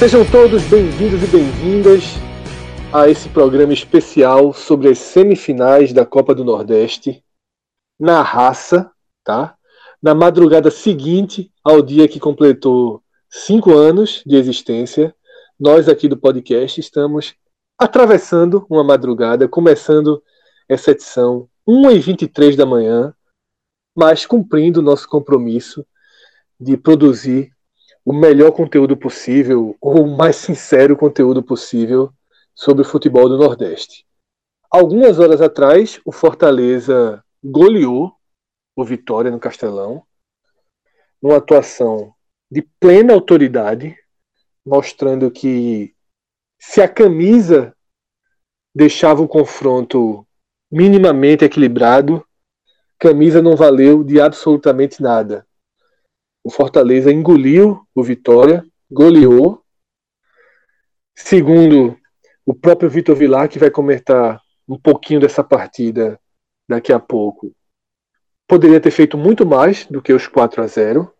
Sejam todos bem-vindos e bem-vindas a esse programa especial sobre as semifinais da Copa do Nordeste na raça, tá? Na madrugada seguinte ao dia que completou cinco anos de existência, nós aqui do podcast estamos atravessando uma madrugada, começando essa edição 1h23 da manhã, mas cumprindo o nosso compromisso de produzir o melhor conteúdo possível, ou o mais sincero conteúdo possível sobre o futebol do Nordeste. Algumas horas atrás, o Fortaleza goleou o Vitória no Castelão, numa atuação de plena autoridade, mostrando que se a camisa deixava o confronto minimamente equilibrado, camisa não valeu de absolutamente nada. O Fortaleza engoliu o Vitória, goleou. Segundo o próprio Vitor Vilar, que vai comentar um pouquinho dessa partida daqui a pouco, poderia ter feito muito mais do que os 4 a 0.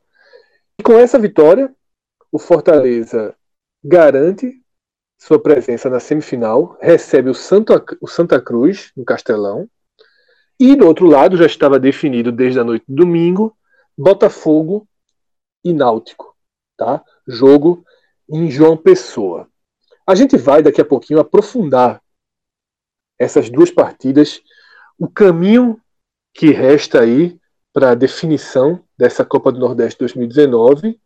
E com essa vitória, o Fortaleza garante sua presença na semifinal, recebe o Santa, o Santa Cruz no Castelão. E do outro lado já estava definido desde a noite de domingo, Botafogo e Náutico, tá? Jogo em João Pessoa. A gente vai daqui a pouquinho aprofundar essas duas partidas, o caminho que resta aí para a definição dessa Copa do Nordeste 2019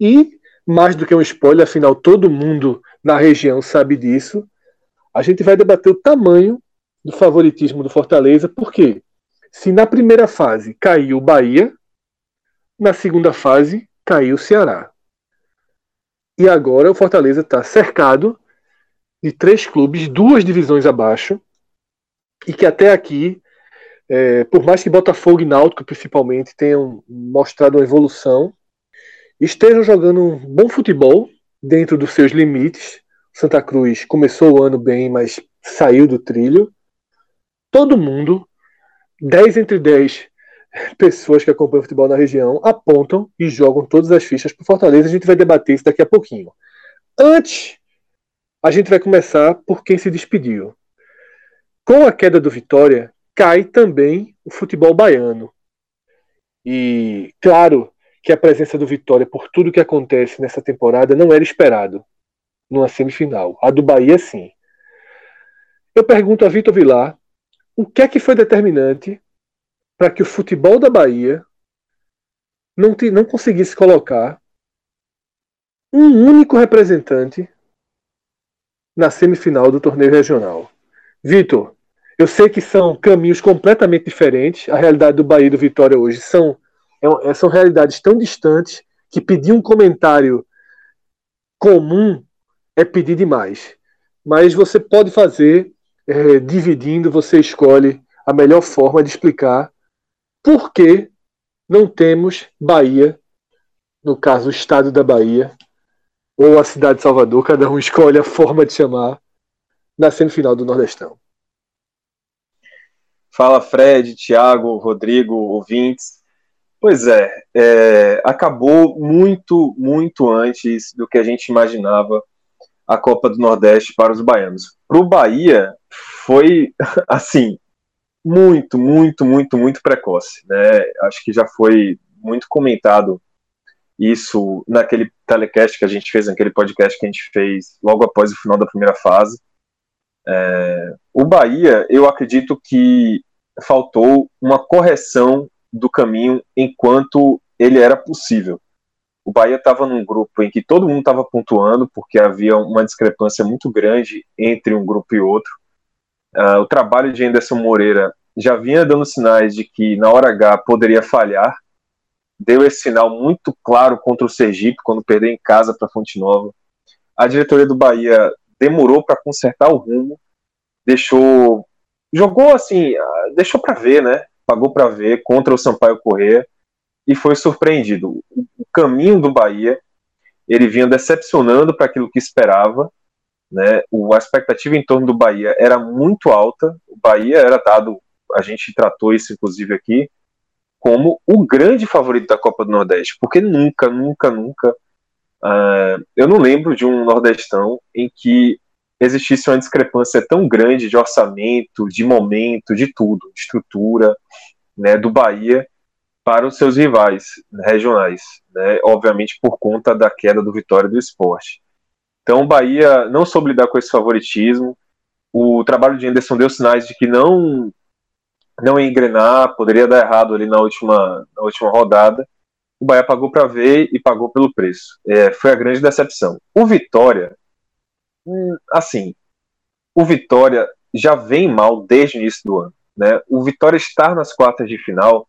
e mais do que um spoiler, afinal todo mundo na região sabe disso. A gente vai debater o tamanho do favoritismo do Fortaleza, porque se na primeira fase caiu o Bahia, na segunda fase caiu o Ceará. E agora o Fortaleza está cercado de três clubes, duas divisões abaixo, e que até aqui, é, por mais que Botafogo e Náutico principalmente tenham mostrado uma evolução, estejam jogando um bom futebol dentro dos seus limites. Santa Cruz começou o ano bem, mas saiu do trilho. Todo mundo, 10 entre 10 pessoas que acompanham futebol na região apontam e jogam todas as fichas para Fortaleza. A gente vai debater isso daqui a pouquinho. Antes, a gente vai começar por quem se despediu. Com a queda do Vitória, cai também o futebol baiano. E, claro, que a presença do Vitória, por tudo que acontece nessa temporada, não era esperado numa semifinal. A do Bahia, sim. Eu pergunto a Vitor Vilar o que é que foi determinante para que o futebol da Bahia não, te, não conseguisse colocar um único representante na semifinal do torneio regional. Vitor, eu sei que são caminhos completamente diferentes. A realidade do Bahia e do Vitória hoje são, é, são realidades tão distantes que pedir um comentário comum é pedir demais. Mas você pode fazer é, dividindo, você escolhe a melhor forma de explicar por que não temos Bahia, no caso o estado da Bahia, ou a cidade de Salvador, cada um escolhe a forma de chamar, na semifinal do Nordestão. Fala Fred, Thiago, Rodrigo, ouvintes. Pois é, é, acabou muito, muito antes do que a gente imaginava a Copa do Nordeste para os baianos. Para o Bahia, foi assim, muito, muito, muito, muito precoce. Né? Acho que já foi muito comentado isso naquele telecast que a gente fez, naquele podcast que a gente fez logo após o final da primeira fase. É, o Bahia, eu acredito que faltou uma correção do caminho enquanto ele era possível. O Bahia estava num grupo em que todo mundo estava pontuando, porque havia uma discrepância muito grande entre um grupo e outro. Uh, o trabalho de Anderson Moreira já vinha dando sinais de que na hora H poderia falhar. Deu esse sinal muito claro contra o Sergipe quando perdeu em casa para Fonte Nova. A diretoria do Bahia demorou para consertar o rumo, deixou jogou assim, ah, deixou para ver, né? Pagou para ver contra o Sampaio Corrêa e foi surpreendido. O caminho do Bahia, ele vinha decepcionando para aquilo que esperava né? O, a expectativa em torno do Bahia era muito alta. O Bahia era dado, a gente tratou isso inclusive aqui, como o grande favorito da Copa do Nordeste, porque nunca, nunca, nunca uh, eu não lembro de um Nordestão em que existisse uma discrepância tão grande de orçamento, de momento, de tudo, de estrutura, né, do Bahia para os seus rivais regionais, né, obviamente por conta da queda do Vitória do Esporte. Então o Bahia não soube lidar com esse favoritismo, o trabalho de Anderson deu sinais de que não não ia engrenar, poderia dar errado ali na última, na última rodada. O Bahia pagou para ver e pagou pelo preço. É, foi a grande decepção. O Vitória, hum, assim, o Vitória já vem mal desde o início do ano. Né? O Vitória estar nas quartas de final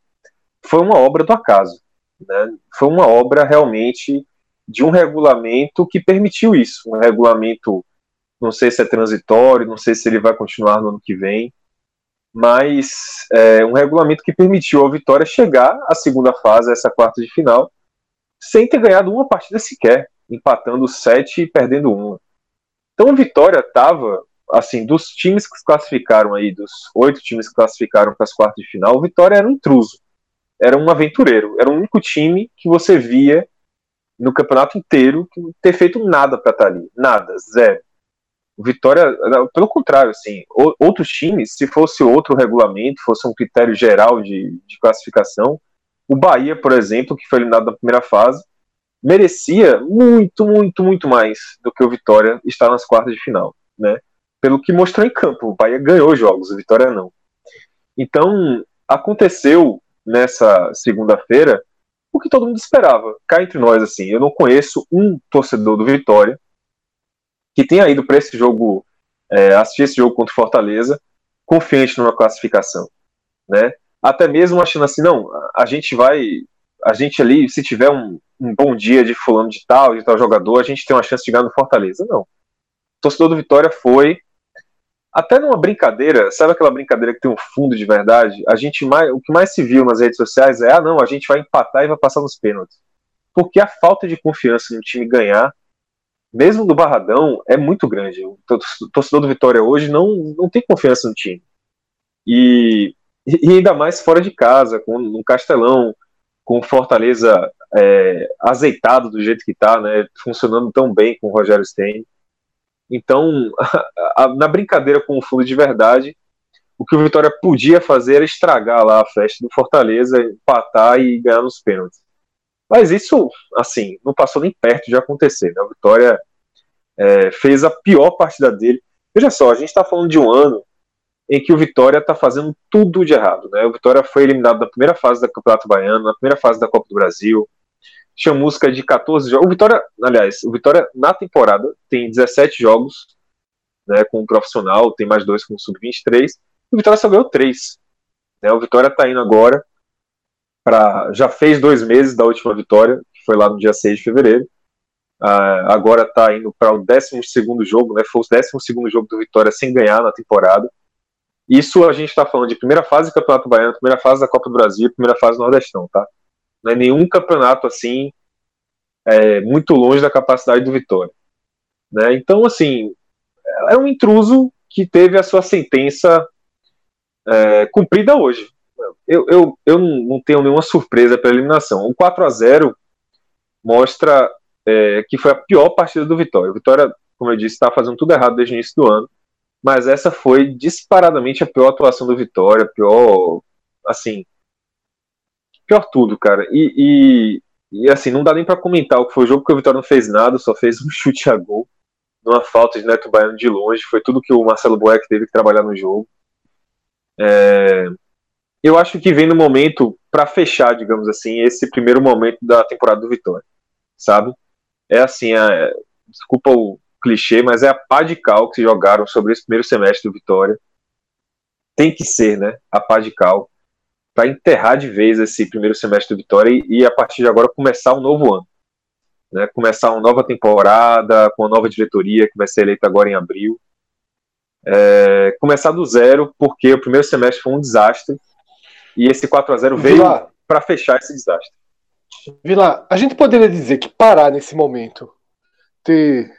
foi uma obra do acaso. Né? Foi uma obra realmente de um regulamento que permitiu isso. Um regulamento não sei se é transitório, não sei se ele vai continuar no ano que vem, mas é um regulamento que permitiu ao Vitória chegar à segunda fase, essa quarta de final, sem ter ganhado uma partida sequer, empatando sete e perdendo uma. Então o Vitória estava, assim, dos times que classificaram aí, dos oito times que classificaram para as quartas de final, o Vitória era um intruso, era um aventureiro, era o único time que você via no campeonato inteiro ter feito nada para estar tá ali, nada, zero. Vitória, pelo contrário, assim, outros times, se fosse outro regulamento, fosse um critério geral de, de classificação, o Bahia, por exemplo, que foi eliminado na primeira fase, merecia muito, muito, muito mais do que o Vitória estar nas quartas de final, né? Pelo que mostrou em campo, o Bahia ganhou jogos, o Vitória não. Então, aconteceu nessa segunda-feira o que todo mundo esperava. Cá entre nós, assim, eu não conheço um torcedor do Vitória que tenha ido para esse jogo, é, assistir esse jogo contra o Fortaleza, confiante numa classificação, né? Até mesmo achando assim, não, a gente vai, a gente ali, se tiver um, um bom dia de fulano de tal, de tal jogador, a gente tem uma chance de ganhar no Fortaleza. Não. O torcedor do Vitória foi até numa brincadeira, sabe aquela brincadeira que tem um fundo de verdade? A gente mais, o que mais se viu nas redes sociais é, ah, não, a gente vai empatar e vai passar nos pênaltis. Porque a falta de confiança no time ganhar mesmo do Barradão, é muito grande. O torcedor do Vitória hoje não, não tem confiança no time. E, e ainda mais fora de casa, com um Castelão, com Fortaleza é, azeitado do jeito que está, né, funcionando tão bem com o Rogério Stein. Então, a, a, na brincadeira com o fundo de verdade, o que o Vitória podia fazer era estragar lá a festa do Fortaleza, empatar e ganhar nos pênaltis. Mas isso, assim, não passou nem perto de acontecer. Né? O Vitória é, fez a pior partida dele. Veja só, a gente está falando de um ano em que o Vitória está fazendo tudo de errado. Né? O Vitória foi eliminado na primeira fase da Campeonato Baiano, na primeira fase da Copa do Brasil. Tinha música de 14 jogos. O Vitória, aliás, o Vitória na temporada tem 17 jogos né, com o profissional, tem mais dois com o Sub-23. O Vitória só ganhou três. Né? O Vitória está indo agora para. Já fez dois meses da última vitória, que foi lá no dia 6 de fevereiro. Uh, agora está indo para o 12 jogo, né? Foi o 12 jogo do Vitória sem ganhar na temporada. Isso a gente está falando de primeira fase do Campeonato Baiano, primeira fase da Copa do Brasil, primeira fase do Nordestão, tá? Não é nenhum campeonato assim é, muito longe da capacidade do Vitória. Né? Então, assim, é um intruso que teve a sua sentença é, cumprida hoje. Eu, eu, eu não tenho nenhuma surpresa para a eliminação. O 4 a 0 mostra é, que foi a pior partida do Vitória. O Vitória, como eu disse, está fazendo tudo errado desde o início do ano, mas essa foi disparadamente a pior atuação do Vitória, pior, assim, pior tudo, cara. E, e, e assim, não dá nem para comentar o que foi o jogo, porque o Vitória não fez nada, só fez um chute a gol, numa falta de Neto Baiano de longe, foi tudo que o Marcelo Boeck teve que trabalhar no jogo. É, eu acho que vem no momento para fechar, digamos assim, esse primeiro momento da temporada do Vitória, sabe? É assim, é, desculpa o clichê, mas é a pá de cal que se jogaram sobre esse primeiro semestre do Vitória. Tem que ser, né? A pá de cal para enterrar de vez esse primeiro semestre do Vitória e, e, a partir de agora começar um novo ano. Né, começar uma nova temporada com uma nova diretoria que vai ser eleita agora em abril. É, começar do zero, porque o primeiro semestre foi um desastre e esse 4 a 0 veio para fechar esse desastre. Vila, a gente poderia dizer que parar nesse momento, ter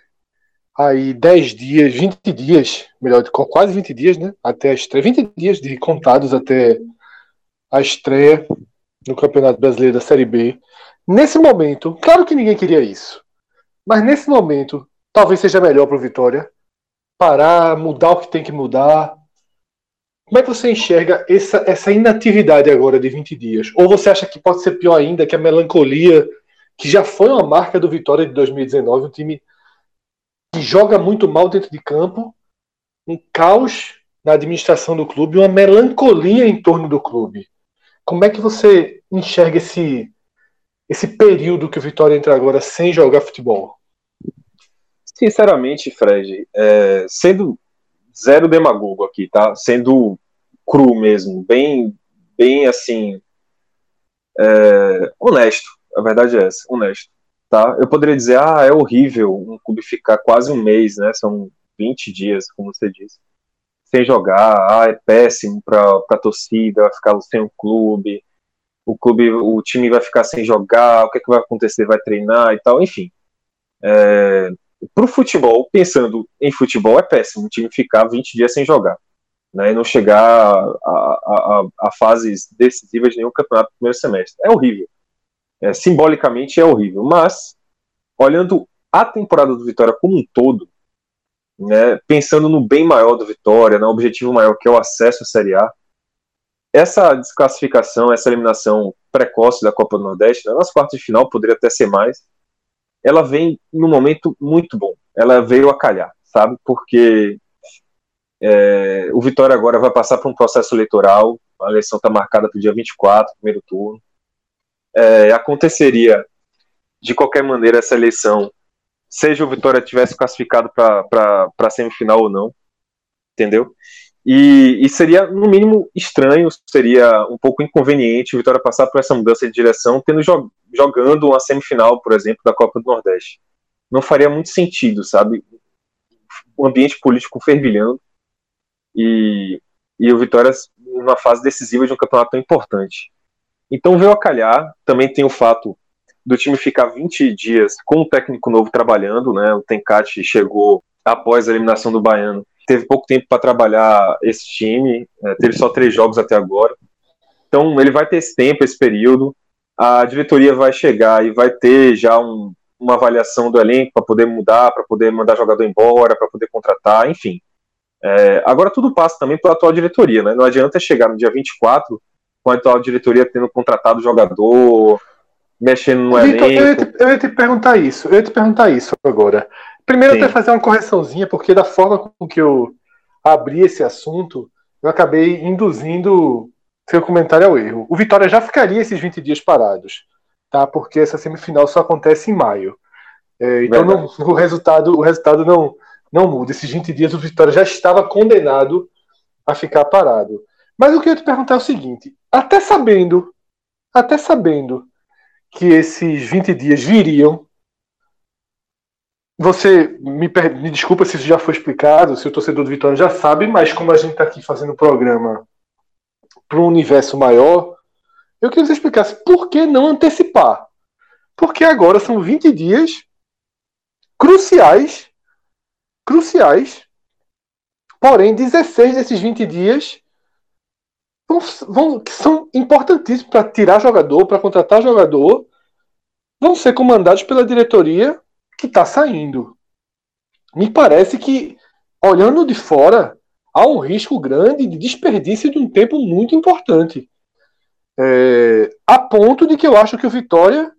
aí 10 dias, 20 dias, melhor, quase 20 dias, né? Até a estreia, 20 dias de contados até a estreia no Campeonato Brasileiro da Série B. Nesse momento, claro que ninguém queria isso. Mas nesse momento, talvez seja melhor para o Vitória parar, mudar o que tem que mudar. Como é que você enxerga essa, essa inatividade agora de 20 dias? Ou você acha que pode ser pior ainda, que a melancolia, que já foi uma marca do Vitória de 2019, um time que joga muito mal dentro de campo, um caos na administração do clube, uma melancolia em torno do clube. Como é que você enxerga esse, esse período que o Vitória entra agora sem jogar futebol? Sinceramente, Fred, é, sendo zero demagogo aqui, tá? Sendo cru mesmo, bem, bem assim, é, honesto. A verdade é essa, honesto. Tá? Eu poderia dizer, ah, é horrível um clube ficar quase um mês, né? São 20 dias, como você disse, sem jogar. Ah, é péssimo para a torcida, vai ficar sem o clube. O clube, o time vai ficar sem jogar. O que, é que vai acontecer? Vai treinar e tal. Enfim, é, para o futebol, pensando em futebol, é péssimo o time ficar 20 dias sem jogar. Né, e não chegar a, a, a, fases decisivas de nenhum campeonato no primeiro semestre. É horrível. É, simbolicamente é horrível. Mas, olhando a temporada do Vitória como um todo, né, pensando no bem maior do Vitória, no objetivo maior que é o acesso à Série A, essa desclassificação, essa eliminação precoce da Copa do Nordeste, né, nas quartas de final poderia até ser mais, ela vem num momento muito bom. Ela veio a calhar, sabe? Porque é, o Vitória agora vai passar por um processo eleitoral, a eleição está marcada para o dia 24, primeiro turno. É, aconteceria, de qualquer maneira, essa eleição, seja o Vitória tivesse classificado para a semifinal ou não, entendeu? E, e, seria, no mínimo, estranho, seria um pouco inconveniente o Vitória passar por essa mudança de direção, tendo jog jogando uma semifinal, por exemplo, da Copa do Nordeste. Não faria muito sentido, sabe? O ambiente político fervilhando e, e o Vitória numa fase decisiva de um campeonato tão importante. Então veio a calhar, também tem o fato do time ficar 20 dias com o técnico novo trabalhando, né? O Tencati chegou após a eliminação do Baiano teve pouco tempo para trabalhar esse time, é, teve só três jogos até agora. Então ele vai ter esse tempo, esse período. A diretoria vai chegar e vai ter já um, uma avaliação do elenco para poder mudar, para poder mandar jogador embora, para poder contratar, enfim. É, agora tudo passa também pela atual diretoria, né? Não adianta chegar no dia 24 com a atual diretoria tendo contratado jogador, mexendo no Victor, elenco. Eu ia, te, eu ia te perguntar isso, eu ia te perguntar isso agora. Primeiro, Sim. até fazer uma correçãozinha, porque da forma com que eu abri esse assunto, eu acabei induzindo seu comentário ao erro. O Vitória já ficaria esses 20 dias parados, tá? Porque essa semifinal só acontece em maio. É, então não, o resultado, o resultado não, não muda. Esses 20 dias o Vitória já estava condenado a ficar parado. Mas o que eu ia te perguntar é o seguinte: até sabendo, até sabendo que esses 20 dias viriam, você me, me, desculpa se isso já foi explicado, se o torcedor do Vitória já sabe, mas como a gente está aqui fazendo o programa para um universo maior, eu queria que você explicasse por que não antecipar. Porque agora são 20 dias cruciais, cruciais, porém 16 desses 20 dias vão, que são importantíssimos para tirar jogador, para contratar jogador, vão ser comandados pela diretoria que está saindo. Me parece que, olhando de fora, há um risco grande de desperdício de um tempo muito importante. É, a ponto de que eu acho que o Vitória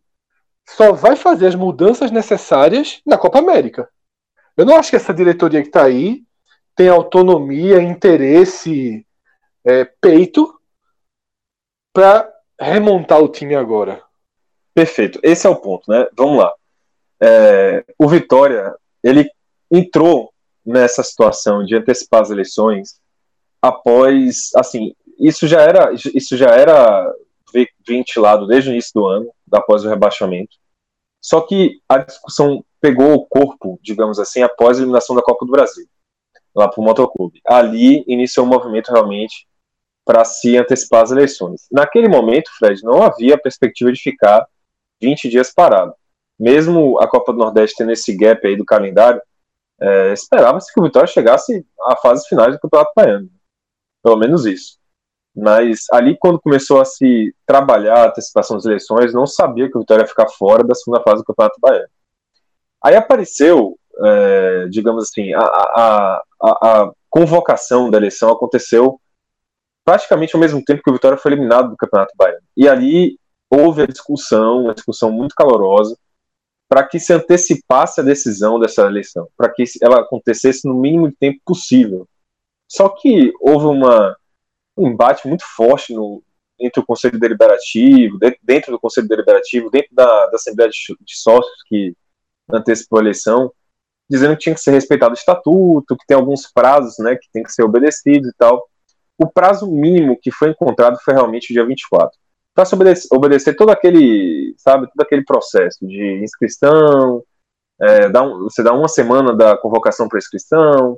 só vai fazer as mudanças necessárias na Copa América. Eu não acho que essa diretoria que está aí tem autonomia, interesse, é, peito para remontar o time agora. Perfeito. Esse é o ponto, né? Vamos lá é, o Vitória ele entrou nessa situação de antecipar as eleições após, assim, isso já era isso já era ventilado desde o início do ano, após o rebaixamento. Só que a discussão pegou o corpo, digamos assim, após a eliminação da Copa do Brasil, lá para o Motoclube. Ali iniciou um movimento realmente para se antecipar as eleições. Naquele momento, Fred, não havia perspectiva de ficar 20 dias parado mesmo a Copa do Nordeste tendo esse gap aí do calendário, é, esperava-se que o Vitória chegasse à fase final do Campeonato Baiano. Pelo menos isso. Mas ali, quando começou a se trabalhar a antecipação das eleições, não sabia que o Vitória ia ficar fora da segunda fase do Campeonato Baiano. Aí apareceu, é, digamos assim, a, a, a, a, convocação da eleição aconteceu praticamente ao mesmo tempo que o Vitória foi eliminado do Campeonato Baiano. E ali houve a discussão, uma discussão muito calorosa, para que se antecipasse a decisão dessa eleição, para que ela acontecesse no mínimo de tempo possível. Só que houve uma, um embate muito forte no, entre o Conselho Deliberativo, dentro do Conselho Deliberativo, dentro da, da Assembleia de, de Sócios que antecipou a eleição, dizendo que tinha que ser respeitado o estatuto, que tem alguns prazos né, que tem que ser obedecidos e tal. O prazo mínimo que foi encontrado foi realmente o dia 24. Para se obedecer, obedecer, todo aquele, sabe, todo aquele processo de inscrição, é, dá um, você dá uma semana da convocação para inscrição,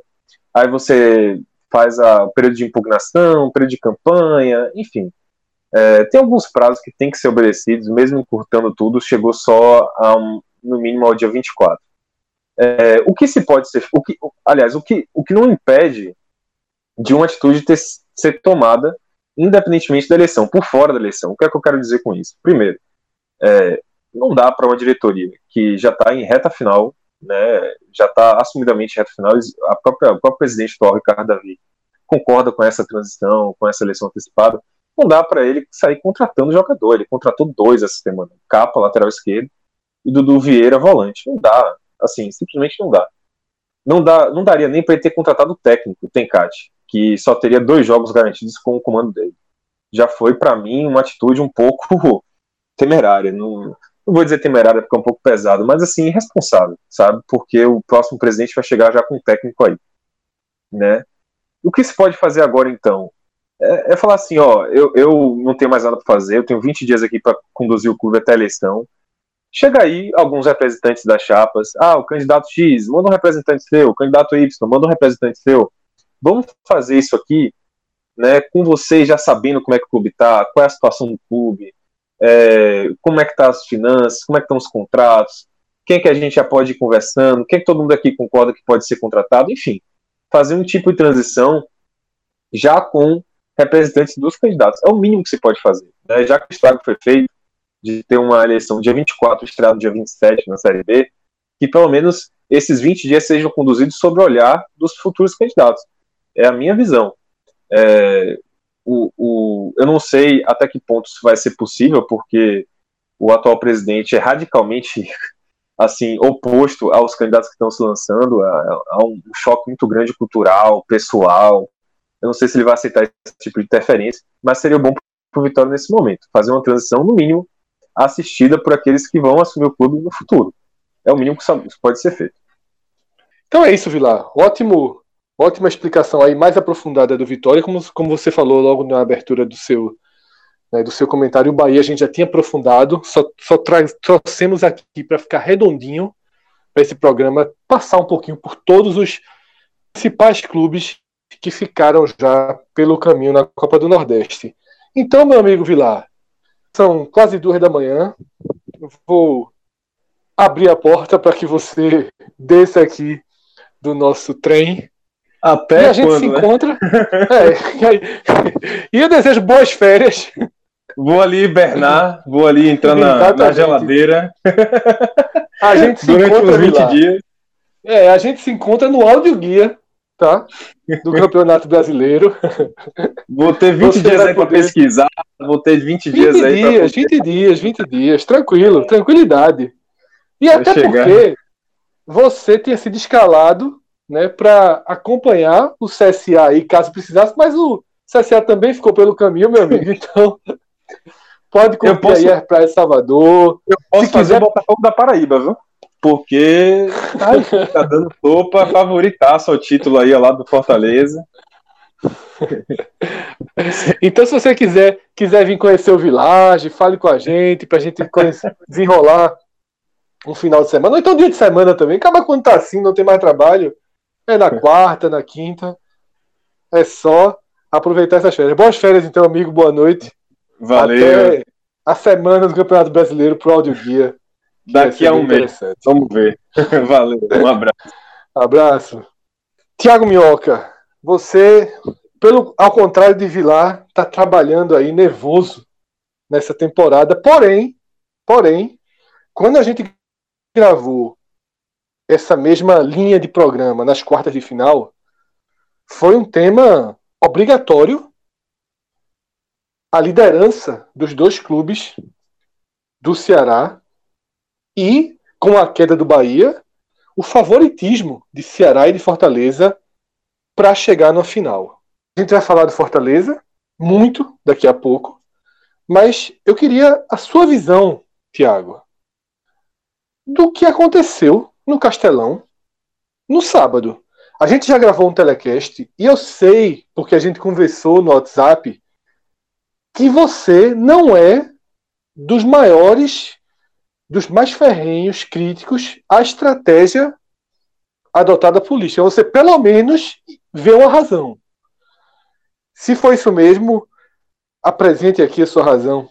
aí você faz a, o período de impugnação, o período de campanha, enfim. É, tem alguns prazos que tem que ser obedecidos, mesmo encurtando tudo, chegou só a um, no mínimo ao dia 24. É, o que se pode ser, o que, aliás, o que, o que não impede de uma atitude ter, ser tomada independentemente da eleição, por fora da eleição. O que é que eu quero dizer com isso? Primeiro, é, não dá para uma diretoria que já está em reta final, né, já está assumidamente reta final, a própria, o próprio presidente do Ricardo Davi, concorda com essa transição, com essa eleição antecipada, não dá para ele sair contratando jogador. Ele contratou dois essa semana: Capa, lateral esquerdo, e Dudu Vieira, volante. Não dá. Assim, simplesmente não dá. Não, dá, não daria nem para ele ter contratado o técnico, o Tencate que só teria dois jogos garantidos com o comando dele. Já foi, para mim, uma atitude um pouco temerária. Não, não vou dizer temerária porque é um pouco pesado, mas assim, irresponsável, sabe? Porque o próximo presidente vai chegar já com um técnico aí. Né? O que se pode fazer agora, então? É, é falar assim: ó, eu, eu não tenho mais nada para fazer, eu tenho 20 dias aqui para conduzir o clube até a eleição. Chega aí alguns representantes das chapas. Ah, o candidato X, manda um representante seu. O candidato Y, manda um representante seu vamos fazer isso aqui, né, com vocês já sabendo como é que o clube está, qual é a situação do clube, é, como é que tá as finanças, como é que estão os contratos, quem é que a gente já pode ir conversando, quem que todo mundo aqui concorda que pode ser contratado, enfim, fazer um tipo de transição já com representantes dos candidatos. É o mínimo que se pode fazer. Né? Já que o estrago foi feito de ter uma eleição dia 24, estreado dia 27 na Série B, que pelo menos esses 20 dias sejam conduzidos sob o olhar dos futuros candidatos. É a minha visão. É, o, o, eu não sei até que ponto isso vai ser possível, porque o atual presidente é radicalmente assim oposto aos candidatos que estão se lançando, há, um choque muito grande cultural, pessoal. Eu não sei se ele vai aceitar esse tipo de interferência, mas seria bom para o Vitória nesse momento, fazer uma transição no mínimo assistida por aqueles que vão assumir o clube no futuro. É o mínimo que pode ser feito. Então é isso, Vilar. Ótimo ótima explicação aí, mais aprofundada do Vitória, como, como você falou logo na abertura do seu, né, do seu comentário, o Bahia a gente já tinha aprofundado, só, só trouxemos aqui para ficar redondinho para esse programa, passar um pouquinho por todos os principais clubes que ficaram já pelo caminho na Copa do Nordeste. Então, meu amigo Vilar, são quase duas da manhã, vou abrir a porta para que você desça aqui do nosso trem a pé e a gente quando, se né? encontra. é, e, eu desejo boas férias. Vou ali hibernar, vou ali entrar na, na, geladeira. A gente se Durante encontra uns 20 lá. dias. É, a gente se encontra no áudio guia, tá? Do Campeonato Brasileiro. Vou ter 20 Você dias aí para pesquisar, vou ter 20 dias 20 aí. Dias, 20 dias, 20 dias, tranquilo, tranquilidade. E Vai até chegar. porque você tinha sido escalado né, para acompanhar o CSA aí, caso precisasse, mas o CSA também ficou pelo caminho, meu amigo. Então, pode cumprir eu posso, aí a Praia de Salvador. Eu posso Se fazer quiser... o Botafogo da Paraíba, viu? Porque ai, tá dando sopa, favoritaço ao título aí lá do Fortaleza. então, se você quiser, quiser vir conhecer o Village, fale com a gente, pra gente conhecer, desenrolar um final de semana, ou então dia de semana também. Acaba quando tá assim, não tem mais trabalho. É na quarta, na quinta. É só aproveitar essas férias. Boas férias, então, amigo. Boa noite. Valeu. Até a semana do Campeonato Brasileiro pro Áudio Guia. Daqui a um mês. Vamos ver. Valeu. Um abraço. abraço. Tiago Minhoca, você, pelo, ao contrário de Vilar, está trabalhando aí nervoso nessa temporada. Porém, porém, quando a gente gravou essa mesma linha de programa nas quartas de final, foi um tema obrigatório a liderança dos dois clubes do Ceará e, com a queda do Bahia, o favoritismo de Ceará e de Fortaleza para chegar na final. A gente vai falar do Fortaleza muito daqui a pouco, mas eu queria a sua visão, Tiago, do que aconteceu no Castelão no sábado. A gente já gravou um telecast e eu sei, porque a gente conversou no WhatsApp, que você não é dos maiores, dos mais ferrenhos críticos à estratégia adotada por polícia. Você, pelo menos, vê uma razão. Se for isso mesmo, apresente aqui a sua razão.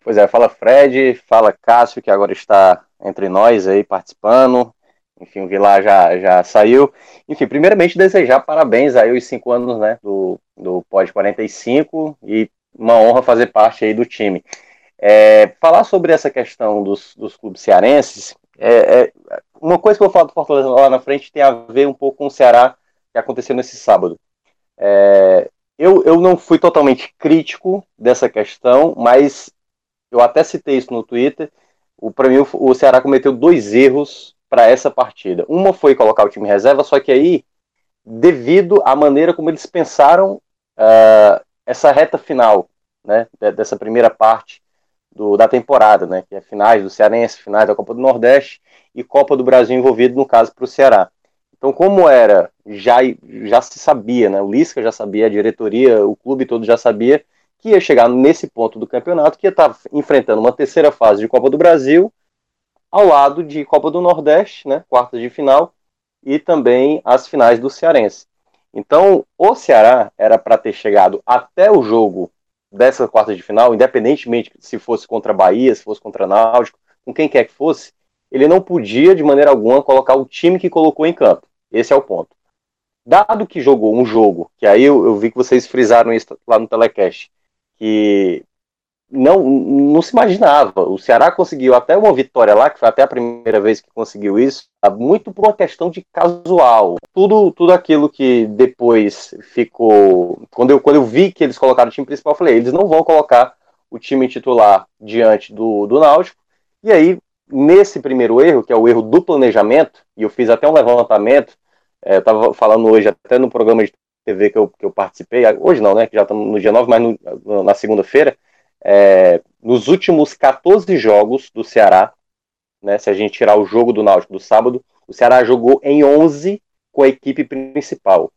Pois é, fala Fred, fala Cássio, que agora está entre nós aí participando. Enfim, o Vilar já, já saiu. Enfim, primeiramente desejar parabéns aí os cinco anos né, do, do Pod 45 e uma honra fazer parte aí do time. É, falar sobre essa questão dos, dos clubes cearenses, é, é, uma coisa que eu vou falar do Fortaleza lá na frente tem a ver um pouco com o Ceará que aconteceu nesse sábado. É, eu, eu não fui totalmente crítico dessa questão, mas eu até citei isso no Twitter. Para mim, o, o Ceará cometeu dois erros para essa partida. Uma foi colocar o time reserva, só que aí, devido à maneira como eles pensaram uh, essa reta final, né, dessa primeira parte do, da temporada, né, que é finais do Cearense, finais da Copa do Nordeste e Copa do Brasil envolvido, no caso, para o Ceará. Então, como era, já, já se sabia, né, o Lisca já sabia, a diretoria, o clube todo já sabia que ia chegar nesse ponto do campeonato, que ia estar enfrentando uma terceira fase de Copa do Brasil ao lado de Copa do Nordeste, né, quartas de final, e também as finais do Cearense. Então, o Ceará era para ter chegado até o jogo dessa quarta de final, independentemente se fosse contra a Bahia, se fosse contra Náutico, com quem quer que fosse, ele não podia de maneira alguma colocar o time que colocou em campo. Esse é o ponto. Dado que jogou um jogo, que aí eu, eu vi que vocês frisaram isso lá no telecast, que não, não se imaginava. O Ceará conseguiu até uma vitória lá, que foi até a primeira vez que conseguiu isso, muito por uma questão de casual. Tudo, tudo aquilo que depois ficou. Quando eu, quando eu vi que eles colocaram o time principal, eu falei: eles não vão colocar o time titular diante do, do Náutico. E aí, nesse primeiro erro, que é o erro do planejamento, e eu fiz até um levantamento, é, eu estava falando hoje, até no programa de TV que eu, que eu participei, hoje não, né? Que já estamos no dia 9, mas no, na segunda-feira é, nos últimos 14 jogos do Ceará, né, se a gente tirar o jogo do Náutico do sábado, o Ceará jogou em 11 com a equipe principal.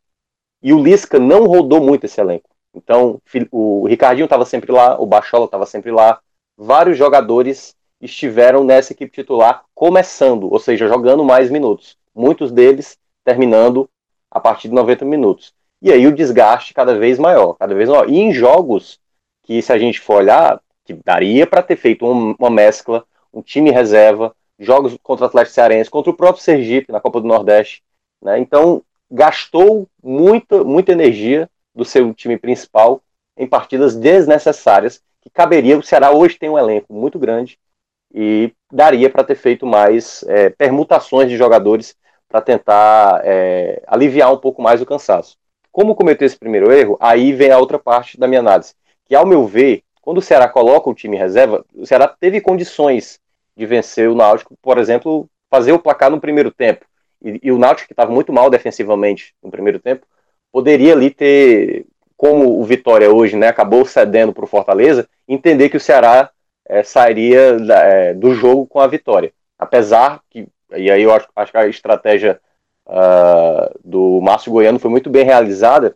E o Lisca não rodou muito esse elenco. Então, o Ricardinho estava sempre lá, o Bachola estava sempre lá, vários jogadores estiveram nessa equipe titular começando, ou seja, jogando mais minutos. Muitos deles terminando a partir de 90 minutos. E aí o desgaste cada vez maior, cada vez maior. E em jogos que se a gente for olhar, que daria para ter feito um, uma mescla, um time reserva, jogos contra o Atlético Cearense, contra o próprio Sergipe na Copa do Nordeste, né? Então gastou muita, muita energia do seu time principal em partidas desnecessárias que caberia. O Ceará hoje tem um elenco muito grande e daria para ter feito mais é, permutações de jogadores para tentar é, aliviar um pouco mais o cansaço. Como cometeu esse primeiro erro, aí vem a outra parte da minha análise que, ao meu ver, quando o Ceará coloca o time em reserva, o Ceará teve condições de vencer o Náutico, por exemplo, fazer o placar no primeiro tempo. E, e o Náutico, que estava muito mal defensivamente no primeiro tempo, poderia ali ter, como o Vitória hoje né, acabou cedendo para o Fortaleza, entender que o Ceará é, sairia é, do jogo com a vitória. Apesar que, e aí eu acho, acho que a estratégia uh, do Márcio Goiano foi muito bem realizada,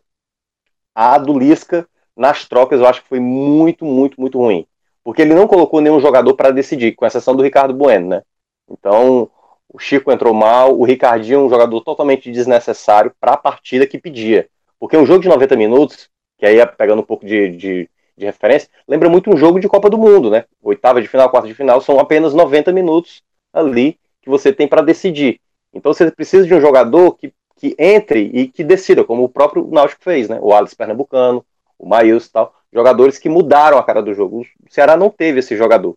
a do Lisca nas trocas eu acho que foi muito, muito, muito ruim. Porque ele não colocou nenhum jogador para decidir, com exceção do Ricardo Bueno, né? Então, o Chico entrou mal, o Ricardinho um jogador totalmente desnecessário para a partida que pedia. Porque um jogo de 90 minutos, que aí é pegando um pouco de, de, de, referência, lembra muito um jogo de Copa do Mundo, né? Oitava de final, quarta de final, são apenas 90 minutos ali que você tem para decidir. Então você precisa de um jogador que, que entre e que decida, como o próprio Náutico fez, né? O Alisson Pernambucano, o Maílson e tal, jogadores que mudaram a cara do jogo. O Ceará não teve esse jogador.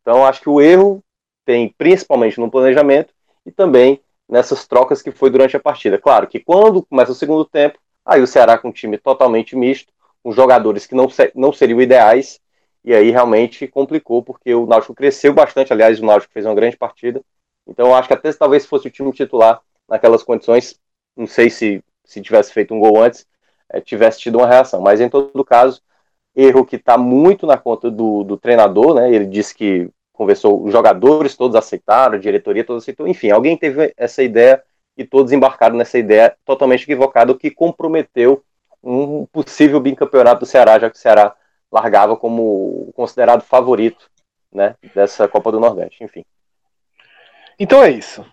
Então acho que o erro tem principalmente no planejamento e também nessas trocas que foi durante a partida. Claro que quando começa o segundo tempo, aí o Ceará com um time totalmente misto, com jogadores que não, não seriam ideais, e aí realmente complicou, porque o Náutico cresceu bastante, aliás, o Náutico fez uma grande partida, então eu acho que até se talvez fosse o time titular naquelas condições, não sei se, se tivesse feito um gol antes, é, tivesse tido uma reação, mas em todo caso, erro que está muito na conta do, do treinador, né, ele disse que conversou, os jogadores todos aceitaram, a diretoria todos aceitou, enfim, alguém teve essa ideia e todos embarcaram nessa ideia totalmente equivocada, o que comprometeu um possível bicampeonato do Ceará, já que o Ceará largava como considerado favorito né, dessa Copa do Nordeste, enfim. Então é isso.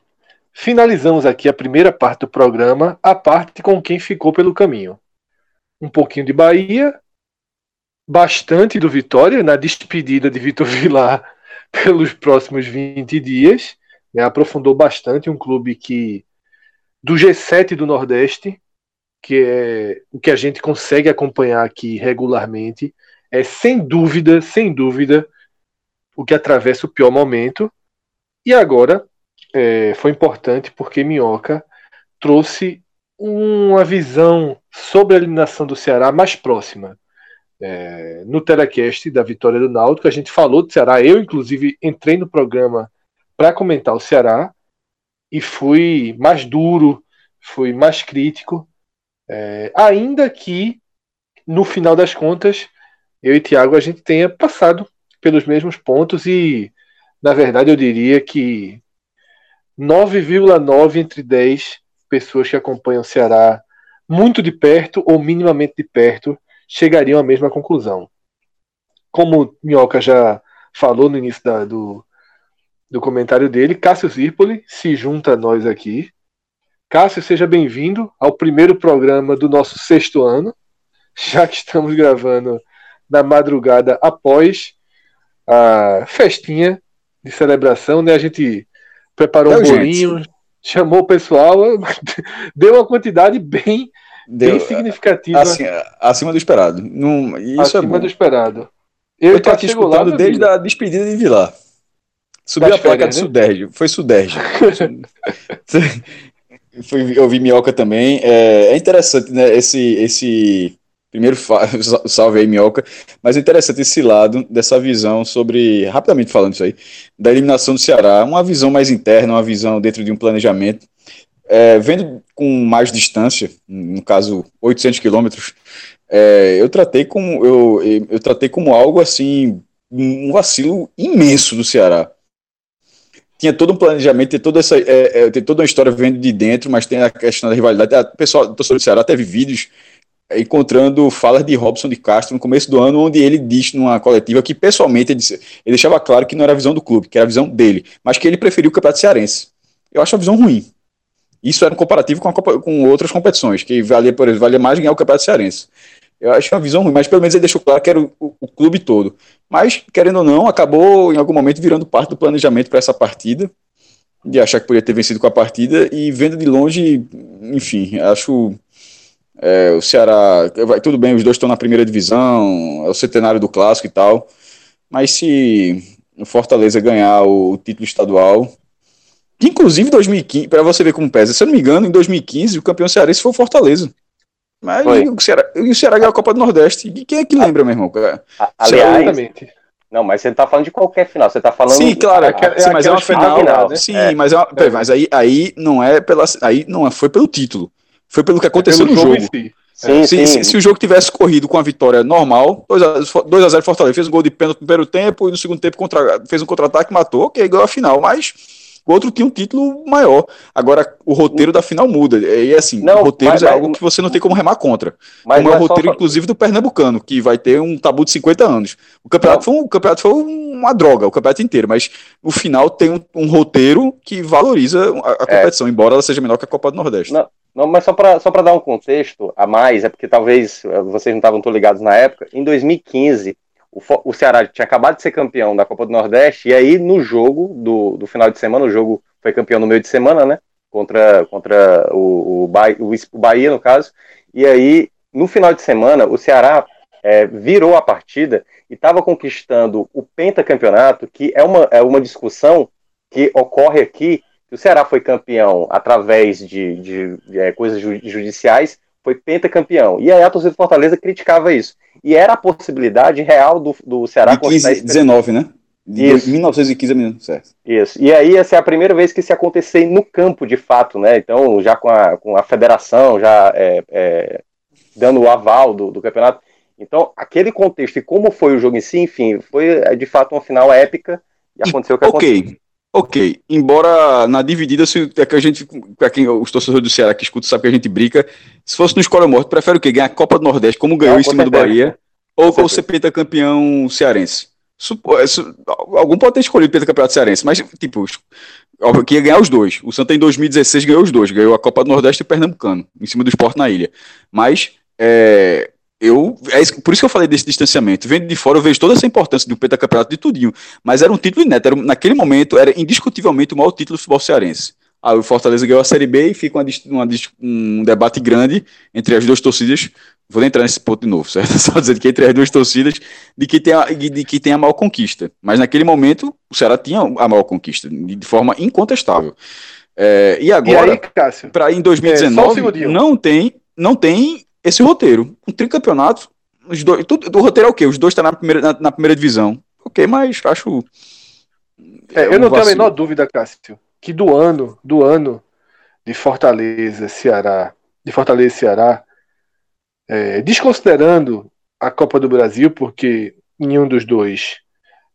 Finalizamos aqui a primeira parte do programa, a parte com quem ficou pelo caminho. Um pouquinho de Bahia, bastante do Vitória, na despedida de Vitor Vilar pelos próximos 20 dias. Né, aprofundou bastante um clube que do G7 do Nordeste, que é o que a gente consegue acompanhar aqui regularmente, é sem dúvida, sem dúvida, o que atravessa o pior momento. E agora é, foi importante porque Minhoca trouxe uma visão sobre a eliminação do Ceará mais próxima. É, no telecast da vitória do Náutico, a gente falou do Ceará. Eu, inclusive, entrei no programa para comentar o Ceará e fui mais duro, fui mais crítico. É, ainda que, no final das contas, eu e Tiago a gente tenha passado pelos mesmos pontos e, na verdade, eu diria que 9,9 entre 10 pessoas que acompanham o Ceará muito de perto ou minimamente de perto chegariam à mesma conclusão. Como Minhoca já falou no início da, do, do comentário dele, Cássio Zirpoli se junta a nós aqui. Cássio, seja bem-vindo ao primeiro programa do nosso sexto ano, já que estamos gravando na madrugada após a festinha de celebração, né? A gente preparou um bolinho, gente. chamou o pessoal, deu uma quantidade bem, deu, bem significativa. Assim, acima do esperado. Num, isso é acima é do esperado. Eu, Eu tô aqui escutando lá, desde a despedida de Vilar. Subiu a placa de né? Suderge. Foi Suderge. Eu vi Minhoca também. É, é interessante, né? Esse, esse Primeiro, salve aí, Minhoca. Mas é interessante esse lado dessa visão sobre, rapidamente falando isso aí, da eliminação do Ceará. Uma visão mais interna, uma visão dentro de um planejamento. É, vendo com mais distância, no caso 800 quilômetros, é, eu tratei como eu, eu tratei como algo assim um vacilo imenso do Ceará. Tinha todo um planejamento, tem toda essa, é, é, tem toda uma história vendo de dentro, mas tem a questão da rivalidade. O pessoal, do Ceará teve vídeos encontrando falas de Robson de Castro no começo do ano, onde ele disse numa coletiva que, pessoalmente, ele, disse, ele deixava claro que não era a visão do clube, que era a visão dele, mas que ele preferiu o Campeonato Cearense. Eu acho a visão ruim. Isso era um comparativo com, Copa, com outras competições, que valia, por exemplo, valia mais ganhar o Campeonato Cearense. Eu acho uma visão ruim, mas pelo menos ele deixou claro que era o, o, o clube todo. Mas, querendo ou não, acabou em algum momento virando parte do planejamento para essa partida, de achar que poderia ter vencido com a partida, e vendo de longe, enfim, acho é, o Ceará, vai tudo bem, os dois estão na primeira divisão, é o centenário do clássico e tal. Mas se o Fortaleza ganhar o, título estadual, que inclusive 2015, para você ver como pesa, se eu não me engano, em 2015 o campeão cearense foi o Fortaleza. Mas o Ceará, o Ceará ganhou a Copa do Nordeste. E quem é que lembra, meu irmão? Aliás, não, mas você tá falando de qualquer final, você tá falando. Sim, claro, é, é, sim, mas é uma final. final né? Sim, é. mas, é uma, é. mas aí, aí não é pela. Aí não foi pelo título. Foi pelo que é aconteceu no jogo. jogo. Si. Sim, se, sim. Se, se, o jogo tivesse corrido com a vitória normal, 2x0 Fortaleza fez um gol de pênalti no primeiro tempo e no segundo tempo contra, fez um contra-ataque, matou, que ganhou a final, mas o outro tinha um título maior. Agora, o roteiro da final muda. E assim, não, roteiros mas, é algo que você não tem como remar contra. Mas como é o roteiro, só... inclusive, do Pernambucano, que vai ter um tabu de 50 anos. O campeonato, foi, um, o campeonato foi uma droga, o campeonato inteiro, mas o final tem um, um roteiro que valoriza a, a é. competição, é. embora ela seja menor que a Copa do Nordeste. Não, não mas só para só dar um contexto a mais, é porque talvez eh, vocês não estavam tão ligados na época, em 2015 o, o Ceará tinha acabado de ser campeão da Copa do Nordeste, e aí no jogo do, do final de semana, o jogo foi campeão no meio de semana, né? Contra, contra o, o, Bahia, o Bahia, no caso. E aí, no final de semana, o Ceará é, virou a partida e estava conquistando o pentacampeonato, que é uma, é uma discussão que ocorre aqui o Ceará foi campeão através de, de, de é, coisas judiciais, foi pentacampeão. E aí a torcida do Fortaleza criticava isso. E era a possibilidade real do, do Ceará... De 15, 19, né? De isso. 1915 a 19, certo. Isso. E aí ia ser a primeira vez que isso ia acontecer no campo, de fato, né? Então, já com a, com a federação, já é, é, dando o aval do, do campeonato. Então, aquele contexto e como foi o jogo em si, enfim, foi de fato uma final épica e aconteceu o que okay. aconteceu. Ok, embora na dividida, se é que a gente, para quem os torcedores do Ceará que escutam, sabe que a gente brinca. Se fosse no escola morto, prefere o quê? Ganhar a Copa do Nordeste, como ganhou Não, em cima do Bahia, ou, ou ser pentacampeão cearense? Supo, é, algum pode ter escolhido pentacampeonato cearense, mas, tipo, que ia ganhar os dois. O Santa em 2016 ganhou os dois, ganhou a Copa do Nordeste e o Pernambucano, em cima do esporte na ilha. Mas, é, eu, é isso, por isso que eu falei desse distanciamento. Vendo de fora, eu vejo toda essa importância do pentacampeonato de tudinho. Mas era um título inédito. Era, naquele momento, era indiscutivelmente o maior título do futebol cearense. Aí o Fortaleza ganhou a Série B e fica uma, uma, um debate grande entre as duas torcidas. Vou entrar nesse ponto de novo, certo? Só dizer que entre as duas torcidas, de que tem a, de que tem a maior conquista. Mas naquele momento, o Ceará tinha a maior conquista, de forma incontestável. É, e agora, para em 2019, é, um não tem, não tem esse roteiro. Um tricampeonato, os dois, tudo, o roteiro é o quê? Os dois estão tá na primeira, na, na, primeira divisão. Ok, mas acho. É, eu não tenho a menor dúvida, Cássio, que do ano, do ano de Fortaleza, Ceará, de Fortaleza Ceará, é, desconsiderando a Copa do Brasil, porque nenhum dos dois.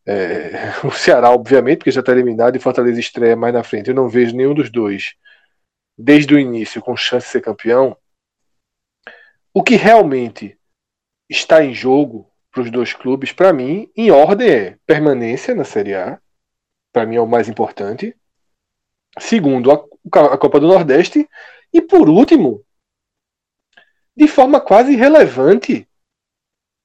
É, o Ceará, obviamente, porque já está eliminado, e Fortaleza estreia mais na frente. Eu não vejo nenhum dos dois, desde o início, com chance de ser campeão. O que realmente está em jogo para os dois clubes, para mim, em ordem é permanência na Série A, para mim é o mais importante. Segundo, a, a Copa do Nordeste. E por último, de forma quase irrelevante,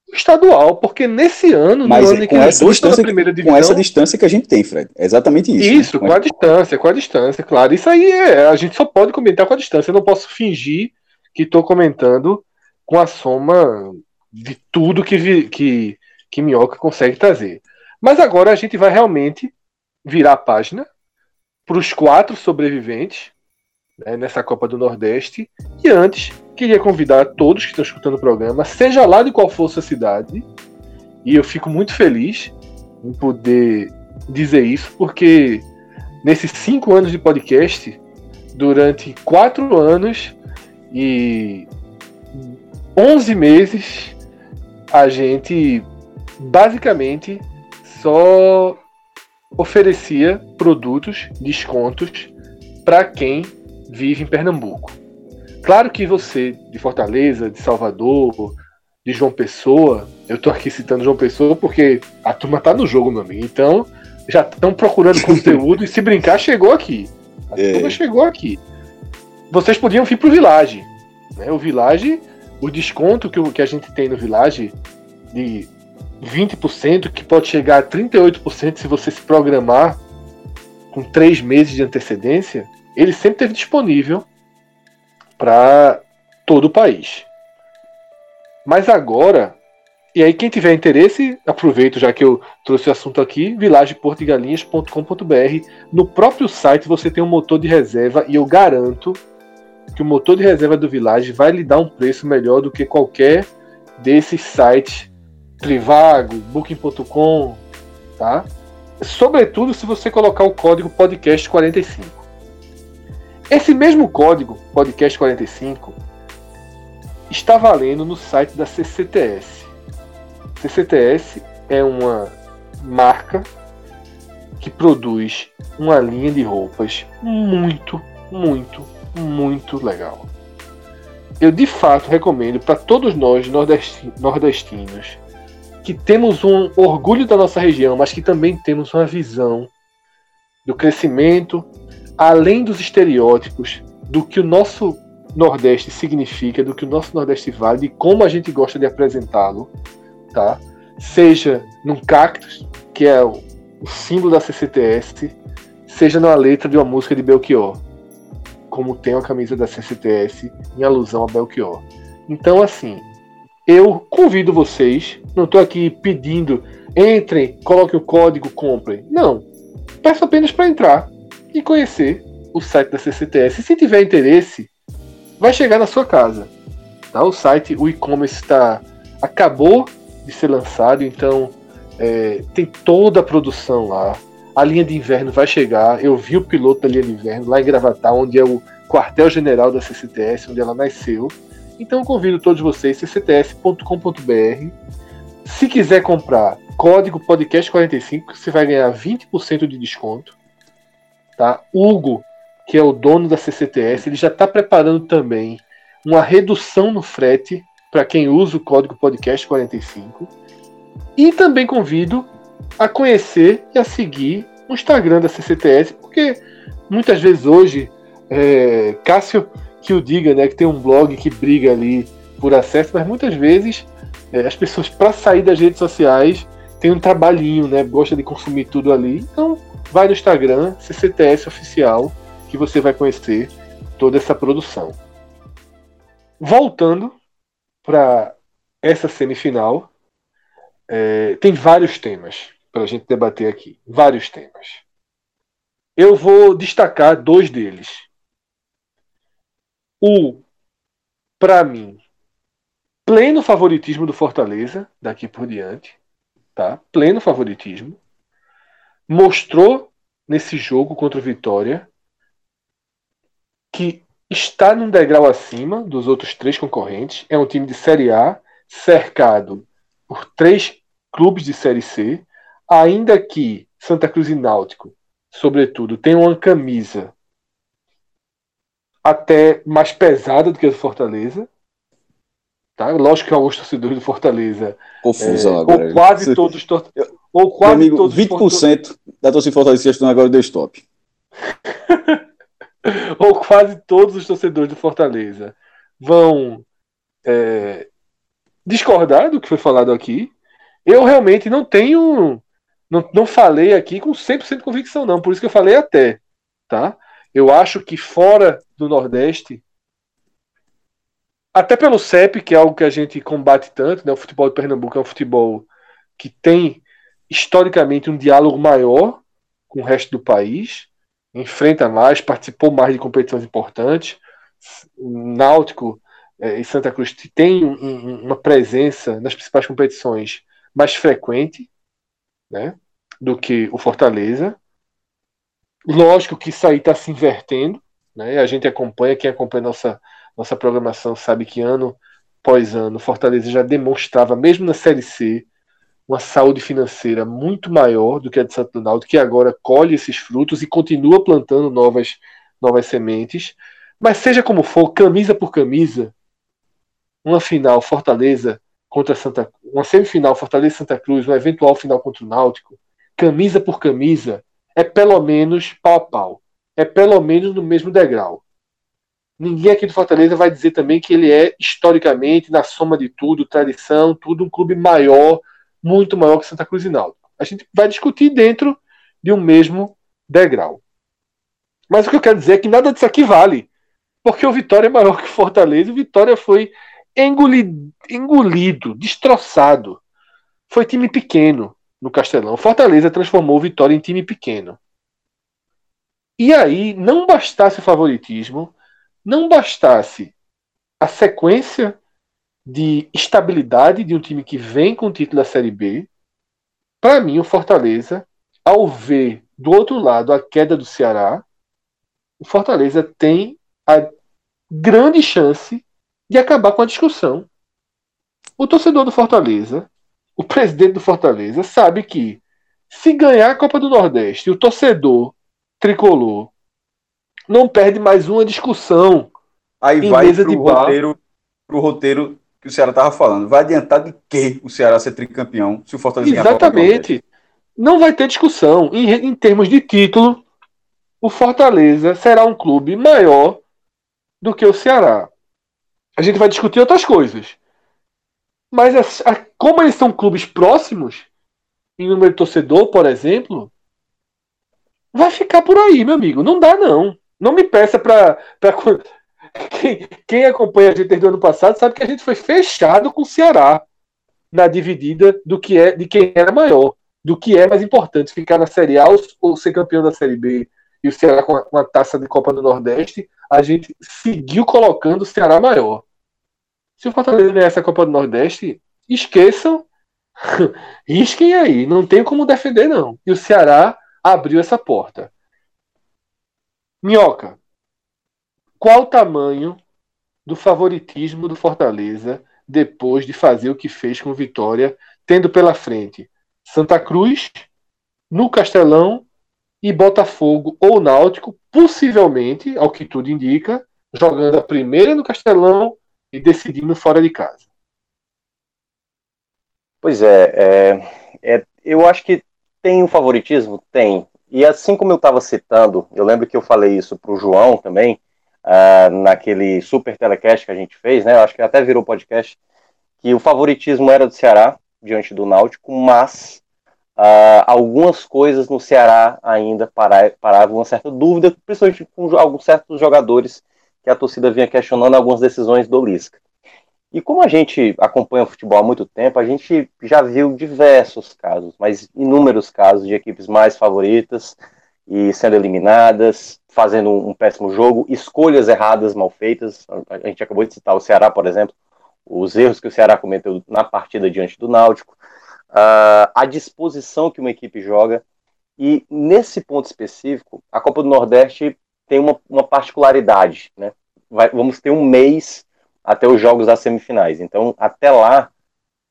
o estadual, porque nesse ano, Mas no ano com essa distância, primeira divisão, com essa distância que a gente tem, Fred. É exatamente isso. Né? Isso, né? com a distância, com a distância, claro. Isso aí é, a gente só pode comentar com a distância. Eu não posso fingir que estou comentando com a soma de tudo que, que, que Minhoca consegue trazer. Mas agora a gente vai realmente virar a página para os quatro sobreviventes né, nessa Copa do Nordeste. E antes, queria convidar todos que estão escutando o programa, seja lá de qual for a cidade, e eu fico muito feliz em poder dizer isso, porque nesses cinco anos de podcast, durante quatro anos e 11 meses a gente basicamente só oferecia produtos, descontos para quem vive em Pernambuco. Claro que você de Fortaleza, de Salvador, de João Pessoa, eu estou aqui citando João Pessoa porque a turma tá no jogo, meu amigo. Então, já estão procurando conteúdo e se brincar chegou aqui. A é. turma chegou aqui. Vocês podiam vir pro Village, né? O Village o desconto que, que a gente tem no Village de 20%, que pode chegar a 38% se você se programar com três meses de antecedência, ele sempre esteve disponível para todo o país. Mas agora, e aí quem tiver interesse, aproveito já que eu trouxe o assunto aqui, vilageportugalinhas.com.br. No próprio site você tem um motor de reserva e eu garanto que o motor de reserva do Village vai lhe dar um preço melhor do que qualquer desses sites Trivago, Booking.com, tá? Sobretudo se você colocar o código podcast45. Esse mesmo código podcast45 está valendo no site da CCTS. CCTS é uma marca que produz uma linha de roupas muito, muito, muito legal. Eu de fato recomendo para todos nós nordestinos que temos um orgulho da nossa região, mas que também temos uma visão do crescimento, além dos estereótipos, do que o nosso Nordeste significa, do que o nosso Nordeste vale, e como a gente gosta de apresentá-lo, tá? Seja num cactus, que é o símbolo da CCTS, seja na letra de uma música de Belchior como tem a camisa da CCTS em alusão a Belchior. Então, assim, eu convido vocês, não estou aqui pedindo, entrem, coloquem o código, comprem. Não. Peço apenas para entrar e conhecer o site da CCTS. Se tiver interesse, vai chegar na sua casa. Tá? O site, o e-commerce está acabou de ser lançado, então é, tem toda a produção lá. A linha de inverno vai chegar. Eu vi o piloto da linha de inverno lá em Gravatar, onde é o quartel-general da CCTS, onde ela nasceu. Então convido todos vocês, ccts.com.br. Se quiser comprar código podcast45, você vai ganhar 20% de desconto. Tá? Hugo, que é o dono da CCTS, ele já está preparando também uma redução no frete para quem usa o código podcast45. E também convido a conhecer e a seguir o Instagram da CCTS, porque muitas vezes hoje, é, Cássio que o diga, né, que tem um blog que briga ali por acesso, mas muitas vezes é, as pessoas, para sair das redes sociais, tem um trabalhinho, né, gosta de consumir tudo ali. Então, vai no Instagram, CCTS Oficial, que você vai conhecer toda essa produção. Voltando para essa semifinal, é, tem vários temas para a gente debater aqui. Vários temas. Eu vou destacar dois deles. O, para mim, pleno favoritismo do Fortaleza daqui por diante, tá? Pleno favoritismo. Mostrou nesse jogo contra o Vitória que está num degrau acima dos outros três concorrentes. É um time de Série A cercado por três clubes de Série C, ainda que Santa Cruz e Náutico, sobretudo, tenham uma camisa até mais pesada do que a do Fortaleza. Tá? Lógico que alguns torcedores do Fortaleza. Confusão é, agora. Ou quase todos os torcedores. Ou quase amigo, todos 20% da torcida Fortaleza estão agora deu stop. ou quase todos os torcedores do Fortaleza vão é, discordar do que foi falado aqui. Eu realmente não tenho. Não, não falei aqui com 100% de convicção, não. Por isso que eu falei até. Tá? Eu acho que fora do Nordeste, até pelo CEP, que é algo que a gente combate tanto, né? o futebol de Pernambuco é um futebol que tem historicamente um diálogo maior com o resto do país, enfrenta mais, participou mais de competições importantes. Náutico é, e Santa Cruz tem um, uma presença nas principais competições mais frequente né, do que o Fortaleza. Lógico que isso aí está se invertendo, né? A gente acompanha, quem acompanha nossa, nossa programação sabe que ano após ano, Fortaleza já demonstrava, mesmo na Série C, uma saúde financeira muito maior do que a de Santo Ronaldo, que agora colhe esses frutos e continua plantando novas, novas sementes. Mas seja como for, camisa por camisa, uma final Fortaleza contra Santa uma semifinal Fortaleza Santa Cruz, uma eventual final contra o Náutico, camisa por camisa, é pelo menos pau a pau. É pelo menos no mesmo degrau. Ninguém aqui do Fortaleza vai dizer também que ele é, historicamente, na soma de tudo, tradição, tudo, um clube maior, muito maior que Santa Cruz e Náutico. A gente vai discutir dentro de um mesmo degrau. Mas o que eu quero dizer é que nada disso aqui vale. Porque o Vitória é maior que o Fortaleza. O Vitória foi engolido, engolido, destroçado. Foi time pequeno no Castelão. Fortaleza transformou o Vitória em time pequeno. E aí, não bastasse o favoritismo, não bastasse a sequência de estabilidade de um time que vem com o título da Série B, para mim, o Fortaleza, ao ver do outro lado a queda do Ceará, o Fortaleza tem a grande chance de acabar com a discussão. O torcedor do Fortaleza, o presidente do Fortaleza, sabe que se ganhar a Copa do Nordeste, o torcedor tricolor não perde mais uma discussão. Aí vai pro roteiro, pro roteiro que o Ceará estava falando. Vai adiantar de que o Ceará ser tricampeão se o Fortaleza Exatamente. Não vai ter discussão. Em, em termos de título, o Fortaleza será um clube maior do que o Ceará. A gente vai discutir outras coisas. Mas a, a, como eles são clubes próximos, em número de torcedor, por exemplo, vai ficar por aí, meu amigo. Não dá, não. Não me peça para. Quem, quem, acompanha a gente desde o ano passado sabe que a gente foi fechado com o Ceará na dividida do que é de quem era maior, do que é mais importante, ficar na Série A ou, ou ser campeão da Série B. e o Ceará com a, com a taça de Copa do Nordeste, a gente seguiu colocando o Ceará maior. Se o Fortaleza ganhar essa Copa do Nordeste, esqueçam, risquem aí, não tem como defender não. E o Ceará abriu essa porta. Minhoca, qual o tamanho do favoritismo do Fortaleza depois de fazer o que fez com Vitória, tendo pela frente Santa Cruz, no Castelão e Botafogo ou Náutico, possivelmente, ao que tudo indica, jogando a primeira no Castelão e decidindo fora de casa. Pois é, é, é eu acho que tem um favoritismo? Tem. E assim como eu estava citando, eu lembro que eu falei isso para o João também, uh, naquele super telecast que a gente fez, né? Eu acho que até virou podcast, que o favoritismo era do Ceará diante do Náutico, mas uh, algumas coisas no Ceará ainda paravam para uma certa dúvida, principalmente com alguns certos jogadores que a torcida vinha questionando algumas decisões do Lisca. E como a gente acompanha o futebol há muito tempo, a gente já viu diversos casos, mas inúmeros casos de equipes mais favoritas e sendo eliminadas, fazendo um péssimo jogo, escolhas erradas, mal feitas. A gente acabou de citar o Ceará, por exemplo, os erros que o Ceará cometeu na partida diante do Náutico, uh, a disposição que uma equipe joga. E nesse ponto específico, a Copa do Nordeste tem uma, uma particularidade. Né? Vai, vamos ter um mês até os jogos das semifinais. Então, até lá,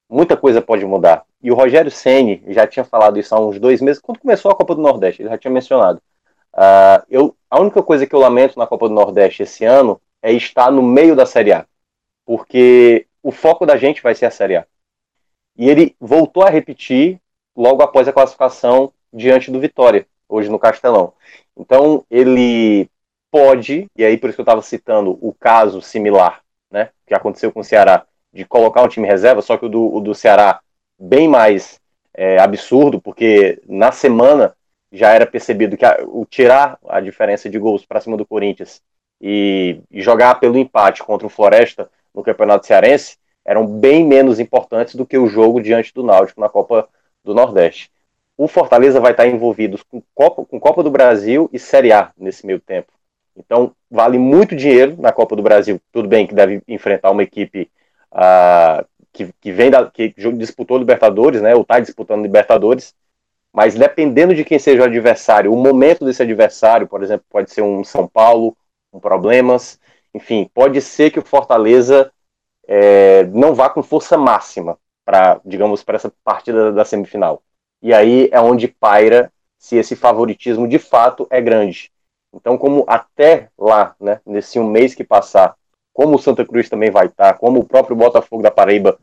muita coisa pode mudar. E o Rogério Ceni já tinha falado isso há uns dois meses, quando começou a Copa do Nordeste, ele já tinha mencionado. Uh, eu, a única coisa que eu lamento na Copa do Nordeste esse ano é estar no meio da Série A, porque o foco da gente vai ser a Série A. E ele voltou a repetir logo após a classificação diante do Vitória, hoje no Castelão. Então, ele pode, e aí por isso que eu estava citando o caso similar, né, que aconteceu com o Ceará, de colocar um time reserva, só que o do, o do Ceará bem mais é, absurdo, porque na semana já era percebido que a, o tirar a diferença de gols para cima do Corinthians e, e, jogar pelo empate contra o Floresta no Campeonato Cearense eram bem menos importantes do que o jogo diante do Náutico na Copa do Nordeste. O Fortaleza vai estar envolvido com Copa, com Copa do Brasil e Série A nesse meio tempo. Então, vale muito dinheiro na Copa do Brasil. Tudo bem que deve enfrentar uma equipe uh, que, que vem da, que disputou Libertadores, né, ou está disputando Libertadores, mas dependendo de quem seja o adversário, o momento desse adversário, por exemplo, pode ser um São Paulo, um Problemas, enfim, pode ser que o Fortaleza é, não vá com força máxima para, digamos, para essa partida da semifinal. E aí é onde paira se esse favoritismo de fato é grande. Então, como até lá, né, nesse um mês que passar, como o Santa Cruz também vai estar, como o próprio Botafogo da Paraíba,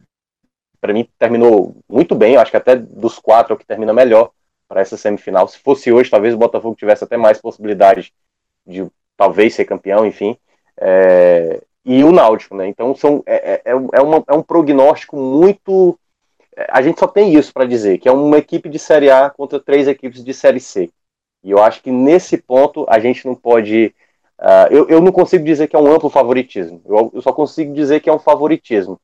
para mim terminou muito bem, eu acho que até dos quatro é o que termina melhor para essa semifinal. Se fosse hoje, talvez o Botafogo tivesse até mais possibilidade de talvez ser campeão, enfim. É, e o Náutico, né? Então são, é, é, é, uma, é um prognóstico muito. A gente só tem isso para dizer, que é uma equipe de Série A contra três equipes de Série C. E eu acho que nesse ponto a gente não pode. Uh, eu, eu não consigo dizer que é um amplo favoritismo. Eu, eu só consigo dizer que é um favoritismo.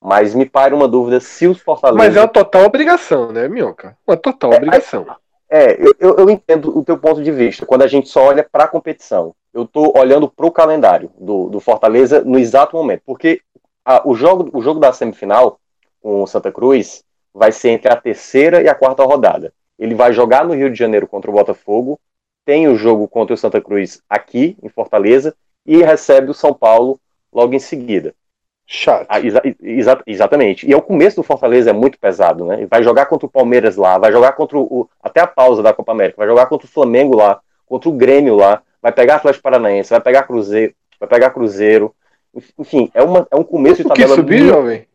Mas me paira uma dúvida se os Fortaleza. Mas é uma total obrigação, né, Minhoca? Uma total é, obrigação. É, eu, eu entendo o teu ponto de vista, quando a gente só olha para a competição. Eu estou olhando para o calendário do, do Fortaleza no exato momento. Porque a, o, jogo, o jogo da semifinal com o Santa Cruz vai ser entre a terceira e a quarta rodada. Ele vai jogar no Rio de Janeiro contra o Botafogo, tem o jogo contra o Santa Cruz aqui, em Fortaleza, e recebe o São Paulo logo em seguida. Chato. Ah, exa exa exatamente. E é o começo do Fortaleza é muito pesado, né? Vai jogar contra o Palmeiras lá, vai jogar contra o. Até a pausa da Copa América, vai jogar contra o Flamengo lá, contra o Grêmio lá, vai pegar Atlético Paranaense, vai pegar Cruzeiro, vai pegar Cruzeiro. Enfim, é, uma, é um começo de tabela. Quis subir, muito... jovem?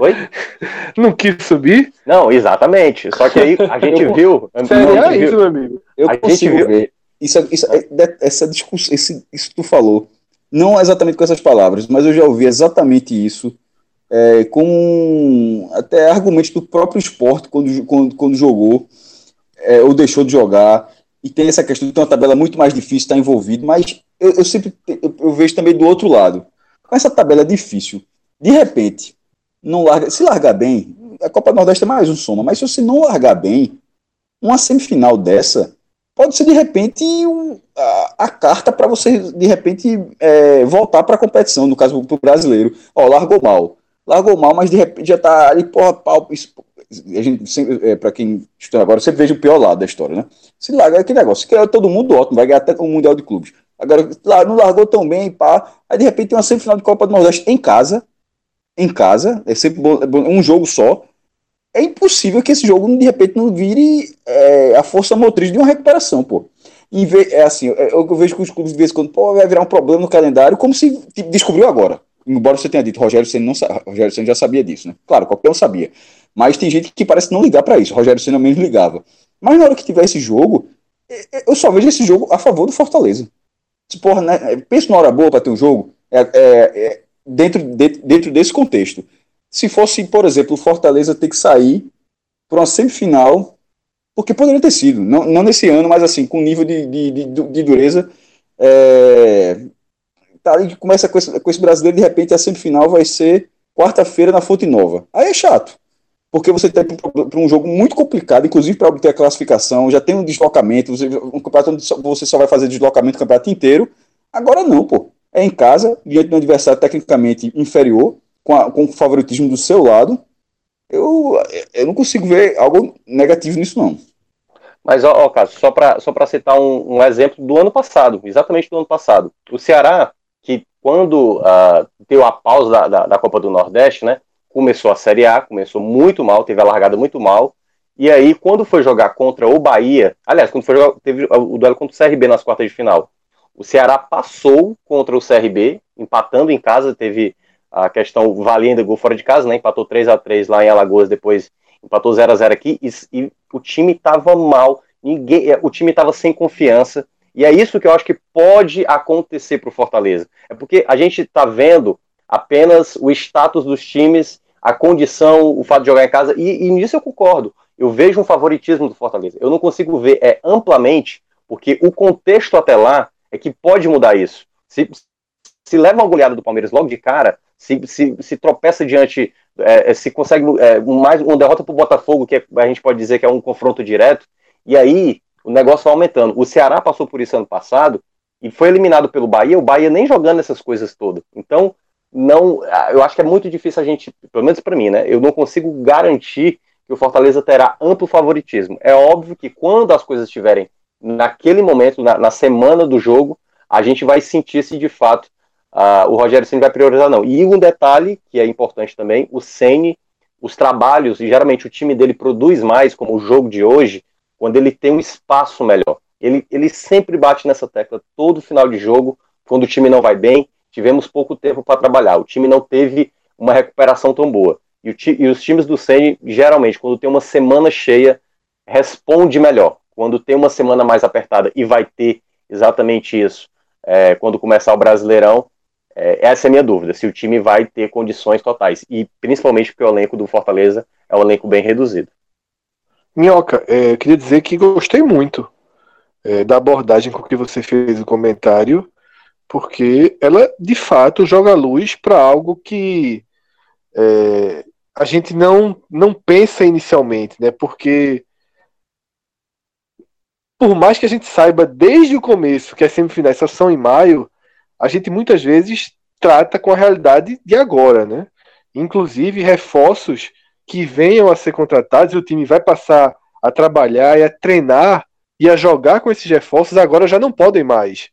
Oi? Não quis subir? Não, exatamente. Só que aí a gente eu, viu. Sério, é isso, meu amigo. Eu a consigo gente ver. Isso, isso, é, essa discussão, esse, isso que tu falou, não exatamente com essas palavras, mas eu já ouvi exatamente isso é, com até argumentos do próprio esporte quando, quando, quando jogou é, ou deixou de jogar. E tem essa questão de ter uma tabela muito mais difícil, estar envolvido, mas eu, eu sempre eu, eu vejo também do outro lado. Com essa tabela difícil, de repente, não larga, se largar bem, a Copa Nordeste é mais um soma, mas se você não largar bem, uma semifinal dessa pode ser de repente um, a, a carta para você, de repente, é, voltar para a competição, no caso do brasileiro. Ó, largou mal. Largou mal, mas de repente já tá ali, porra, pau. Isso, a gente sempre, é, para quem estuda agora, sempre veja o pior lado da história, né? Se larga aquele negócio, que é todo mundo ótimo, vai ganhar até o Mundial de Clubes. Agora, não largou tão bem, pá. Aí de repente tem uma semifinal de Copa do Nordeste em casa. Em casa, é sempre bom, é um jogo só. É impossível que esse jogo, de repente, não vire é, a força motriz de uma recuperação, pô. E é assim, é, eu, eu vejo que os clubes de vez em quando, pô, vai virar um problema no calendário, como se tipo, descobriu agora. Embora você tenha dito, Rogério Senna não Rogério Senna já sabia disso, né? Claro, qualquer um sabia. Mas tem gente que parece não ligar para isso. Rogério Senna mesmo ligava. Mas na hora que tiver esse jogo, eu só vejo esse jogo a favor do Fortaleza. Se, porra, né, pensa numa hora boa para ter um jogo, é, é, é dentro, de, dentro desse contexto. Se fosse, por exemplo, o Fortaleza ter que sair para uma semifinal, porque poderia ter sido, não, não nesse ano, mas assim, com nível de, de, de, de dureza. É, tá, começa com esse, com esse brasileiro, de repente a semifinal vai ser quarta-feira na Fonte Nova. Aí é chato porque você tem para um jogo muito complicado, inclusive para obter a classificação, já tem um deslocamento, você, um campeonato você só vai fazer deslocamento o campeonato inteiro. Agora não, pô. É em casa, diante de um adversário tecnicamente inferior, com, a, com o favoritismo do seu lado. Eu, eu não consigo ver algo negativo nisso, não. Mas, ó, ó Cássio, só para só citar um, um, exemplo do ano passado, exatamente do ano passado. O Ceará, que quando uh, deu a pausa da, da, da Copa do Nordeste, né? começou a Série A, começou muito mal, teve a largada muito mal. E aí, quando foi jogar contra o Bahia, aliás, quando foi jogar, teve o duelo contra o CRB nas quartas de final, o Ceará passou contra o CRB, empatando em casa, teve a questão valendo gol fora de casa, né? Empatou 3 a 3 lá em Alagoas, depois empatou 0 a 0 aqui e, e o time estava mal, ninguém, o time estava sem confiança. E é isso que eu acho que pode acontecer para o Fortaleza. É porque a gente está vendo apenas o status dos times a condição, o fato de jogar em casa, e, e nisso eu concordo. Eu vejo um favoritismo do Fortaleza. Eu não consigo ver é, amplamente, porque o contexto até lá é que pode mudar isso. Se, se leva uma goleada do Palmeiras logo de cara, se, se, se tropeça diante, é, é se consegue é, mais uma derrota para o Botafogo, que é, a gente pode dizer que é um confronto direto, e aí o negócio vai aumentando. O Ceará passou por isso ano passado e foi eliminado pelo Bahia, o Bahia nem jogando essas coisas todas. Então, não, eu acho que é muito difícil a gente, pelo menos para mim, né? Eu não consigo garantir que o Fortaleza terá amplo favoritismo. É óbvio que quando as coisas estiverem naquele momento, na, na, semana do jogo, a gente vai sentir se de fato uh, o Rogério Ceni vai priorizar não. E um detalhe que é importante também, o Ceni, os trabalhos e geralmente o time dele produz mais, como o jogo de hoje, quando ele tem um espaço melhor. Ele, ele sempre bate nessa tecla todo final de jogo, quando o time não vai bem, tivemos pouco tempo para trabalhar. O time não teve uma recuperação tão boa. E, e os times do Ceni geralmente, quando tem uma semana cheia, responde melhor. Quando tem uma semana mais apertada e vai ter exatamente isso é, quando começar o Brasileirão, é, essa é a minha dúvida, se o time vai ter condições totais. E principalmente porque o elenco do Fortaleza é um elenco bem reduzido. Minhoca, é, queria dizer que gostei muito é, da abordagem com que você fez o comentário porque ela de fato joga luz para algo que é, a gente não, não pensa inicialmente, né? Porque por mais que a gente saiba desde o começo que as semifinais só são em maio, a gente muitas vezes trata com a realidade de agora, né? Inclusive reforços que venham a ser contratados o time vai passar a trabalhar e a treinar e a jogar com esses reforços agora já não podem mais.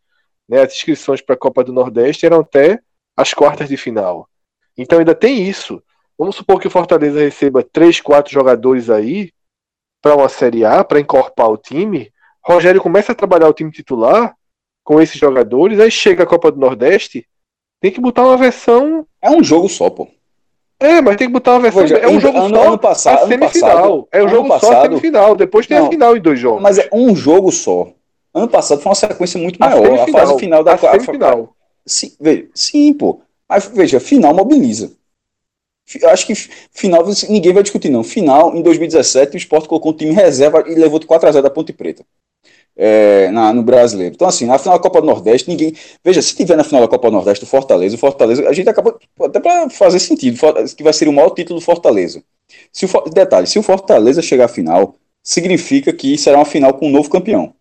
Né? As inscrições para a Copa do Nordeste eram até as quartas de final. Então ainda tem isso. Vamos supor que o Fortaleza receba três, quatro jogadores aí para uma Série A, para encorpar o time. Rogério começa a trabalhar o time titular com esses jogadores, aí chega a Copa do Nordeste, tem que botar uma versão. É um jogo só, pô. É, mas tem que botar uma versão. Veja, é um jogo ano, só. Ano passado, semifinal. Ano passado, é um jogo passado, só semifinal. Depois tem não, a final em dois jogos. Mas é um jogo só. Ano passado foi uma sequência muito maior. A, a fase final da a semifinal. Sim, veja, sim, pô. Mas veja, final mobiliza. Acho que final ninguém vai discutir, não. Final, em 2017, o Sport colocou um time reserva e levou de 4x0 da Ponte Preta. É, na, no brasileiro. Então, assim, na final da Copa do Nordeste, ninguém. Veja, se tiver na final da Copa do Nordeste o Fortaleza, o Fortaleza, a gente acaba. Até para fazer sentido, que vai ser o maior título do Fortaleza. Se o, detalhe, se o Fortaleza chegar à final, significa que será uma final com um novo campeão.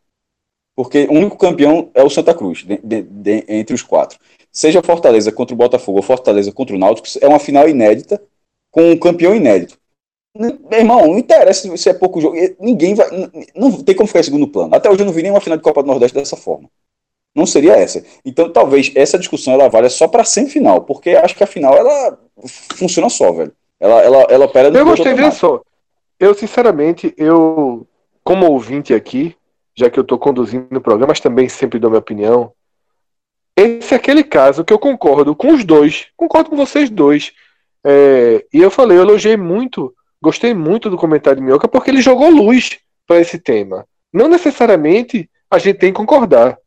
porque o único campeão é o Santa Cruz, de, de, de, entre os quatro. Seja Fortaleza contra o Botafogo ou Fortaleza contra o Náutico, é uma final inédita com um campeão inédito. Meu irmão, não interessa se é pouco jogo. Ninguém vai. Não, não tem como ficar em segundo plano. Até hoje eu não vi nenhuma final de Copa do Nordeste dessa forma. Não seria essa. Então talvez essa discussão ela valha só para semifinal, porque acho que a final ela funciona só, velho. Ela, ela, ela opera no Eu gostei, veja só. Eu, sinceramente, eu, como ouvinte aqui, já que eu estou conduzindo o programa, mas também sempre dou minha opinião. Esse é aquele caso que eu concordo com os dois, concordo com vocês dois. É, e eu falei, eu elogiei muito, gostei muito do comentário de Mioca, porque ele jogou luz para esse tema. Não necessariamente a gente tem que concordar.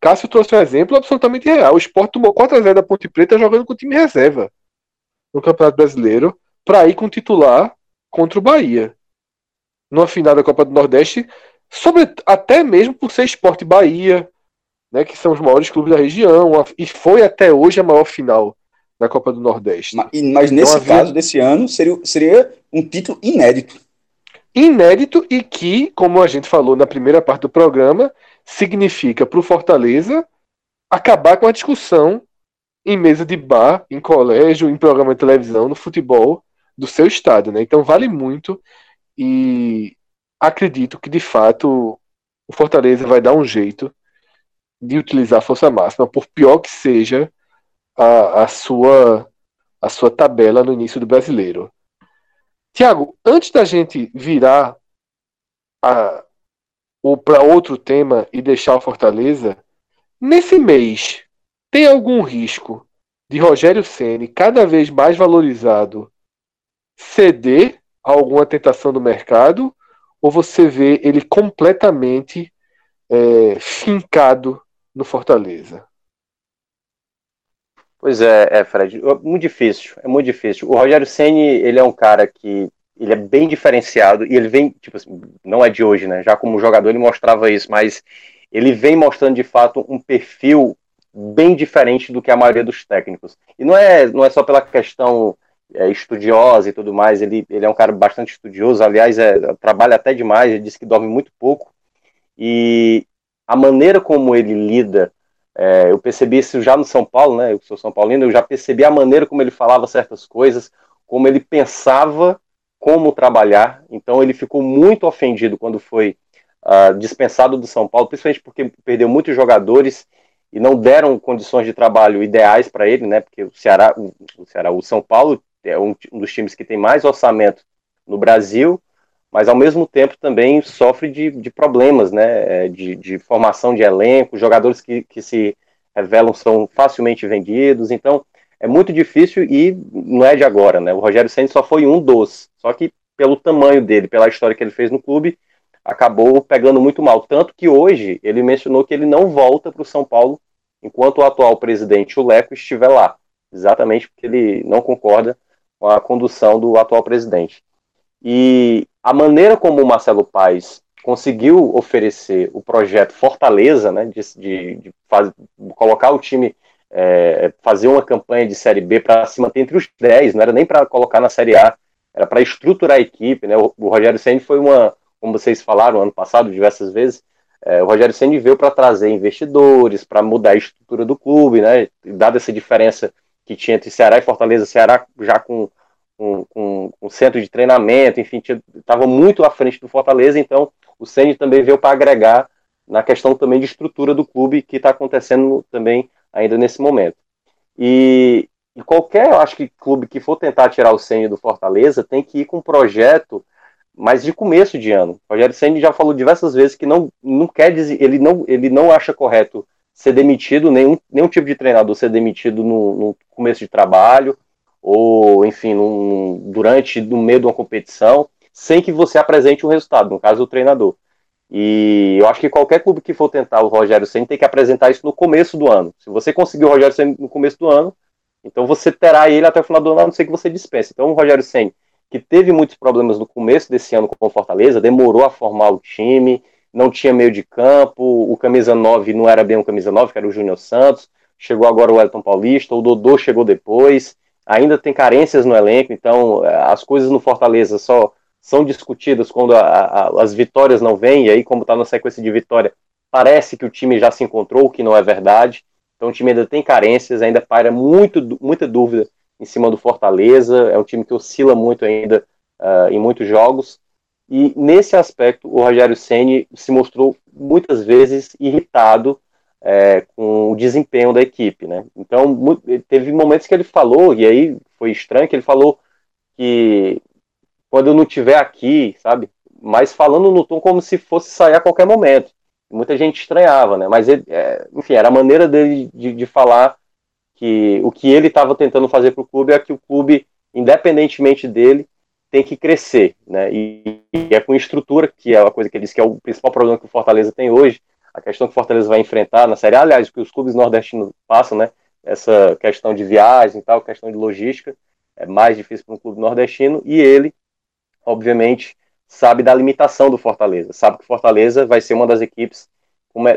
Cássio trouxe um exemplo absolutamente real. O Sport tomou 4x0 da Ponte Preta jogando com o time reserva no Campeonato Brasileiro para ir com o titular contra o Bahia. Numa final da Copa do Nordeste, sobre, até mesmo por ser Sport Bahia, né, que são os maiores clubes da região, e foi até hoje a maior final da Copa do Nordeste. Mas, mas nesse então, caso, desse ano, seria, seria um título inédito. Inédito e que, como a gente falou na primeira parte do programa, significa para o Fortaleza acabar com a discussão em mesa de bar, em colégio, em programa de televisão, no futebol do seu estado, né? Então vale muito e acredito que de fato o Fortaleza vai dar um jeito de utilizar a força máxima, por pior que seja a, a sua a sua tabela no início do brasileiro. Tiago, antes da gente virar a, ou para outro tema e deixar o Fortaleza, nesse mês tem algum risco de Rogério Ceni cada vez mais valorizado ceder a alguma tentação do mercado ou você vê ele completamente é, fincado no Fortaleza? Pois é, é, Fred, é muito difícil, é muito difícil. O Rogério Ceni ele é um cara que ele é bem diferenciado e ele vem, tipo assim, não é de hoje, né? Já como jogador ele mostrava isso, mas ele vem mostrando de fato um perfil bem diferente do que a maioria dos técnicos. E não é, não é só pela questão é, estudiosa e tudo mais, ele, ele é um cara bastante estudioso, aliás, é, trabalha até demais, ele diz que dorme muito pouco. E a maneira como ele lida, é, eu percebi isso já no São Paulo, né? Eu sou São Paulino, eu já percebi a maneira como ele falava certas coisas, como ele pensava como trabalhar. Então ele ficou muito ofendido quando foi uh, dispensado do São Paulo, principalmente porque perdeu muitos jogadores e não deram condições de trabalho ideais para ele, né? Porque o Ceará, o, o, Ceará, o São Paulo é um, um, dos times que tem mais orçamento no Brasil, mas ao mesmo tempo também sofre de, de problemas, né? É, de, de, formação de elenco, jogadores que, que se revelam são facilmente vendidos, então é muito difícil e não é de agora, né? O Rogério Senna só foi um dos, só que pelo tamanho dele, pela história que ele fez no clube, acabou pegando muito mal. Tanto que hoje ele mencionou que ele não volta para o São Paulo enquanto o atual presidente, o Leco, estiver lá. Exatamente porque ele não concorda com a condução do atual presidente. E a maneira como o Marcelo Paes conseguiu oferecer o projeto Fortaleza, né, de, de, de faz, colocar o time é, fazer uma campanha de Série B para se manter entre os 10, não era nem para colocar na Série A, era para estruturar a equipe. Né? O, o Rogério Senni foi uma, como vocês falaram ano passado diversas vezes, é, o Rogério Senni veio para trazer investidores, para mudar a estrutura do clube, né? dada essa diferença que tinha entre Ceará e Fortaleza, Ceará já com um, com um centro de treinamento, enfim, estava muito à frente do Fortaleza, então o Senni também veio para agregar na questão também de estrutura do clube que está acontecendo também ainda nesse momento. E, e, qualquer, eu acho que clube que for tentar tirar o Senna do Fortaleza tem que ir com um projeto mais de começo de ano. O Rogério Senna já falou diversas vezes que não, não quer dizer, ele não, ele não acha correto ser demitido, nenhum, nenhum tipo de treinador ser demitido no, no começo de trabalho, ou enfim, num, durante, no meio de uma competição, sem que você apresente um resultado, no caso o treinador. E eu acho que qualquer clube que for tentar o Rogério Senna tem que apresentar isso no começo do ano. Se você conseguir o Rogério Senna no começo do ano, então você terá ele até o final do ano, a não ser que você dispense. Então o Rogério Senna, que teve muitos problemas no começo desse ano com o Fortaleza, demorou a formar o time, não tinha meio de campo, o camisa 9 não era bem o camisa 9, que era o Júnior Santos, chegou agora o Elton Paulista, o Dodô chegou depois, ainda tem carências no elenco, então eh, as coisas no Fortaleza só são discutidas quando a, a, as vitórias não vêm, e aí, como está na sequência de vitória, parece que o time já se encontrou, o que não é verdade. Então o time ainda tem carências, ainda paira muito, muita dúvida em cima do Fortaleza. É um time que oscila muito ainda uh, em muitos jogos. E nesse aspecto, o Rogério Ceni se mostrou muitas vezes irritado é, com o desempenho da equipe, né? Então teve momentos que ele falou e aí foi estranho que ele falou que quando eu não estiver aqui, sabe? Mas falando no tom como se fosse sair a qualquer momento muita gente estranhava, né? Mas, ele, é, enfim, era a maneira dele de, de falar que o que ele estava tentando fazer para o clube é que o clube, independentemente dele, tem que crescer, né? E, e, é com estrutura, que é uma coisa que ele disse que é o principal problema que o Fortaleza tem hoje, a questão que o Fortaleza vai enfrentar na Série aliás, que os clubes nordestinos passam, né? Essa questão de viagem e tal, questão de logística, é mais difícil para um clube nordestino, e ele, obviamente, sabe da limitação do Fortaleza, sabe que o Fortaleza vai ser uma das equipes,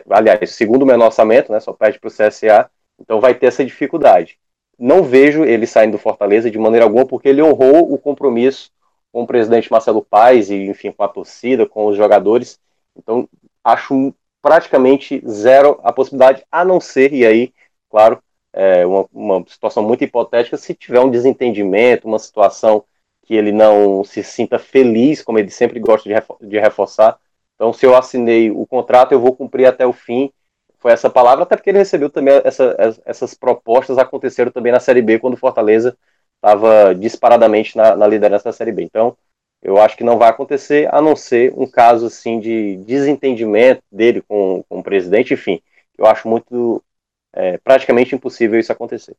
aliás, segundo o menor orçamento, né, só perde para o CSA, então vai ter essa dificuldade. Não vejo ele saindo do Fortaleza de maneira alguma, porque ele honrou o compromisso com o presidente Marcelo Paes e, enfim, com a torcida, com os jogadores. Então, acho praticamente zero a possibilidade, a não ser, e aí, claro, é uma, uma situação muito hipotética, se tiver um desentendimento, uma situação que ele não se sinta feliz, como ele sempre gosta de reforçar. Então, se eu assinei o contrato, eu vou cumprir até o fim. Foi essa palavra, até porque ele recebeu também essa, essas propostas aconteceram também na Série B, quando o Fortaleza estava disparadamente na, na, liderança da Série B. Então, eu acho que não vai acontecer, a não ser um caso assim de desentendimento dele com, com o presidente, enfim. Eu acho muito é, praticamente impossível isso acontecer.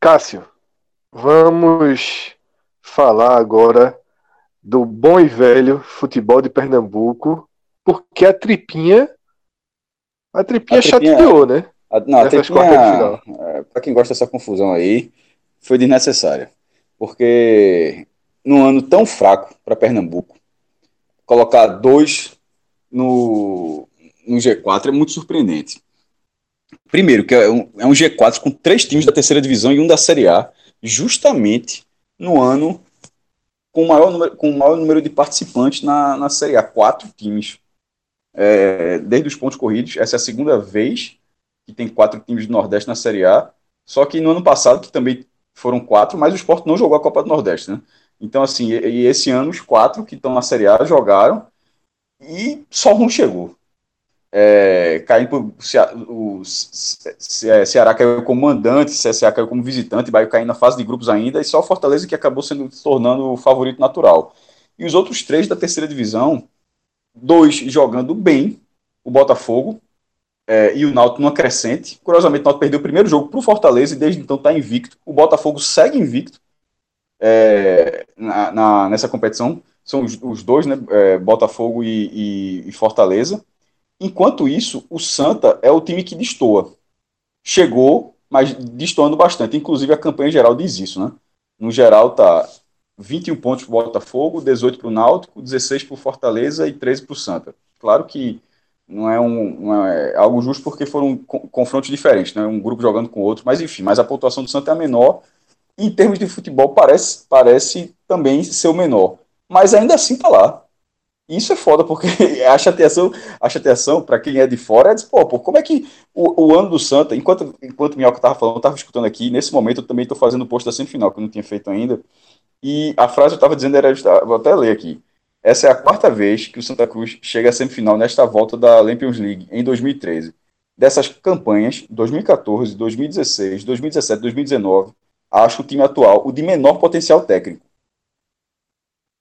Cássio, vamos falar agora do bom e velho futebol de Pernambuco, porque a tripinha a tripinha, a tripinha chateou, né? A, não, a tripinha, é, para quem gosta dessa confusão aí, foi desnecessária. Porque num ano tão fraco para Pernambuco, colocar dois no, no G4 é muito surpreendente. Primeiro, que é um, é um G4 com três times da terceira divisão e um da Série A, justamente no ano com o maior número, com o maior número de participantes na, na Série A, quatro times. É, desde os pontos corridos, essa é a segunda vez que tem quatro times do Nordeste na Série A, só que no ano passado, que também foram quatro, mas o Sport não jogou a Copa do Nordeste, né? Então, assim, e, esse ano os quatro que estão na Série A jogaram e só um chegou é, caindo o é, Ceará caiu como mandante, CSA caiu como visitante, Bahia caindo na fase de grupos ainda, e só o Fortaleza que acabou sendo se tornando o favorito natural. E os outros três da terceira divisão, dois jogando bem, o Botafogo é, e o Náutico numa crescente. Curiosamente, o Náutico perdeu o primeiro jogo para o Fortaleza e desde então está invicto. O Botafogo segue invicto é, na, na, nessa competição. São os, os dois, né, é, Botafogo e, e, e Fortaleza. Enquanto isso, o Santa é o time que destoa. Chegou, mas destoando bastante. Inclusive, a campanha geral diz isso, né? No geral, tá 21 pontos para o Botafogo, 18 para o Náutico, 16 para o Fortaleza e 13 para o Santa. Claro que não é, um, não é algo justo porque foram confrontos diferentes, né? Um grupo jogando com outro, mas enfim, mas a pontuação do Santa é a menor. Em termos de futebol, parece, parece também ser o menor. Mas ainda assim tá lá. Isso é foda, porque a chateação, a chateação para quem é de fora é de, pô, pô, como é que o, o ano do Santa, enquanto, enquanto o Minhoca tava falando, eu tava escutando aqui, nesse momento eu também estou fazendo o post da semifinal, que eu não tinha feito ainda, e a frase eu estava dizendo era, vou até ler aqui, essa é a quarta vez que o Santa Cruz chega à semifinal nesta volta da Champions League, em 2013. Dessas campanhas, 2014, 2016, 2017, 2019, acho o time atual o de menor potencial técnico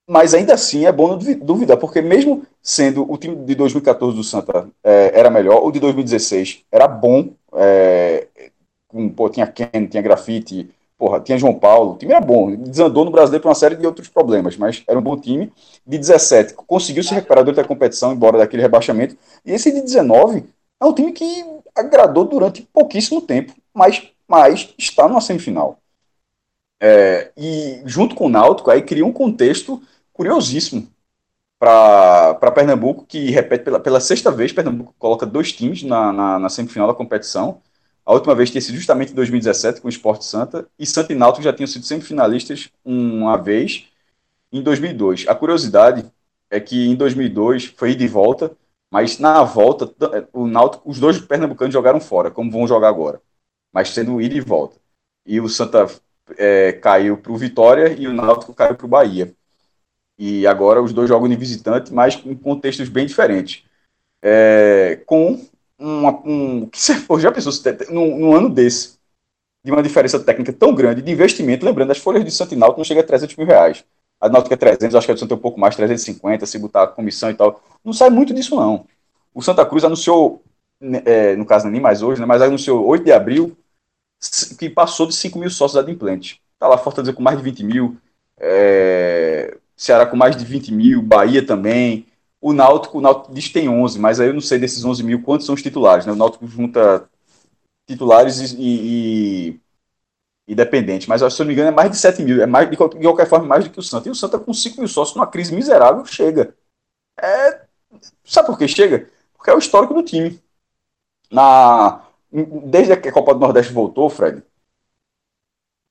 mas ainda assim é bom duvidar, porque mesmo sendo o time de 2014 do Santa é, era melhor, o de 2016 era bom, é, com, pô, tinha Ken, tinha Grafite, porra, tinha João Paulo, o time era bom, desandou no brasileiro por uma série de outros problemas, mas era um bom time. De 17 conseguiu se recuperar durante a competição, embora daquele rebaixamento, e esse de 19 é um time que agradou durante pouquíssimo tempo, mas, mas está numa semifinal. É, e junto com o Náutico, aí cria um contexto curiosíssimo para Pernambuco, que repete pela, pela sexta vez, Pernambuco coloca dois times na, na, na, semifinal da competição. A última vez tinha sido justamente em 2017 com o Esporte Santa, e Santa e Náutico já tinham sido semifinalistas uma vez em 2002. A curiosidade é que em 2002 foi de volta, Mas na volta, o Náutico, os dois pernambucanos jogaram fora, como vão jogar agora. Mas sendo ida e volta. E o Santa é, caiu para o Vitória e o Náutico caiu para o Bahia. E agora os dois jogam de visitante, mas em contextos bem diferentes. É, com uma, um. Já pensou num, num ano desse, de uma diferença técnica tão grande, de investimento, lembrando, as folhas de Santinal não chega a 300 mil reais. A Náutica é 300, acho que a do Santa tem um pouco mais, 350, se botar a comissão e tal. Não sai muito disso, não. O Santa Cruz anunciou, né, é, no caso é nem mais hoje, né, mas anunciou 8 de abril, que passou de 5 mil sócios adimplentes. Está lá Fortaleza com mais de 20 mil, é, Ceará com mais de 20 mil, Bahia também. O Náutico, o Náutico diz que tem 11, mas aí eu não sei desses 11 mil quantos são os titulares. Né? O Náutico junta titulares e, e, e dependentes, mas se eu não me engano é mais de 7 mil, é mais, de qualquer forma mais do que o Santa. E o Santa com 5 mil sócios numa crise miserável chega. É, sabe por que chega? Porque é o histórico do time. Na, desde que a Copa do Nordeste voltou, Fred,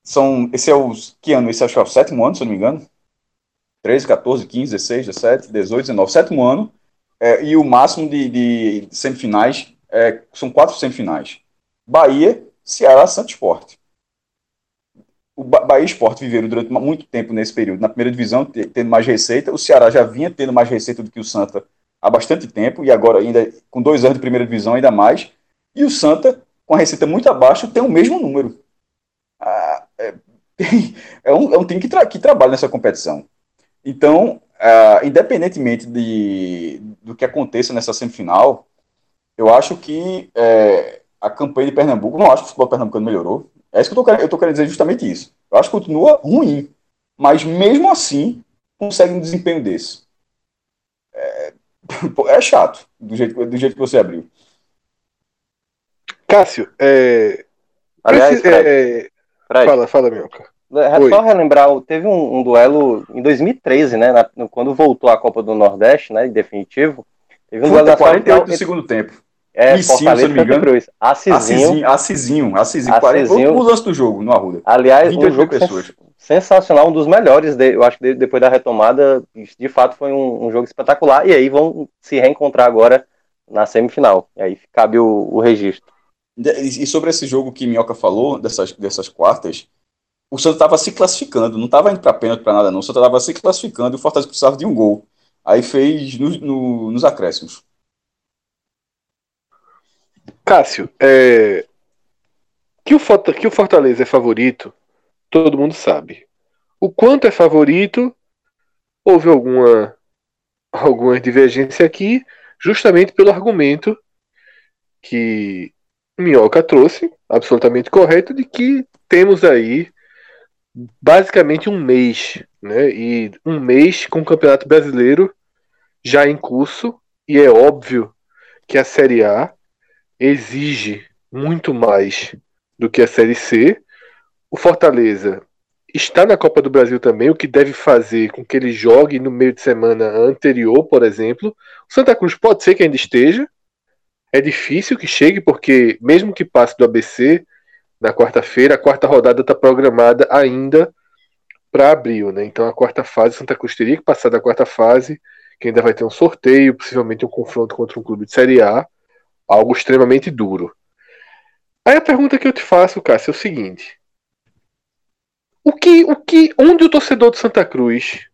são, esse é o, que ano? Esse acho que é o sétimo ano, se eu não me engano. 13, 14, 15, 16, 17, 18, 19, sétimo ano. É, e o máximo de, de semifinais é, são quatro semifinais. Bahia, Ceará, Santo Esporte. O Bahia e Esporte viveram durante muito tempo nesse período, na primeira divisão, tendo mais receita. O Ceará já vinha tendo mais receita do que o Santa há bastante tempo, e agora, ainda com dois anos de primeira divisão, ainda mais. E o Santa, com a receita muito abaixo, tem o mesmo número. Ah, é, é, um, é um time que, tra que trabalha nessa competição. Então, uh, independentemente de, do que aconteça nessa semifinal, eu acho que é, a campanha de Pernambuco, não acho que o futebol pernambucano melhorou. É isso que eu estou querendo, querendo dizer justamente isso. Eu acho que continua ruim, mas mesmo assim consegue um desempenho desse. É, é chato, do jeito, do jeito que você abriu. Cássio, é... Aliás, é... Fala, fala, meu cara. É Oi. só relembrar, teve um, um, duelo em 2013, né? Na, quando voltou a Copa do Nordeste, né? Em definitivo. Teve um Foi duelo 48 do segundo tempo. É, Fortaleza se não me engano. Cruz. Assisinho. Assisinho, Assisinho. 40, o lance do jogo no Arruda. Aliás, um jogo pessoas. sensacional, um dos melhores, de, eu acho que de, depois da retomada, de fato foi um, um, jogo espetacular. E aí vão se reencontrar agora na semifinal. E aí cabe o, o registro. E sobre esse jogo que Minhoca falou, dessas, dessas quartas, o Santos estava se classificando, não estava indo para pênalti para nada, não. O Santos estava se classificando e o Fortaleza precisava de um gol. Aí fez no, no, nos acréscimos. Cássio, é... que, o que o Fortaleza é favorito, todo mundo sabe. O quanto é favorito, houve alguma, alguma divergência aqui, justamente pelo argumento que Minhoca trouxe, absolutamente correto, de que temos aí basicamente um mês, né? E um mês com o Campeonato Brasileiro já em curso, e é óbvio que a Série A exige muito mais do que a Série C. O Fortaleza está na Copa do Brasil também, o que deve fazer com que ele jogue no meio de semana anterior, por exemplo. O Santa Cruz pode ser que ainda esteja. É difícil que chegue, porque mesmo que passe do ABC, na quarta-feira. A quarta rodada está programada ainda para abril, né? Então a quarta fase, Santa Cruz teria que passar da quarta fase, que ainda vai ter um sorteio, possivelmente um confronto contra um clube de Série A, algo extremamente duro. Aí a pergunta que eu te faço, Cássio, é o seguinte: o que, o que, onde o torcedor de Santa Cruz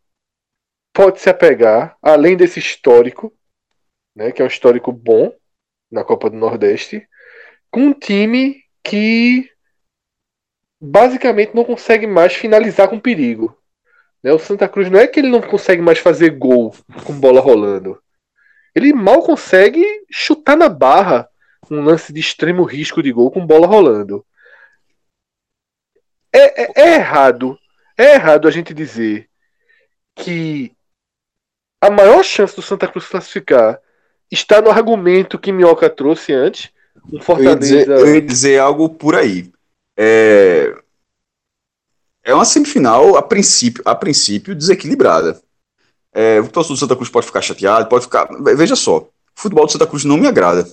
pode se apegar, além desse histórico, né, que é um histórico bom na Copa do Nordeste, com um time que basicamente não consegue mais finalizar com perigo. Né? O Santa Cruz não é que ele não consegue mais fazer gol com bola rolando. Ele mal consegue chutar na barra um lance de extremo risco de gol com bola rolando. É, é, é errado. É errado a gente dizer que a maior chance do Santa Cruz classificar está no argumento que Minhoca trouxe antes. Um Fortaleza... eu, ia dizer, eu ia dizer algo por aí. É, é uma semifinal, a princípio, a princípio desequilibrada. É, o torcedor do Santa Cruz pode ficar chateado, pode ficar. Veja só, o futebol do Santa Cruz não me agrada.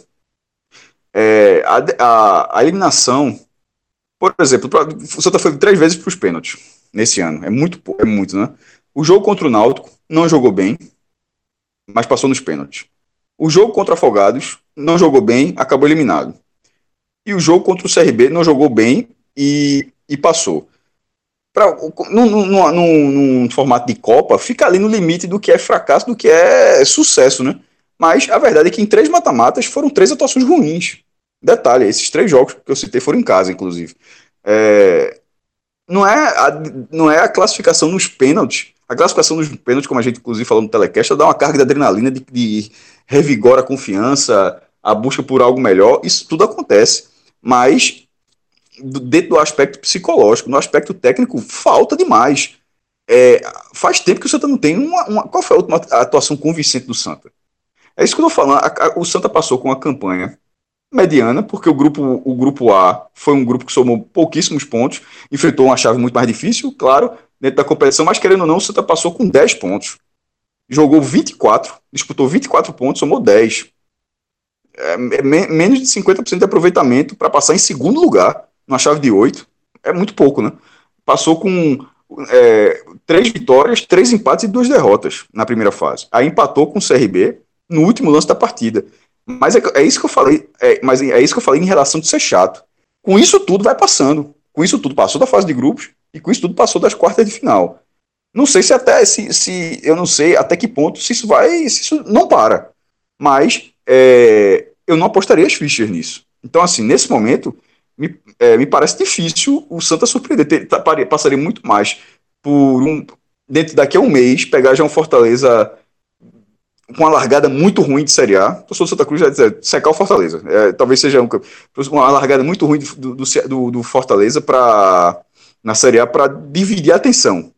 É, a, a, a, eliminação, por exemplo, o Santa foi três vezes para os pênaltis nesse ano. É muito, é muito, né? O jogo contra o Náutico não jogou bem, mas passou nos pênaltis. O jogo contra Afogados não jogou bem, acabou eliminado. E o jogo contra o CRB não jogou bem e, e passou. Pra, num, formato de Copa, fica ali no limite do que é fracasso, do que é sucesso, né? Mas a verdade é que em três mata-matas foram três atuações ruins. Detalhe, esses três jogos que eu citei foram em casa, inclusive. É, não, é a, não é a classificação nos pênaltis. A classificação nos pênaltis, como a gente inclusive falou no telecast, dá uma carga de adrenalina, de, de revigora a confiança, a busca por algo melhor. Isso tudo acontece. Mas dentro do aspecto psicológico, no aspecto técnico, falta demais. É, faz tempo que o Santa não tem uma, uma, Qual foi a última atuação convincente do Santa? É isso que eu estou falando. A, a, o Santa passou com uma campanha mediana, porque o grupo, o grupo A foi um grupo que somou pouquíssimos pontos, enfrentou uma chave muito mais difícil, claro, dentro da competição, mas querendo ou não, o Santa passou com 10 pontos. Jogou 24, disputou 24 pontos, somou 10. É, é menos de 50% de aproveitamento para passar em segundo lugar, numa chave de 8. É muito pouco, né? Passou com é, três vitórias, três empates e duas derrotas na primeira fase. Aí empatou com o CRB no último lance da partida. Mas é, é isso que eu falei. É, mas é isso que eu falei em relação de ser chato. Com isso tudo vai passando. Com isso tudo passou da fase de grupos e com isso tudo passou das quartas de final. Não sei se até se, se eu não sei até que ponto se isso vai, se isso não para. Mas é, eu não apostaria as fichas nisso. Então assim, nesse momento me, é, me parece difícil o Santa surpreender. Ter, tá, passaria muito mais por um dentro daqui a um mês pegar já um Fortaleza com uma largada muito ruim de Série A. O Santa Cruz já dizer, secar o Fortaleza. É, talvez seja um, uma largada muito ruim do, do, do Fortaleza para na Série A para dividir a atenção.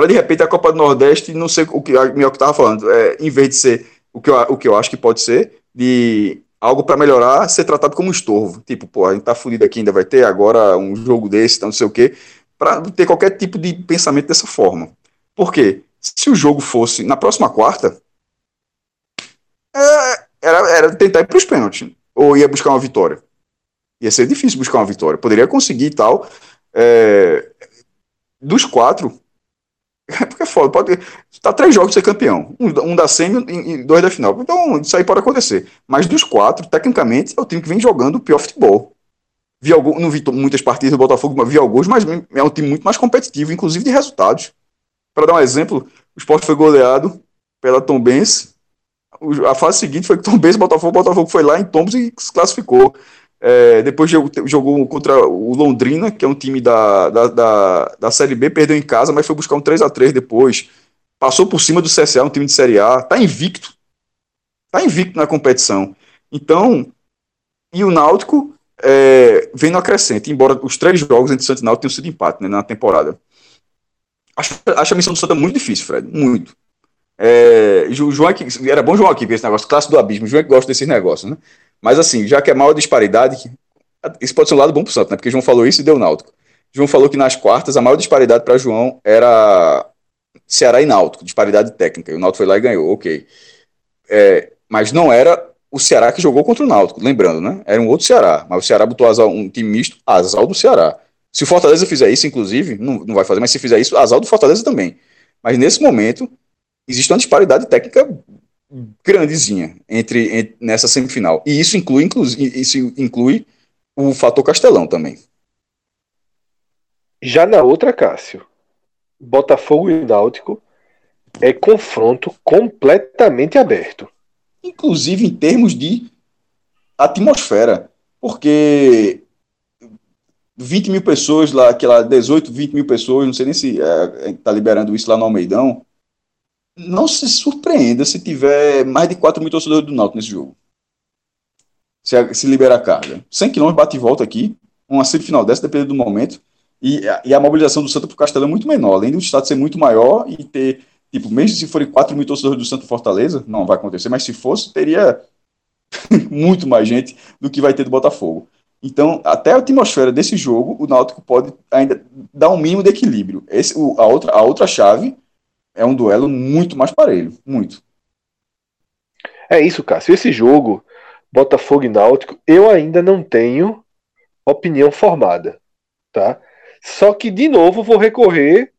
Para de repente a Copa do Nordeste, não sei o que a Minhoca estava falando, é, em vez de ser o que, eu, o que eu acho que pode ser, de algo para melhorar, ser tratado como um estorvo. Tipo, pô, a gente tá fudido aqui, ainda vai ter agora um jogo desse, então não sei o quê, para ter qualquer tipo de pensamento dessa forma. Por quê? Se o jogo fosse na próxima quarta, é, era, era tentar ir para os pênaltis. Ou ia buscar uma vitória. Ia ser difícil buscar uma vitória. Poderia conseguir tal. É, dos quatro. Porque é foda. Pode, tá três jogos ser campeão. Um, um da semi e dois da final. Então, isso aí pode acontecer. Mas dos quatro, tecnicamente, é o time que vem jogando o pior futebol. Vi algum, não vi muitas partidas do Botafogo, mas vi alguns, mas é um time muito mais competitivo, inclusive de resultados. Para dar um exemplo, o Sport foi goleado pela Tom Benz a fase seguinte foi que Tom Benz Botafogo, Botafogo foi lá em Tombos e se classificou. É, depois jogou, contra o Londrina, que é um time da, da, da, da Série B, perdeu em casa, mas foi buscar um 3 a 3 depois. Passou por cima do CSA, um time de Série A. Tá invicto. Tá invicto na competição. Então, e o Náutico é, vem no acrescente, embora os três jogos entre Santos e Náutico tenham sido empate né, na temporada. Acho, acho a missão do Santa muito difícil, Fred. Muito. É, João era bom João aqui ver esse negócio, classe do abismo. João é que gosta desses negócios, né? Mas assim, já que é maior disparidade, isso pode ser um lado bom pro Santos, né? Porque João falou isso e deu náutico. João falou que nas quartas a maior disparidade para João era Ceará e Náutico, disparidade técnica. E o Náutico foi lá e ganhou, ok. É, mas não era o Ceará que jogou contra o Náutico, lembrando, né? Era um outro Ceará, mas o Ceará botou azar, um time misto, azar do Ceará. Se o Fortaleza fizer isso, inclusive, não, não vai fazer, mas se fizer isso, azar do Fortaleza também. Mas nesse momento, existe uma disparidade técnica grandezinha entre, entre, nessa semifinal. E isso inclui, inclui, isso inclui o fator Castelão também. Já na outra, Cássio, Botafogo e Náutico é confronto completamente aberto. Inclusive em termos de atmosfera. Porque 20 mil pessoas lá, aquela 18, 20 mil pessoas, não sei nem se está é, liberando isso lá no Almeidão, não se surpreenda se tiver mais de 4 mil torcedores do Náutico nesse jogo. Se, se liberar a carga. 100 km bate e volta aqui, uma semifinal dessa, dependendo do momento. E, e a mobilização do Santa para o Castelo é muito menor. Além do estado ser muito maior e ter, tipo, mesmo se forem 4 mil torcedores do Santa Fortaleza, não vai acontecer, mas se fosse, teria muito mais gente do que vai ter do Botafogo. Então, até a atmosfera desse jogo, o Náutico pode ainda dar um mínimo de equilíbrio. Esse, o, a, outra, a outra chave é um duelo muito mais parelho, muito. É isso, Cássio. Esse jogo, Botafogo e Náutico, eu ainda não tenho opinião formada, tá? Só que, de novo, vou recorrer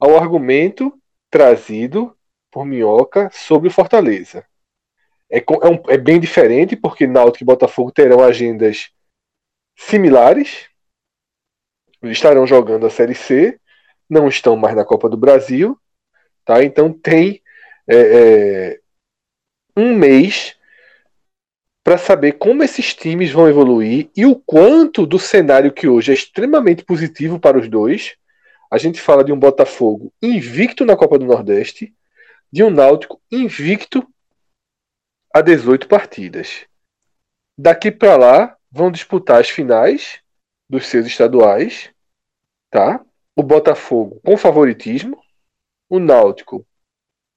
ao argumento trazido por Minhoca sobre o Fortaleza. é, é, um, é bem diferente, porque Náutico e Botafogo terão agendas similares. Estarão jogando a Série C, não estão mais na Copa do Brasil, tá? Então tem é, é, um mês para saber como esses times vão evoluir e o quanto do cenário que hoje é extremamente positivo para os dois. A gente fala de um Botafogo invicto na Copa do Nordeste, de um Náutico invicto a 18 partidas. Daqui para lá vão disputar as finais dos seus estaduais, tá? O Botafogo com favoritismo, o Náutico.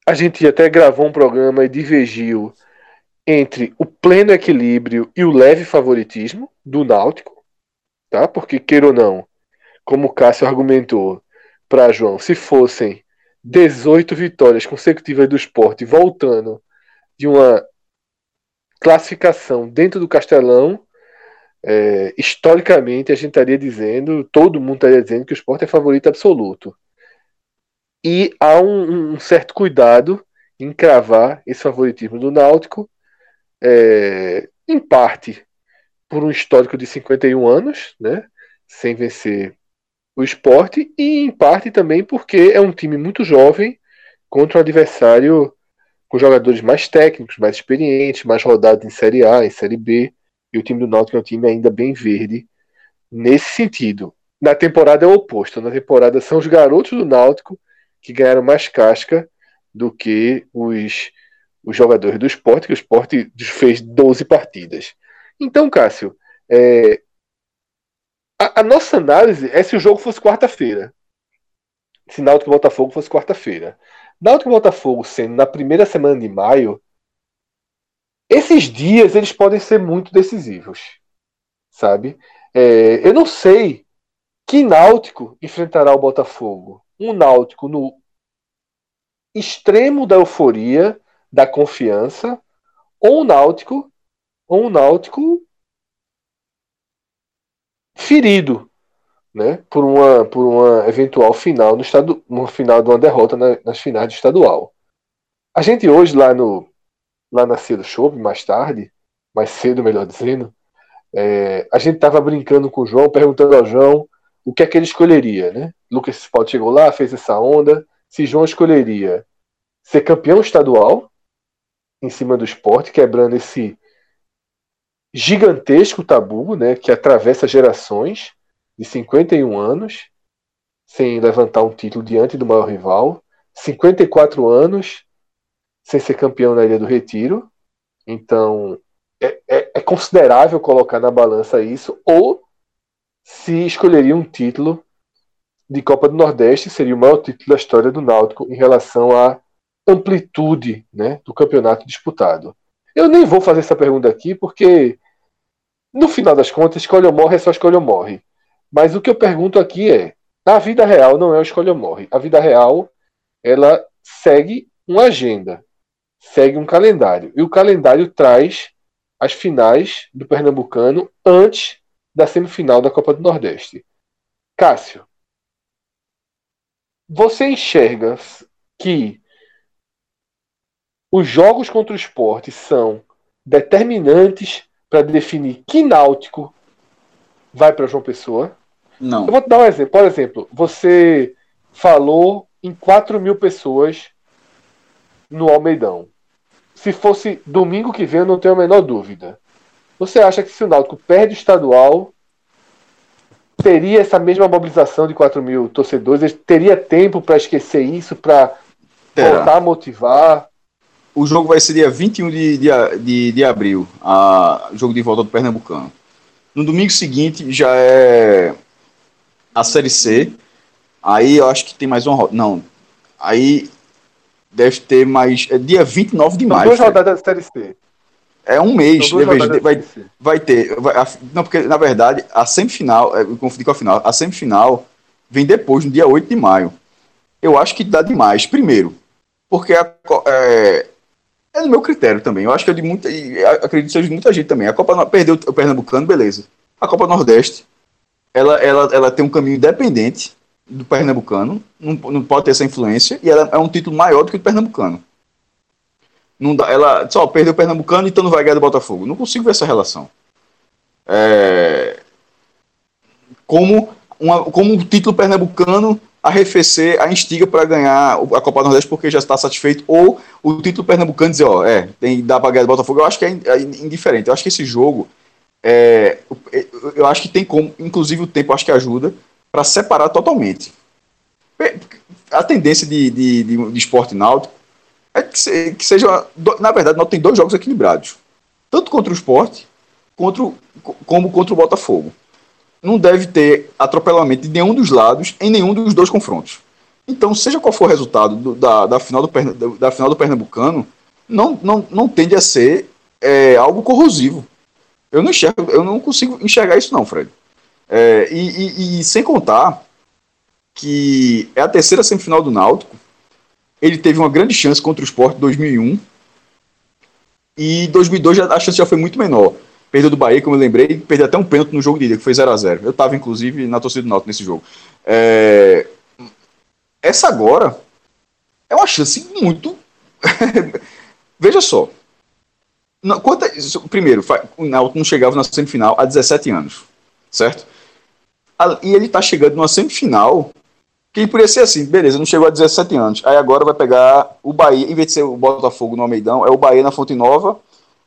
A gente até gravou um programa e divergiu entre o pleno equilíbrio e o leve favoritismo do Náutico, tá? Porque queira ou não, como o Cássio argumentou para João, se fossem 18 vitórias consecutivas do esporte voltando de uma classificação dentro do Castelão, é, historicamente a gente estaria dizendo, todo mundo estaria dizendo que o esporte é favorito absoluto. E há um, um certo cuidado em cravar esse favoritismo do Náutico, é, em parte por um histórico de 51 anos, né, sem vencer o esporte, e em parte também porque é um time muito jovem contra um adversário com jogadores mais técnicos, mais experientes, mais rodados em Série A, em Série B. E o time do Náutico é um time ainda bem verde nesse sentido. Na temporada é o oposto. Na temporada são os garotos do Náutico que ganharam mais casca do que os, os jogadores do esporte, que o esporte fez 12 partidas. Então, Cássio, é, a, a, nossa análise é se o jogo fosse quarta-feira. Se Náutico e Botafogo fosse quarta-feira. Náutico e Botafogo sendo na primeira semana de maio, esses dias eles podem ser muito decisivos, sabe? É, eu não sei que Náutico enfrentará o Botafogo. Um Náutico no extremo da euforia, da confiança, ou um Náutico, ou um Náutico ferido, né, por uma por uma eventual final no estado, no final de uma derrota na, nas finais do estadual. A gente hoje lá no lá na Cedo Show, mais tarde, mais cedo, melhor dizendo, é, a gente estava brincando com o João, perguntando ao João o que é que ele escolheria, né? Lucas Sport chegou lá, fez essa onda. Se João escolheria ser campeão estadual em cima do esporte, quebrando esse gigantesco tabu, né, que atravessa gerações, de 51 anos, sem levantar um título diante do maior rival, 54 anos sem ser campeão na Ilha do Retiro. Então, é, é, é considerável colocar na balança isso, ou se escolheria um título de Copa do Nordeste, seria o maior título da história do Náutico em relação à amplitude né, do campeonato disputado. Eu nem vou fazer essa pergunta aqui, porque no final das contas, escolha ou morre é só escolha ou morre. Mas o que eu pergunto aqui é: na vida real não é o escolha ou morre. A vida real ela segue uma agenda, segue um calendário. E o calendário traz as finais do Pernambucano antes da semifinal da Copa do Nordeste. Cássio, você enxerga que os jogos contra o esporte são determinantes para definir que náutico vai para João Pessoa. Não. Eu vou te dar um exemplo. Por exemplo, você falou em 4 mil pessoas no Almeidão. Se fosse domingo que vem, eu não tenho a menor dúvida. Você acha que se o Náutico perde o estadual, teria essa mesma mobilização de 4 mil torcedores? Ele teria tempo para esquecer isso, para voltar a motivar? O jogo vai ser dia 21 de, de, de, de abril, a jogo de volta do Pernambucano. No domingo seguinte já é a Série C. Aí eu acho que tem mais uma Não. Aí deve ter mais. É dia 29 de maio. Duas rodadas da Série C. É um mês, deve, vai, vai ter. Vai, a, não, porque na verdade a semifinal, é, eu confundi com a final, a semifinal vem depois, no dia 8 de maio. Eu acho que dá demais. Primeiro, porque a, é, é no meu critério também. Eu acho que é de muita. acredito que seja de muita gente também. A Copa perdeu o Pernambucano, beleza. A Copa Nordeste, ela, ela, ela tem um caminho independente do Pernambucano. Não, não pode ter essa influência. E ela é um título maior do que o Pernambucano. Não dá, ela só perdeu o Pernambucano, então não vai ganhar do Botafogo. Não consigo ver essa relação. É, como, uma, como um título pernambucano arrefecer a instiga para ganhar a Copa do Nordeste porque já está satisfeito, ou o título pernambucano dizer, ó, é, tem, dá para ganhar do Botafogo. Eu acho que é, é indiferente. Eu acho que esse jogo, é, eu acho que tem como, inclusive o tempo acho que ajuda, para separar totalmente. A tendência de, de, de, de esporte náutico é que, se, que seja, na verdade, nós tem dois jogos equilibrados, tanto contra o esporte, contra, como contra o Botafogo não deve ter atropelamento de nenhum dos lados em nenhum dos dois confrontos. Então, seja qual for o resultado do, da, da, final do, da final do Pernambucano, não, não, não tende a ser é, algo corrosivo. Eu não, enxergo, eu não consigo enxergar isso, não, Fred. É, e, e, e, sem contar que é a terceira semifinal do Náutico. Ele teve uma grande chance contra o Sport em 2001. E 2002 a chance já foi muito menor. Perdeu do Bahia, como eu lembrei, perdeu até um pênalti no jogo de ida, que foi 0 a 0 Eu estava, inclusive, na torcida do Náutico nesse jogo. É... Essa agora é uma chance muito. Veja só. quanto Primeiro, o Náutico não chegava na semifinal há 17 anos, certo? E ele está chegando numa semifinal que poderia ser assim, beleza, não chegou a 17 anos. Aí agora vai pegar o Bahia, em vez de ser o Botafogo no Almeidão, é o Bahia na Fonte Nova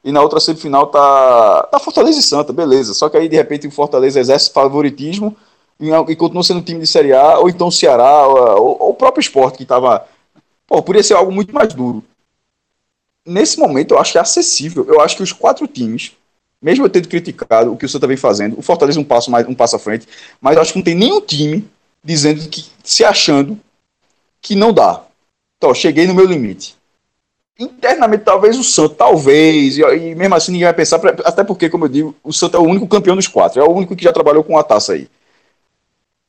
e na outra semifinal tá, tá Fortaleza e Santa, beleza. Só que aí, de repente, o Fortaleza exerce favoritismo e, e continua sendo time de Série A, ou então o Ceará, ou, ou o próprio esporte, que tava. Pô, poderia ser algo muito mais duro. Nesse momento, eu acho que é acessível. Eu acho que os quatro times, mesmo eu tendo criticado o que o Santa vem fazendo, o Fortaleza um passo mais um passo à frente, mas acho que não tem nenhum time dizendo que, se achando que não dá. Então, cheguei no meu limite internamente talvez o Santos, talvez, e, e, mesmo assim ninguém vai pensar, até porque, como eu digo, o Santos é o único campeão dos quatro, é o único que já trabalhou com a taça aí.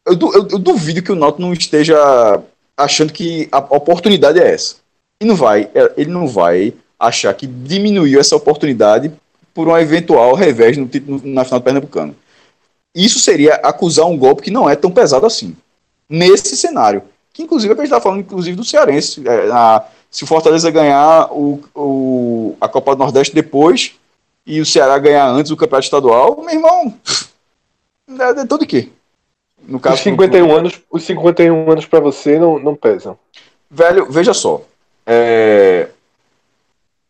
Eu, eu, eu duvido que o Náutico não esteja achando que a oportunidade é essa. E não vai, é, ele não vai achar que diminuiu essa oportunidade por um eventual revés no na final do Pernambucano. Isso seria acusar um golpe que não é tão pesado assim. Nesse cenário. Que inclusive é que a gente está falando, inclusive, do Cearense. É, na, se o Fortaleza ganhar o, o, a Copa do Nordeste depois e o Ceará ganhar antes do Campeonato Estadual, meu irmão, é, é todo o quê? No caso, os 51 do... anos, os 51 anos para você não, não pesam. Velho, veja só. É...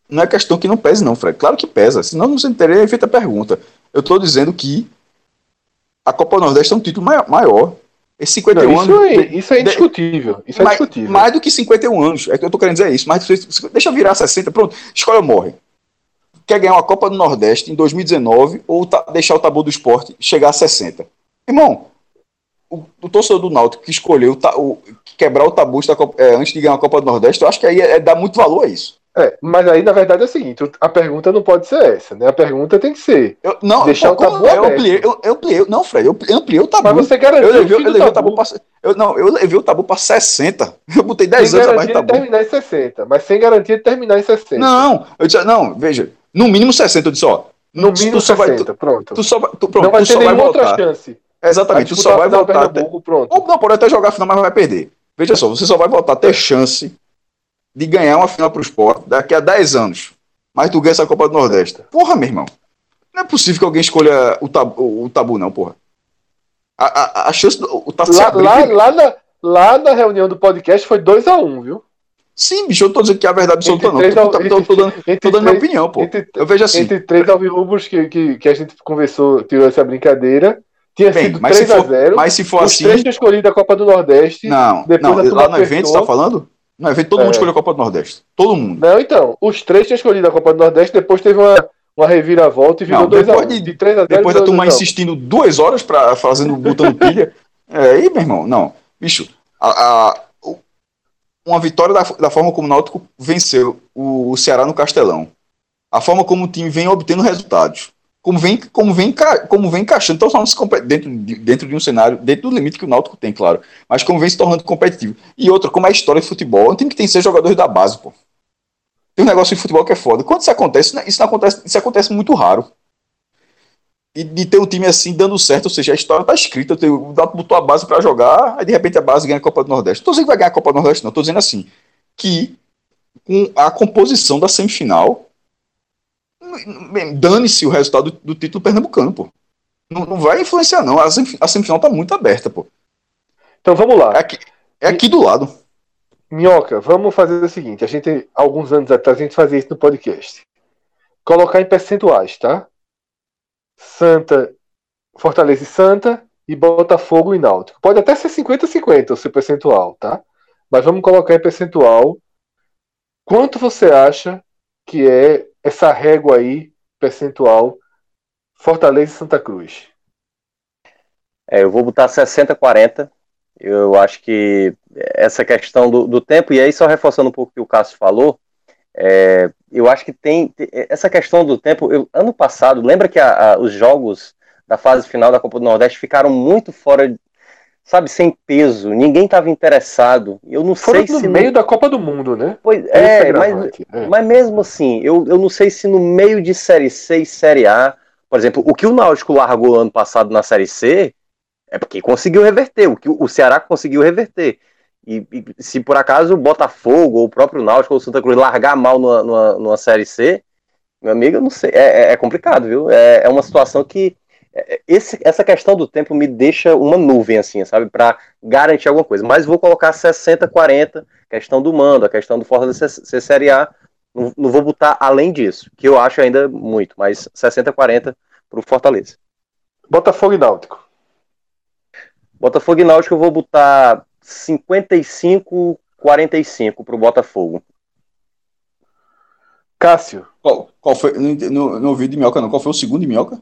Não é questão que não pese, não, Fred. Claro que pesa. Senão não você teria feito a pergunta. Eu estou dizendo que a Copa do Nordeste é um título maior. Esse 51 não, isso anos. É, isso é indiscutível. Isso é mais, discutível. Mais do que 51 anos. É que eu tô querendo dizer isso. Mais deixa virar 60. Pronto. Escolha ou morre. Quer ganhar uma Copa do Nordeste em 2019 ou tá, deixar o tabu do esporte chegar a 60? Irmão, o, o torcedor do Náutico que escolheu ta, o, quebrar o tabu da, é, antes de ganhar a Copa do Nordeste, eu acho que aí é, é dar muito valor a isso. É, mas aí na verdade é o seguinte, a pergunta não pode ser essa, né? A pergunta tem que ser. Eu, não, deixar pô, o tabu eu ampliei, eu, eu ampliei, não, Fred, eu ampliei o tabu. Mas você garantiu eu levei, eu levei o tabu, para eu não, eu levei o tabu para 60. Eu botei 10 sem anos abaixo do tabu. terminar em 60, mas sem garantia de terminar em 60. Não, eu disse, não, veja, no mínimo 60 eu disse, ó, no mínimo 60, vai, tu, pronto. Tu só vai, tu, pronto, não vai ter nenhuma outra chance. Exatamente, tu só vai voltar. Até. Ou não, pode até jogar a final, mas vai perder. Veja só, você só vai voltar a ter chance de ganhar uma final para o esporte daqui a 10 anos. Mas tu ganha essa Copa do Nordeste. Porra, meu irmão. Não é possível que alguém escolha o tabu, o tabu não, porra. A, a, a chance do. O tá lá, lá, lá, na, lá na reunião do podcast foi 2x1, um, viu? Sim, bicho, eu não tô dizendo que é a verdade absoluta, não. Tô, tô, tô, tô, dando, tô dando minha opinião, pô. Entre, eu vejo assim. Entre três alvirrubos que, que, que a gente conversou, tirou essa brincadeira, tinha Bem, sido 3x0. Mas se for os assim. Os três tinham escolhido a Copa do Nordeste. Não, não lá no evento você tá falando? No evento todo é. mundo escolheu a Copa do Nordeste. Todo mundo. Não, então. Os três tinham escolhido a Copa do Nordeste, depois teve uma, uma reviravolta e virou 2x1. De, de 3 a 0 Depois da turma insistindo duas horas pra, fazendo, botando pilha. é, aí, meu irmão, não. Bicho, a, a, uma vitória da, da forma como o Náutico venceu o, o Ceará no Castelão. A forma como o time vem obtendo resultados como vem, como vem, como vem encaixando, então falando dentro de, dentro de um cenário, dentro do limite que o Náutico tem, claro, mas como vem se tornando competitivo. E outra, como é a história de futebol, é um time que tem seis jogadores da base, pô. Tem um negócio de futebol que é foda. Quando isso acontece, isso não acontece, isso acontece muito raro. E de ter um time assim dando certo, ou seja, a história tá escrita, o Náutico botou a base para jogar, aí de repente a base ganha a Copa do Nordeste. Tô dizendo que vai ganhar a Copa do Nordeste, não, tô dizendo assim, que com a composição da semifinal, dane-se o resultado do, título pernambucano, pô. Não, não vai influenciar, não. A, a semifinal tá muito aberta, pô. Então vamos lá. É aqui, é aqui do lado. Minhoca, vamos fazer o seguinte: a gente, alguns anos atrás, a gente fazia isso no podcast. Colocar em percentuais, tá? Santa, Fortaleza e Santa, e Botafogo e Náutico. Pode até ser 50-50 o seu percentual, tá? Mas vamos colocar em percentual. Quanto você acha que é essa régua aí, percentual, Fortaleza e Santa Cruz? É, eu vou botar 60-40. Eu acho que essa questão do, do, tempo, e aí só reforçando um pouco o que o Cássio falou, é, eu acho que tem essa questão do tempo. Eu, ano passado, lembra que a, a, os jogos da fase final da Copa do Nordeste ficaram muito fora, sabe, sem peso. Ninguém estava interessado. Eu não Foram sei no se meio no... da Copa do Mundo, né? Pois é, mas, é. mas mesmo assim, eu, eu não sei se no meio de Série C e Série A, por exemplo, o que o Náutico largou ano passado na Série C é porque conseguiu reverter, o que o Ceará conseguiu reverter. E, e, se por acaso o Botafogo, ou o próprio Náutico, ou o Santa Cruz largar mal numa, numa, numa Série C, meu amigo, eu não sei, é, é, é complicado, viu? É, é uma situação que esse, essa questão do tempo me deixa uma nuvem, assim, sabe, para garantir alguma coisa. Mas vou colocar 60-40, questão do mando, a questão do Fortaleza ser Série A. Não, não, vou botar além disso, que eu acho ainda muito, mas 60-40 para o Fortaleza. Botafogo e Náutico. Botafogo e Náutico eu vou botar 55-45 para o Botafogo. Cássio. Qual, qual foi? Não, não ouvi de Minhoca, não. Qual foi o segundo de Minhoca?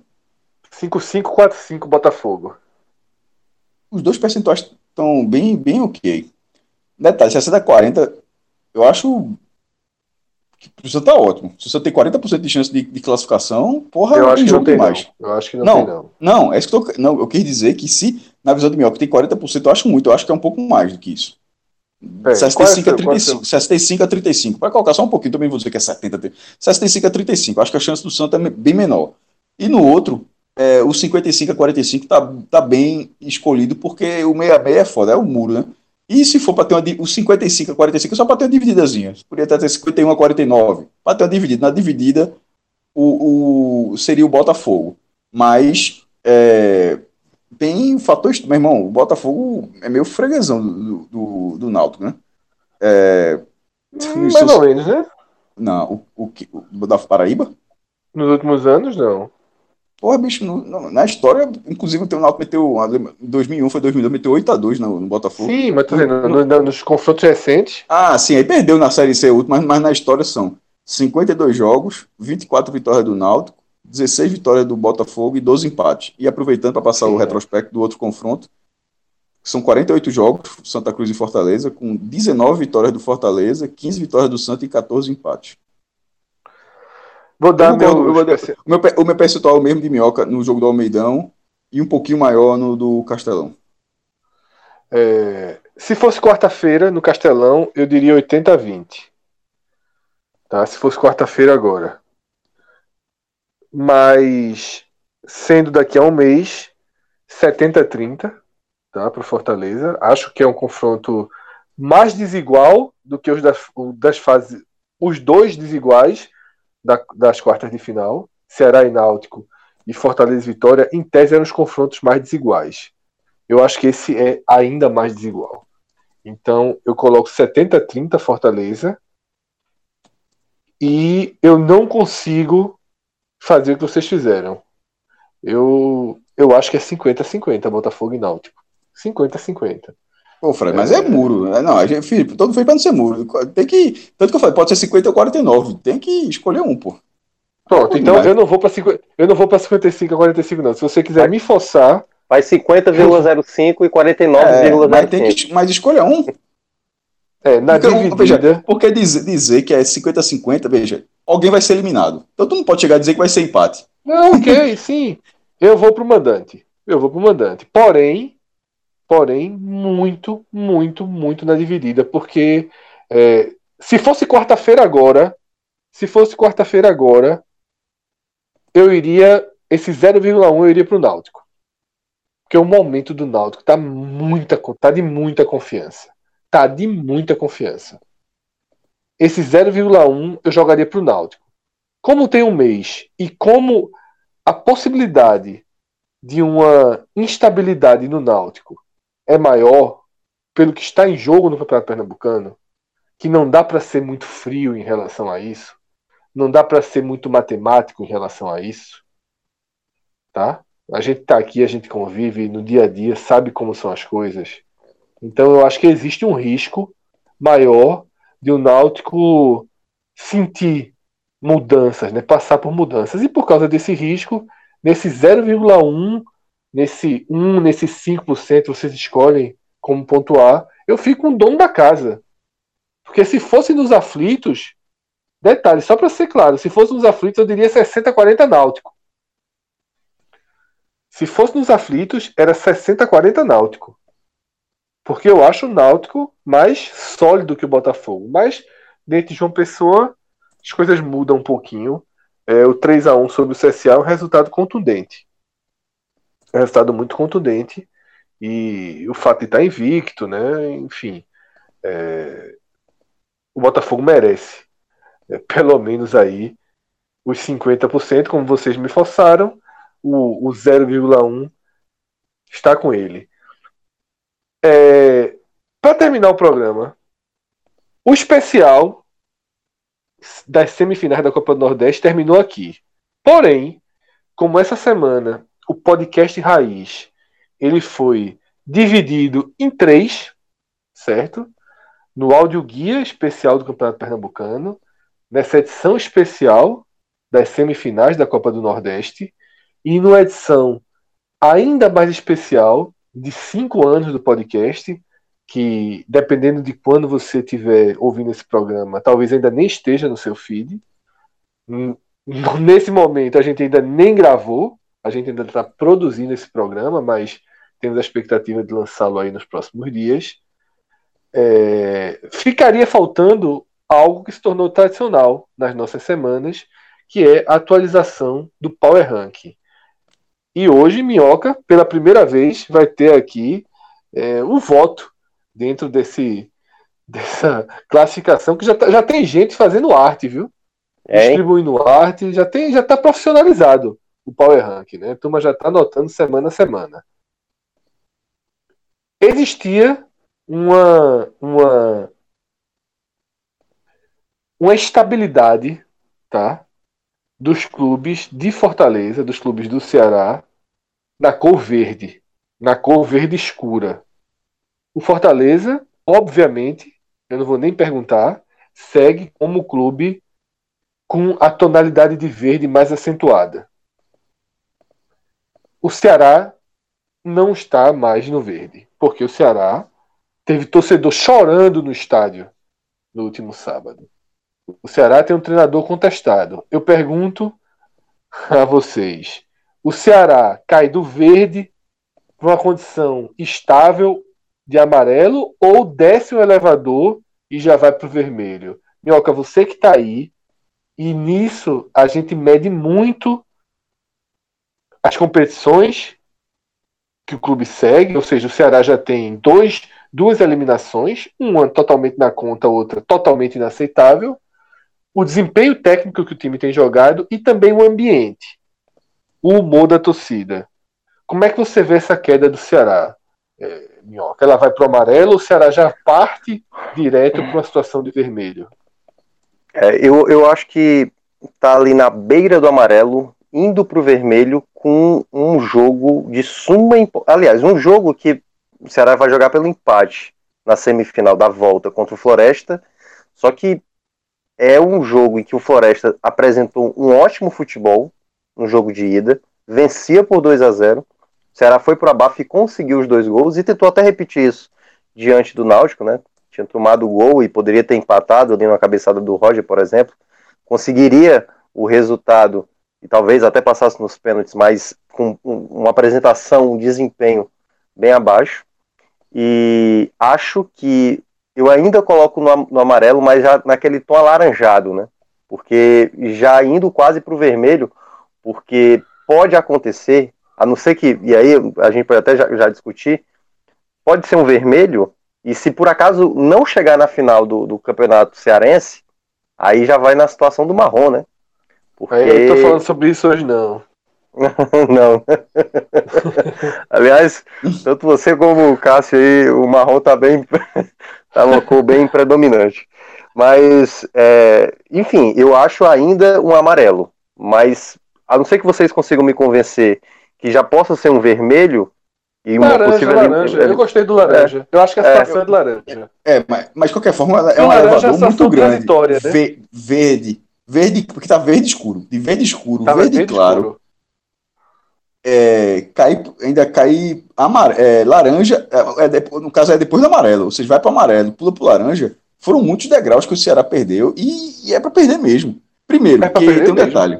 5545 Botafogo. Os dois percentuais estão bem, bem ok. Detalhe, 60-40, eu acho que precisa estar tá ótimo. Se você tem 40% de chance de, de, classificação, porra, eu acho que não tem mais. Não. Eu acho que não, não tem, não. Não, é isso que eu, não, eu quis dizer que se, na visão do Mioca, tem 40%, eu acho muito, eu acho que é um pouco mais do que isso. É, 65 é a 35. 65 a 35. Para colocar só um pouquinho, também vou dizer que é 70. 65 a 35. Acho que a chance do Santos é bem menor. E no outro, é, o 55 a 45 tá, tá bem escolhido, porque o 66 é foda, é o muro, né? E se for para ter uma, o 55 a 45, é só para ter uma divididazinha. Podia até ter 51 a 49. Para ter uma dividida. Na dividida, o, o, seria o Botafogo. Mas é, tem fatores. Meu irmão, o Botafogo é meio freguesão do, do, do Náutico, né? É, hum, mais ou menos, né? Não, o, o, o da Paraíba? Nos últimos anos, não. Porra, bicho, no, no, na história, inclusive, o Náutico meteu. Em 2001, foi 2002, meteu 8x2 no, no, Botafogo. Sim, mas tô dizendo, no, no, nos confrontos recentes. Ah, sim, aí perdeu na Série C última, mas, mas na história são 52 jogos, 24 vitórias do Náutico, 16 vitórias do Botafogo e 12 empates. E aproveitando para passar sim, o é. retrospecto do outro confronto, são 48 jogos, Santa Cruz e Fortaleza, com 19 vitórias do Fortaleza, 15 vitórias do Santa e 14 empates. Vou dar meu, o, meu, o meu percentual mesmo de minhoca no jogo do Almeidão e um pouquinho maior no do Castelão. É, se fosse quarta-feira no Castelão, eu diria 80 a 20. Tá? Se fosse quarta-feira agora. Mas sendo daqui a um mês, 70 a 30 tá, para Fortaleza. Acho que é um confronto mais desigual do que os das, das fases. Os dois desiguais da, das quartas de final, Ceará e Náutico e Fortaleza e Vitória, em tese eram os confrontos mais desiguais. Eu acho que esse é ainda mais desigual. Então eu coloco 70-30 Fortaleza e eu não consigo fazer o que vocês fizeram. Eu, eu acho que é 50-50 Botafogo e Náutico. 50-50. Pô, Fred, mas é, é muro. Né? Não, a gente, Felipe, todo fez pra não ser muro. Tem que. Tanto que eu falei, pode ser 50 ou 49. Tem que escolher um, pô. Pronto, então eu não vou para eu não vou para 55 a 45 não. Se você quiser vai, me forçar, vai 50,05 e 49,05. É, mas tem que mas escolha um. É, na porque, dividida. Veja, porque dizer, dizer que é 50 a 50, veja, alguém vai ser eliminado. Então tu não pode chegar a dizer que vai ser empate. Não, OK, sim. Eu vou pro mandante. Eu vou pro mandante. Porém, porém muito, muito, muito na dividida, porque é, se fosse quarta-feira agora, se fosse quarta-feira agora, eu iria esse 0,1 eu iria para o Náutico, porque o momento do Náutico tá muita, tá de muita confiança, tá de muita confiança. esse 0,1 eu jogaria para o Náutico. Como tem um mês e como a possibilidade de uma instabilidade no Náutico é maior pelo que está em jogo no Campeonato Pernambucano, que não dá para ser muito frio em relação a isso, não dá para ser muito matemático em relação a isso, tá? A gente está aqui, a gente convive no dia a dia, sabe como são as coisas. Então eu acho que existe um risco maior de o Náutico sentir mudanças, né? passar por mudanças. E por causa desse risco, nesse 0,1, nesse 1, nesse 5%, vocês escolhem como pontuar, eu fico um dono da casa. Porque se fosse nos aflitos, detalhe, só para ser claro, se fosse nos aflitos, eu diria 60-40 Náutico. Se fosse nos aflitos, era 60-40 Náutico. Porque eu acho o Náutico mais sólido que o Botafogo. Mas, dentro de João Pessoa, as coisas mudam um pouquinho. É, o 3 a 1 sobre o CSA é um resultado contundente. É resultado muito contundente. E o fato de estar invicto, né? Enfim. É, o Botafogo merece. É, pelo menos aí os 50%, como vocês me forçaram. O, o 0,1 está com ele. É, para terminar o programa, o especial das semifinais da Copa do Nordeste terminou aqui. Porém, como essa semana o podcast Raiz ele foi dividido em três, certo? No áudio guia especial do Campeonato Pernambucano, nessa edição especial das semifinais da Copa do Nordeste e numa edição ainda mais especial de cinco anos do podcast, que dependendo de quando você estiver ouvindo esse programa, talvez ainda nem esteja no seu feed. Nesse momento a gente ainda nem gravou, a gente ainda está produzindo esse programa, mas temos a expectativa de lançá-lo aí nos próximos dias. É, ficaria faltando algo que se tornou tradicional nas nossas semanas, que é a atualização do Power Rank. E hoje, Minhoca, pela primeira vez, vai ter aqui é, um voto dentro desse, dessa classificação, que já, tá, já tem gente fazendo arte, viu? É, Distribuindo arte, já tem, já está profissionalizado o Power Rank, né? A turma já está anotando semana a semana. Existia uma, uma, uma estabilidade, tá? dos clubes de Fortaleza, dos clubes do Ceará, na cor verde, na cor verde escura. O Fortaleza, obviamente, eu não vou nem perguntar, segue como clube com a tonalidade de verde mais acentuada. O Ceará não está mais no verde, porque o Ceará teve torcedor chorando no estádio no último sábado. O Ceará tem um treinador contestado. Eu pergunto a vocês: o Ceará cai do verde para uma condição estável de amarelo ou desce o elevador e já vai para o vermelho? Minhoca, você que está aí, e nisso a gente mede muito as competições que o clube segue, ou seja, o Ceará já tem dois, duas eliminações, uma totalmente na conta, outra totalmente inaceitável o desempenho técnico que o time tem jogado e também o ambiente, o humor da torcida. Como é que você vê essa queda do Ceará, é, Minhoca? Ela vai para o amarelo o Ceará já parte direto para uma situação de vermelho? É, eu, eu acho que está ali na beira do amarelo, indo para o vermelho com um jogo de suma. Aliás, um jogo que o Ceará vai jogar pelo empate na semifinal da volta contra o Floresta. Só que é um jogo em que o Floresta apresentou um ótimo futebol no jogo de ida, vencia por 2 a 0 O Ceará foi para a e conseguiu os dois gols e tentou até repetir isso diante do Náutico, né? Tinha tomado o gol e poderia ter empatado ali na cabeçada do Roger, por exemplo. Conseguiria o resultado e talvez até passasse nos pênaltis, mas com uma apresentação, um desempenho bem abaixo. E acho que eu ainda coloco no, no amarelo, mas já naquele tom alaranjado, né? Porque já indo quase para o vermelho, porque pode acontecer, a não ser que, e aí a gente pode até já, já discutir, pode ser um vermelho, e se por acaso não chegar na final do, do campeonato cearense, aí já vai na situação do marrom, né? Porque... Eu não tô falando sobre isso hoje, não. não. Aliás, tanto você como o Cássio aí, o marrom tá bem. tá uma cor bem predominante. Mas, é, enfim, eu acho ainda um amarelo. Mas, a não ser que vocês consigam me convencer que já possa ser um vermelho, e uma laranja, possível... laranja. Eu gostei do laranja. É, eu acho que a situação é, é de laranja. É, mas, mas de qualquer forma, é um elevador muito grande. Né? Verde. Verde, porque tá verde escuro. De verde escuro, tá verde, verde, claro. Escuro. É, cai, ainda cai amare, é, laranja, é, é, no caso é depois do amarelo. Vocês vai para amarelo, pula para laranja. Foram muitos degraus que o Ceará perdeu e, e é para perder mesmo. Primeiro, é porque tem um detalhe.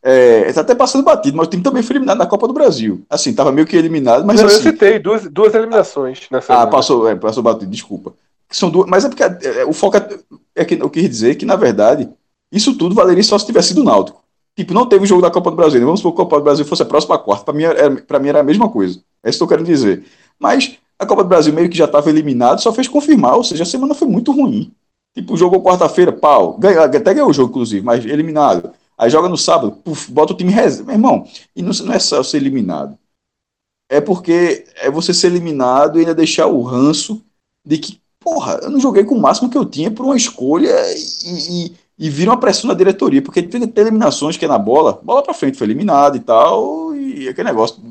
É. é. tá até passando batido, mas o time também foi eliminado na Copa do Brasil. Assim, tava meio que eliminado, mas. Não, assim, eu citei duas, duas eliminações. Ah, passou, é, passou batido, desculpa. São duas, mas é porque o foco é, é que eu quis dizer que, na verdade, isso tudo valeria só se tivesse sido náutico. Tipo, não teve jogo da Copa do Brasil. Né? Vamos supor que a Copa do Brasil fosse a próxima quarta. Para mim, era, mim era a mesma coisa. É isso que eu quero dizer. Mas a Copa do Brasil meio que já estava eliminado, só fez confirmar. Ou seja, a semana foi muito ruim. Tipo, jogou quarta-feira, pau. Ganhou, até ganhou o jogo, inclusive, mas eliminado. Aí joga no sábado, puf, bota o time reserva. Meu irmão, e não, não, é só ser eliminado. É porque é você ser eliminado e ainda deixar o ranço de que, porra, eu não joguei com o máximo que eu tinha por uma escolha e, e, e vira uma pressão na diretoria. Porque tem, tem eliminações que é na bola, bola pra frente, foi eliminado e tal, e aquele negócio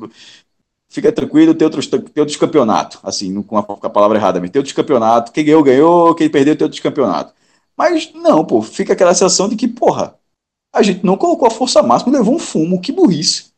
fica tranquilo, tem outros, tem outros campeonatos, assim, com a, com a palavra errada, mas tem outros campeonatos, quem ganhou, ganhou, quem perdeu, tem outros campeonatos. Mas não, pô, fica aquela sensação de que, porra, a gente não colocou a força máxima levou um fumo, que burrice.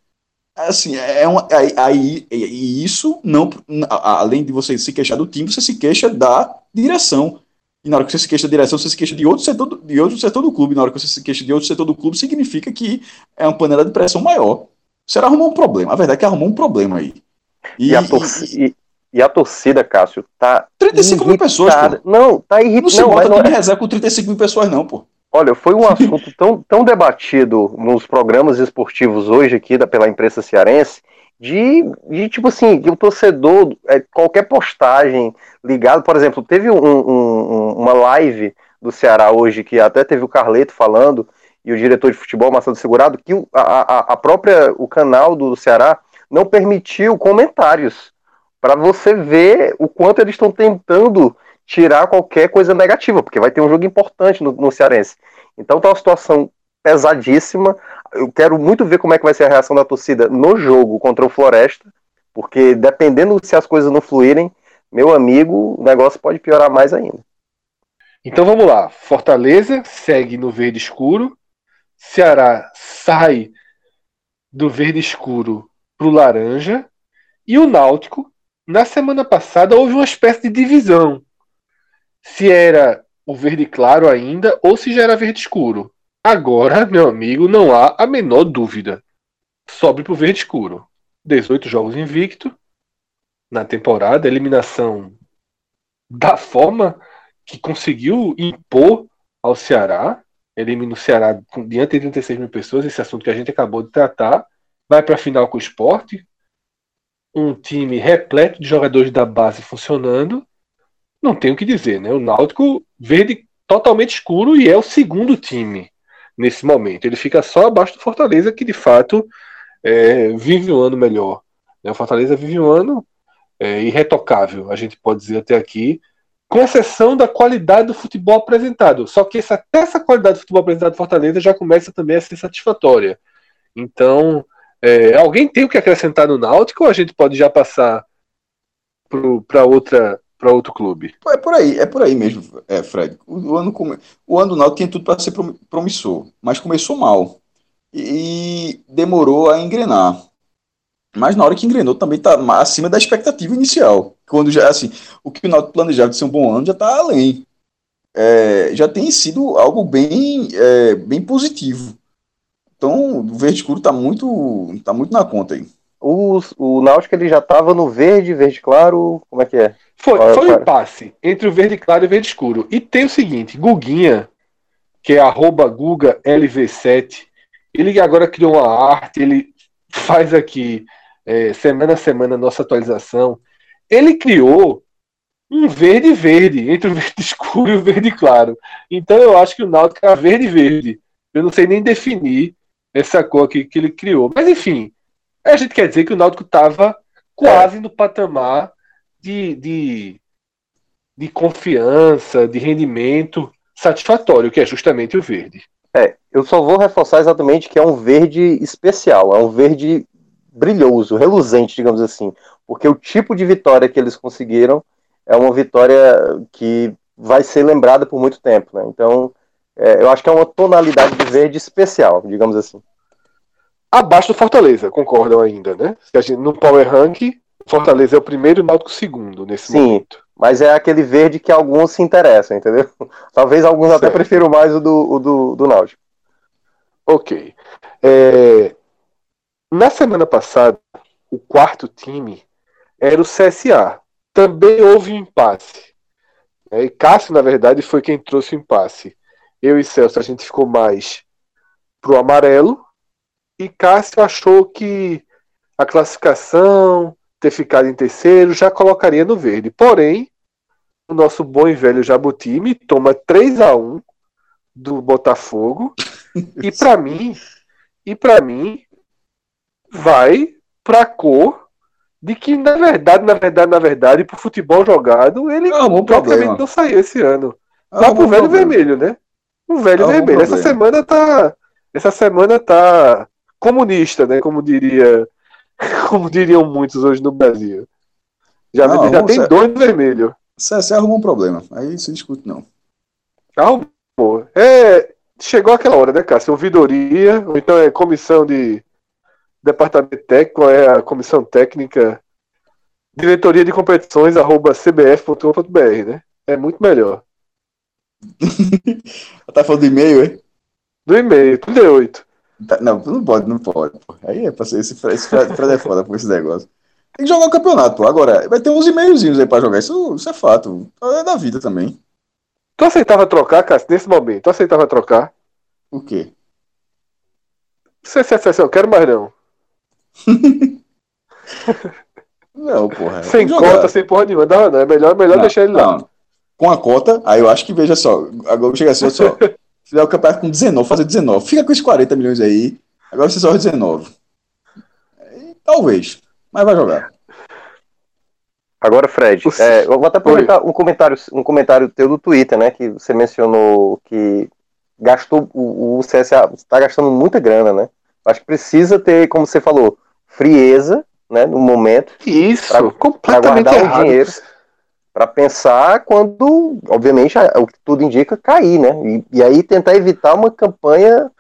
Assim, é uma, aí, e isso não, além de você se queixar do time, você se queixa da direção. E na hora que você se queixa da direção, você se queixa de outro setor do, de outro setor do clube. Na hora que você se queixa de outro setor do clube, significa que é uma panela de pressão maior. Você arrumou um problema. A verdade é que arrumou um problema aí. E, e, a, torcida, e, a torcida, Cássio, tá. 35 irritada. mil pessoas, pô. Não, tá irritada. Não se não, bota time é... reserva com 35 mil pessoas, não, pô. Olha, foi um assunto tão, tão debatido nos programas esportivos hoje aqui da, pela imprensa cearense, de, de tipo assim, que o torcedor, é, qualquer postagem ligado, por exemplo, teve um, um, uma live do Ceará hoje que até teve o Carleto falando e o diretor de futebol, Marcelo Segurado, que a, a própria, o canal do Ceará não permitiu comentários para você ver o quanto eles estão tentando tirar qualquer coisa negativa, porque vai ter um jogo importante no, no Cearense. Então tá uma situação pesadíssima. Eu quero muito ver como é que vai ser a reação da torcida no jogo contra o Floresta, porque dependendo se as coisas não fluírem, meu amigo, o negócio pode piorar mais ainda. Então vamos lá. Fortaleza segue no verde escuro. Ceará sai do verde escuro para o laranja. E o Náutico, na semana passada, houve uma espécie de divisão. Se era o verde claro ainda ou se já era verde escuro. Agora, meu amigo, não há a menor dúvida. Sobe para o verde escuro. 18 jogos invicto na temporada, eliminação da forma que conseguiu impor ao Ceará. Elimina o Ceará diante de 36 mil pessoas, esse assunto que a gente acabou de tratar vai para a final com o esporte, um time repleto de jogadores da base funcionando, não tem o que dizer, né? O Náutico verde totalmente escuro e é o segundo time nesse momento. Ele fica só abaixo do Fortaleza, que de fato é, vive um ano melhor. Né? O Fortaleza vive um ano é, irretocável, a gente pode dizer até aqui, com exceção da qualidade do futebol apresentado. Só que essa, até essa qualidade do futebol apresentado do Fortaleza já começa também a ser satisfatória. Então, é, alguém tem o que acrescentar no Náutico ou a gente pode já passar para outra para outro clube? É por aí, é por aí mesmo, é, Fred. O, ano, o ano do Náutico tinha tudo para ser promissor, mas começou mal e demorou a engrenar. Mas na hora que engrenou também está acima da expectativa inicial. Quando já assim, o que o Náutico planejava de ser um bom ano já está além. É, já tem sido algo bem, é, bem positivo. Então, o verde escuro está muito, tá muito na conta aí. O, o Náutico ele já estava no verde, verde claro, como é que é? Foi, foi um impasse entre o verde claro e o verde escuro. E tem o seguinte, Guguinha, que é arroba GugaLV7, ele agora criou uma arte, ele faz aqui é, semana a semana nossa atualização. Ele criou um verde verde, entre o verde escuro e o verde claro. Então eu acho que o Náutico é verde verde. Eu não sei nem definir essa cor que, que ele criou. Mas enfim, a gente quer dizer que o Náutico estava quase é. no patamar de, de, de confiança, de rendimento satisfatório, que é justamente o verde. É, eu só vou reforçar exatamente que é um verde especial, é um verde brilhoso, reluzente, digamos assim, porque o tipo de vitória que eles conseguiram é uma vitória que vai ser lembrada por muito tempo, né? Então, é, eu acho que é uma tonalidade de verde especial, digamos assim. Abaixo do Fortaleza, concordam ainda, né? no Power Rank, Fortaleza é o primeiro e o Náutico segundo nesse Sim, momento. mas é aquele verde que alguns se interessam, entendeu? Talvez alguns certo. até prefiram mais o do, o do, do Náutico. Ok. É... Na semana passada, o quarto time era o CSA. Também houve um impasse. É, e Cássio, na verdade, foi quem trouxe o impasse. Eu e Celso, a gente ficou mais pro amarelo. E Cássio achou que a classificação, ter ficado em terceiro, já colocaria no verde. Porém, o nosso bom e velho Jabutime toma 3 a 1 do Botafogo. e para mim, e para mim, vai pra cor de que, na verdade, na verdade, na verdade, pro futebol jogado, ele não, praticamente não saiu esse ano. Vai pro velho problema. vermelho, né? O velho vermelho. Essa semana tá. Essa semana tá comunista, né? Como diria. Como diriam muitos hoje no Brasil. Já, não, já tem dois no vermelho. Você arrumou um problema. Aí se discute, não. Arrumou. É, chegou aquela hora, né, Cássio? Ouvidoria, ou então é comissão de departamento técnico, é a comissão técnica, diretoria de competições, arroba cbf.com.br, né? É muito melhor. tá falando do e-mail, hein? Do e-mail, 38. Tá, não, não pode, não pode. Pô. Aí é pra ser, esse, esse Fred é foda com esse negócio. Tem que jogar o campeonato, pô. Agora, vai ter uns e-mailzinhos aí pra jogar. Isso, isso é fato. É da vida também. Tu aceitava trocar, Cássio, nesse momento? Tu aceitava trocar? O quê? Você se eu quero mais não. não, porra. Sem cota, sem porra nenhuma. Não, não. É melhor, melhor não, deixar ele lá. Não. Com a cota, aí eu acho que, veja só, agora chega assim, só. Se der o campeonato com 19, fazer 19. Fica com os 40 milhões aí. Agora você só 19. Aí, talvez. Mas vai jogar. Agora, Fred, é, eu vou até aproveitar um comentário, um comentário teu do Twitter, né? Que você mencionou que gastou o, o CSA está gastando muita grana, né? Acho que precisa ter, como você falou, frieza, né, no momento. Isso, pra, completamente pra guardar errado. o dinheiro para pensar quando, obviamente, o que tudo indica cair, né? E, e aí tentar evitar uma campanha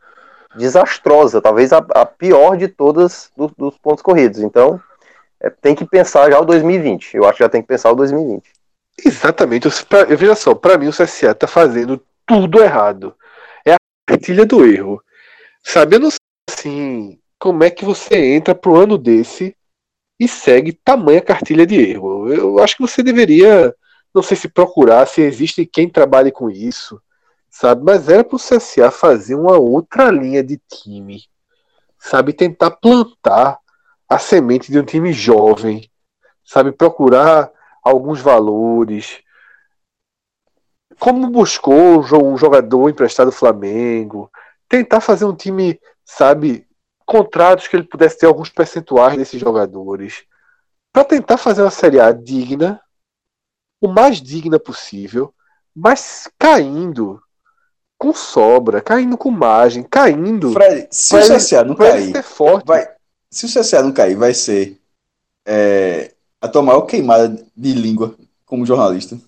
desastrosa, talvez a, a pior de todas do, dos pontos corridos. Então, é, tem que pensar já o 2020. Eu acho que já tem que pensar o 2020. Exatamente. Eu, eu veja só, para mim o CSA tá fazendo tudo errado. É a cartilha do erro. Sabe, eu não assim, como é que você entra pro ano desse e segue tamanha cartilha de erro? Eu acho que você deveria, não sei se procurar, se existe quem trabalhe com isso, sabe? Mas era pro CSA fazer uma outra linha de time, sabe? Tentar plantar a semente de um time jovem, sabe? Procurar alguns valores. Como buscou um jogador emprestado do Flamengo, tentar fazer um time sabe, contratos que ele pudesse ter alguns percentuais desses jogadores, para tentar fazer uma Série A digna, o mais digna possível, mas caindo com sobra, caindo com margem, caindo. Fred, se o CSA não cair, forte. Vai, se o CSA não cair, vai ser é, a tua maior queimada de língua como jornalista.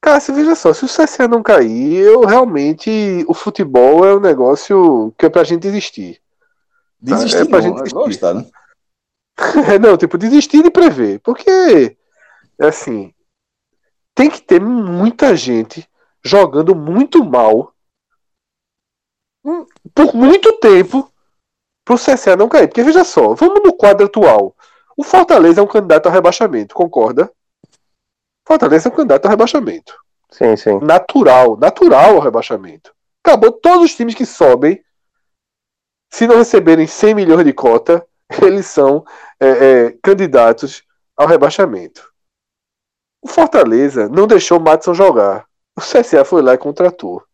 Cássio, veja só, se o CSA não cair, eu realmente. O futebol é um negócio que é pra gente existir. Desistir é pra não, gente é desistir. Gostar, né? não, tipo, desistir de prever. Porque, assim, tem que ter muita gente jogando muito mal por muito tempo pro CSA não cair. Porque, veja só, vamos no quadro atual. O Fortaleza é um candidato ao rebaixamento, concorda? Fortaleza é um candidato ao rebaixamento. Sim, sim. Natural, natural ao rebaixamento. Acabou todos os times que sobem, se não receberem 100 milhões de cota, eles são é, é, candidatos ao rebaixamento. O Fortaleza não deixou o Matson jogar. O CSA foi lá e contratou.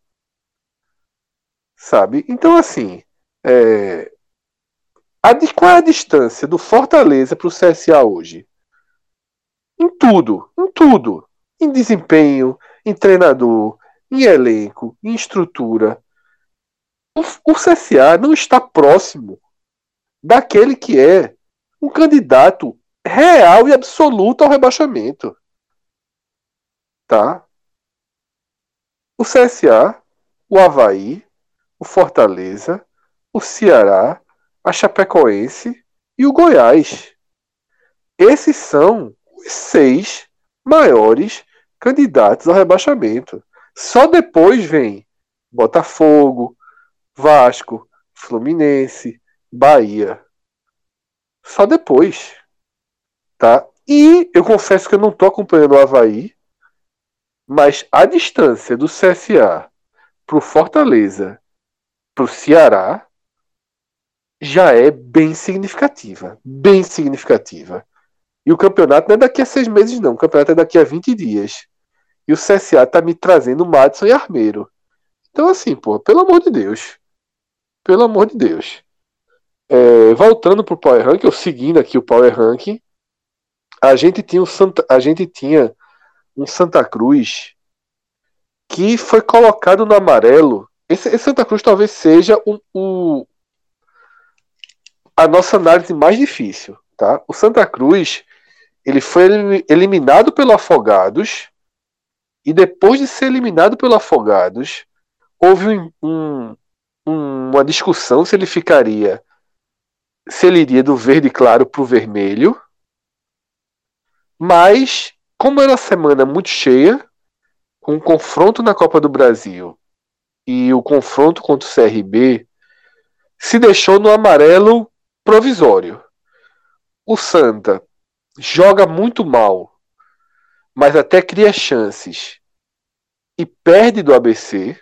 Sabe? Então, assim, é... a, qual é a distância do Fortaleza para o CSA hoje? Em tudo, em tudo. Em desempenho, em treinador, em elenco, em estrutura. O, o CSA não está próximo daquele que é um candidato real e absoluto ao rebaixamento. Tá? O CSA, o Havaí, o Fortaleza, o Ceará, a Chapecoense e o Goiás. Esses são os seis maiores candidatos ao rebaixamento. Só depois vem Botafogo, Vasco, Fluminense, Bahia. Só depois. Tá? E eu confesso que eu não estou acompanhando o Havaí, mas a distância do CSA para o Fortaleza, para o Ceará, já é bem significativa. Bem significativa. E o campeonato não é daqui a seis meses, não. O campeonato é daqui a 20 dias. E o CSA tá me trazendo Madison e Armeiro. Então, assim, pô, pelo amor de Deus. Pelo amor de Deus. É, voltando pro Power Rank, ou seguindo aqui o Power Rank, a gente tinha um Santa, a gente tinha um Santa Cruz que foi colocado no amarelo. Esse, esse Santa Cruz talvez seja o, o, a nossa análise mais difícil, tá? O Santa Cruz ele foi eliminado pelo Afogados e depois de ser eliminado pelo Afogados houve um, um, uma discussão se ele ficaria se ele iria do verde claro para o vermelho. Mas como era uma semana muito cheia com um confronto na Copa do Brasil e o confronto contra o CRB se deixou no amarelo provisório. O Santa joga muito mal, mas até cria chances e perde do ABC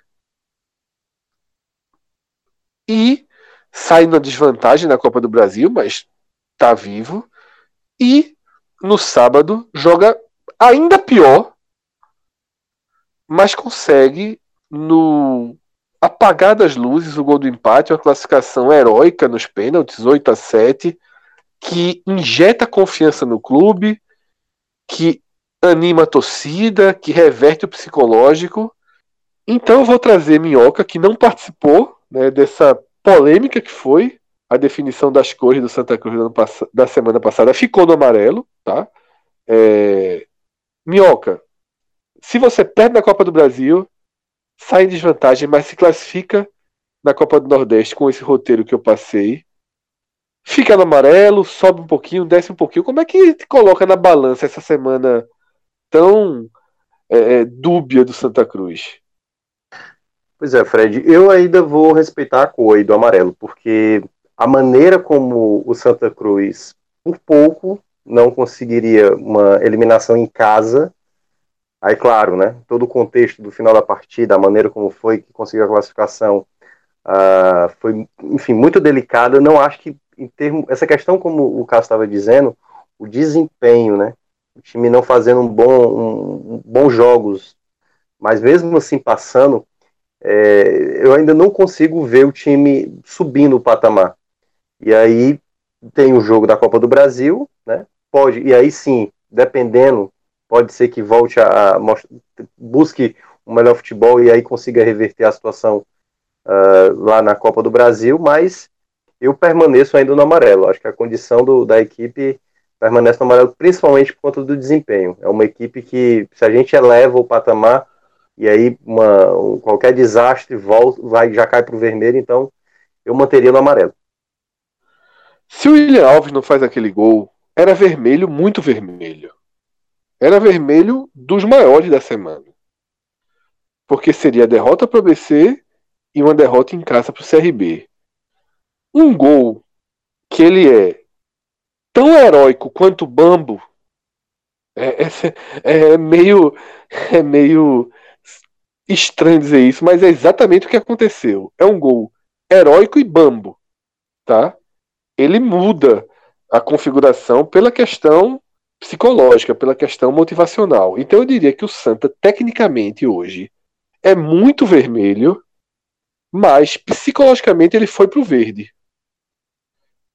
e sai na desvantagem na Copa do Brasil, mas tá vivo e no sábado joga ainda pior, mas consegue no apagar das luzes o gol do empate, uma classificação heróica nos pênaltis, 8 a 7 que injeta confiança no clube, que anima a torcida, que reverte o psicológico. Então eu vou trazer Minhoca, que não participou né, dessa polêmica que foi a definição das cores do Santa Cruz da semana passada. Ficou no amarelo, tá? É... Minhoca, se você perde na Copa do Brasil, sai em desvantagem, mas se classifica na Copa do Nordeste com esse roteiro que eu passei, fica no amarelo, sobe um pouquinho, desce um pouquinho. Como é que te coloca na balança essa semana tão é, é, dúbia do Santa Cruz? Pois é, Fred, eu ainda vou respeitar a cor aí do amarelo, porque a maneira como o Santa Cruz, por pouco, não conseguiria uma eliminação em casa. Aí, claro, né? Todo o contexto do final da partida, a maneira como foi que conseguiu a classificação, uh, foi, enfim, muito delicada. Não acho que em termo, essa questão, como o Cássio estava dizendo, o desempenho, né? O time não fazendo um bom, um, um bons jogos, mas mesmo assim passando, é, eu ainda não consigo ver o time subindo o patamar. E aí tem o jogo da Copa do Brasil, né? Pode, e aí sim, dependendo, pode ser que volte a, a busque um melhor futebol e aí consiga reverter a situação uh, lá na Copa do Brasil, mas eu permaneço ainda no amarelo. Acho que a condição do, da equipe permanece no amarelo, principalmente por conta do desempenho. É uma equipe que, se a gente eleva o patamar, e aí uma, um, qualquer desastre volta, vai, já cai para o vermelho, então eu manteria no amarelo. Se o William Alves não faz aquele gol, era vermelho, muito vermelho. Era vermelho dos maiores da semana. Porque seria a derrota para o ABC e uma derrota em casa para o CRB um gol que ele é tão heróico quanto o Bambo é, é, é, meio é meio estranho dizer isso, mas é exatamente o que aconteceu. É um gol heróico e bambo, tá? Ele muda a configuração pela questão psicológica, pela questão motivacional. Então eu diria que o Santa, tecnicamente, hoje, é muito vermelho, mas psicologicamente ele foi pro verde.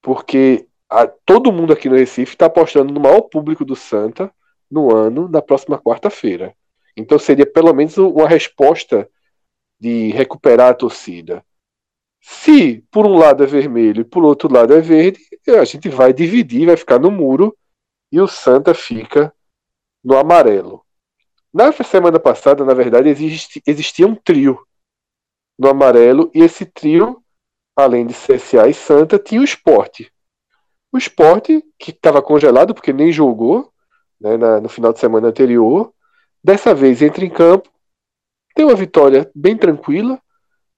Porque a, todo mundo aqui no Recife está apostando no maior público do Santa no ano, na próxima quarta-feira. Então seria pelo menos uma resposta de recuperar a torcida. Se por um lado é vermelho e por outro lado é verde, a gente vai dividir, vai ficar no muro e o Santa fica no amarelo. Na semana passada, na verdade, existia um trio no amarelo e esse trio, além de CSA e Santa, tinha o esporte. O esporte, que estava congelado porque nem jogou né, na, no final de semana anterior, dessa vez entra em campo, tem uma vitória bem tranquila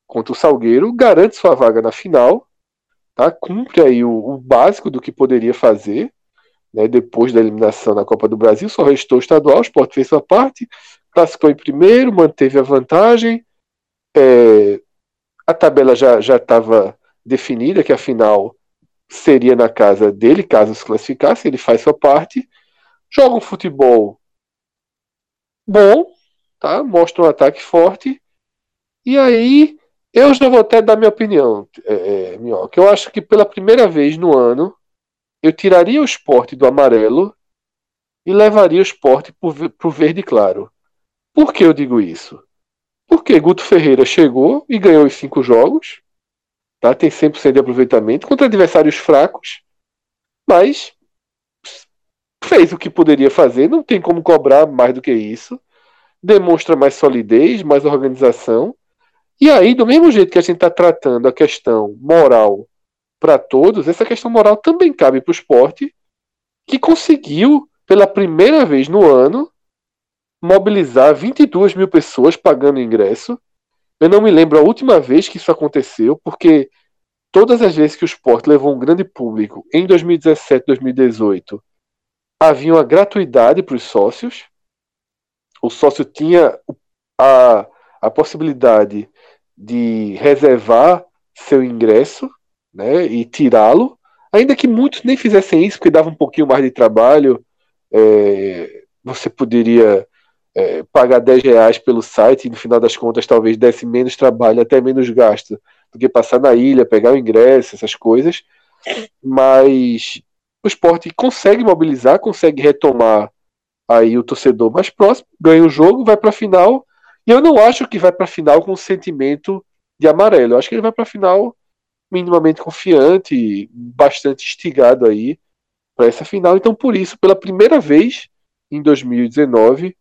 contra o Salgueiro, garante sua vaga na final, tá? cumpre aí o, o básico do que poderia fazer, né, depois da eliminação na Copa do Brasil, só restou o estadual, o Sport fez sua parte, classificou em primeiro, manteve a vantagem, é, a tabela já estava definida, que a final seria na casa dele, caso se classificasse, ele faz sua parte, joga um futebol bom, tá? mostra um ataque forte, e aí eu já vou até dar minha opinião, é, é, que eu acho que pela primeira vez no ano, eu tiraria o esporte do amarelo e levaria o esporte para o verde claro. Por que eu digo isso? Porque Guto Ferreira chegou e ganhou os cinco jogos, tá? tem 100% de aproveitamento contra adversários fracos, mas fez o que poderia fazer, não tem como cobrar mais do que isso. Demonstra mais solidez, mais organização. E aí, do mesmo jeito que a gente está tratando a questão moral para todos, essa questão moral também cabe para o esporte, que conseguiu, pela primeira vez no ano, mobilizar 22 mil pessoas pagando ingresso. Eu não me lembro a última vez que isso aconteceu, porque todas as vezes que o esporte levou um grande público, em 2017, 2018, havia uma gratuidade para os sócios. O sócio tinha a, a possibilidade de reservar seu ingresso né, e tirá-lo, ainda que muitos nem fizessem isso, porque dava um pouquinho mais de trabalho. É, você poderia é, pagar 10 reais pelo site e no final das contas talvez desse menos trabalho, até menos gasto do que passar na ilha, pegar o ingresso, essas coisas. Mas o esporte consegue mobilizar, consegue retomar aí o torcedor mais próximo, ganha o jogo, vai para a final. E eu não acho que vai para a final com sentimento de amarelo. Eu acho que ele vai para a final minimamente confiante, bastante instigado aí para essa final. Então, por isso, pela primeira vez em 2019,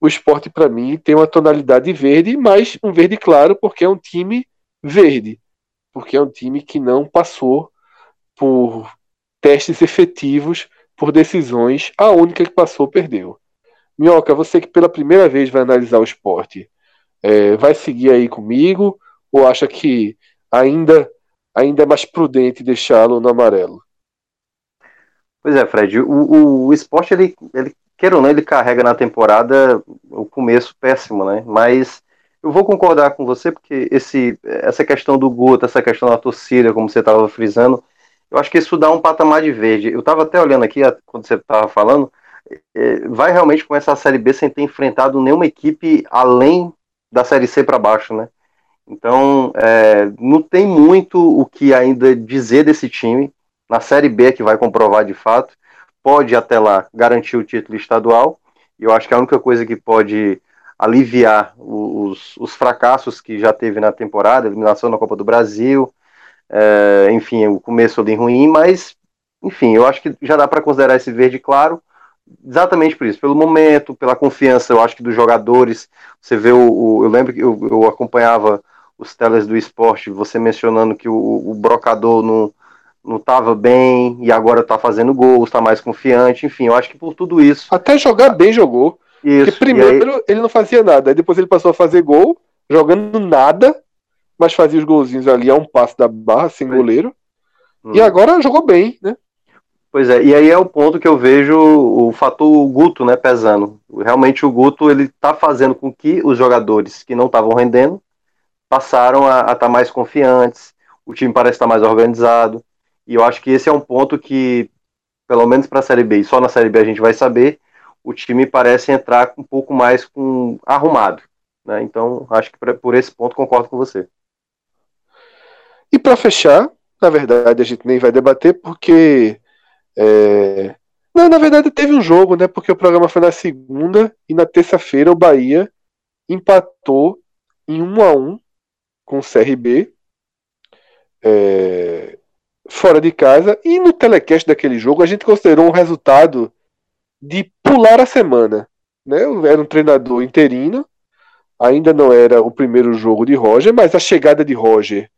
o esporte para mim tem uma tonalidade verde, mas um verde claro, porque é um time verde, porque é um time que não passou por testes efetivos, por decisões. A única que passou perdeu. Minhoca, você que pela primeira vez vai analisar o esporte, é, vai seguir aí comigo ou acha que ainda ainda é mais prudente deixá-lo no amarelo. Pois é, Fred, o, o, esporte, ele, ele, quer ou não, ele carrega na temporada o começo péssimo, né? Mas eu vou concordar com você, porque esse, essa questão do Guto, essa questão da torcida, como você estava frisando, eu acho que isso dá um patamar de verde. Eu estava até olhando aqui, quando você estava falando, é, vai realmente começar a Série B sem ter enfrentado nenhuma equipe além da Série C para baixo, né? Então, é, não tem muito o que ainda dizer desse time. Na Série B, que vai comprovar de fato, pode até lá garantir o título estadual. E eu acho que a única coisa que pode aliviar os, os fracassos que já teve na temporada, eliminação na Copa do Brasil, é, enfim, o começo ali ruim, mas, enfim, eu acho que já dá para considerar esse verde claro exatamente por isso, pelo momento, pela confiança, eu acho que dos jogadores. Você vê o, o eu lembro que eu, eu, acompanhava os teles do esporte, você mencionando que o, o brocador não não estava bem e agora está fazendo gols, está mais confiante, enfim, eu acho que por tudo isso. Até jogar bem jogou. Isso, porque primeiro aí... ele não fazia nada, aí depois ele passou a fazer gol, jogando nada, mas fazia os golzinhos ali a um passo da barra, sem goleiro. Hum. E agora jogou bem, né? Pois é, e aí é o ponto que eu vejo o fator Guto, né, pesando. Realmente o Guto, ele tá fazendo com que os jogadores que não estavam rendendo passaram a estar tá mais confiantes, o time parece estar tá mais organizado, e eu acho que esse é um ponto que pelo menos para a Série B, e só na Série B a gente vai saber, o time parece entrar um pouco mais com arrumado. Né? Então, acho que por esse ponto concordo com você. E para fechar, na verdade a gente nem vai debater porque. É... Não, na verdade teve um jogo, né? Porque o programa foi na segunda e na terça-feira o Bahia empatou em 1 a 1 com o CRB. É... Fora de casa. E no telecast daquele jogo a gente considerou um resultado de pular a semana. Né? Era um treinador interino, ainda não era o primeiro jogo de Roger, mas a chegada de Roger,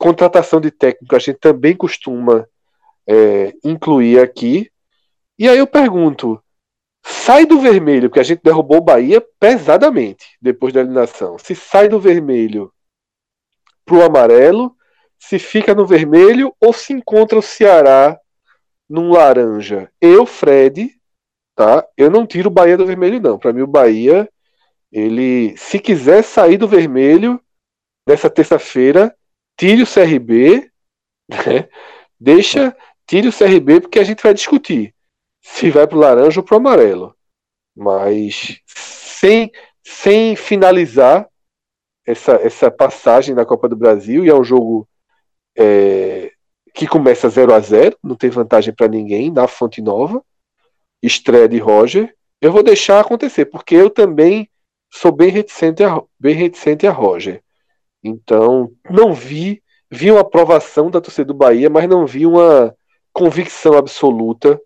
contratação de técnico, a gente também costuma é, incluir aqui. E aí eu pergunto: sai do vermelho, porque a gente derrubou o Bahia pesadamente depois da eliminação. Se sai do vermelho pro amarelo, se fica no vermelho ou se encontra o Ceará num laranja. Eu, Fred, tá? Eu não tiro o Bahia do vermelho, não. Para mim, o Bahia, ele, se quiser sair do vermelho nessa terça-feira, tire o CRB, né? deixa, tire o CRB, porque a gente vai discutir se vai para o laranja ou para o amarelo. Mas sem, sem finalizar essa, essa passagem da Copa do Brasil, e é um jogo é, que começa 0 a 0 não tem vantagem para ninguém na Fonte Nova estreia de Roger, eu vou deixar acontecer, porque eu também sou bem reticente a, bem reticente a Roger. Então, não vi, vi uma aprovação da torcida do Bahia, mas não vi uma convicção absoluta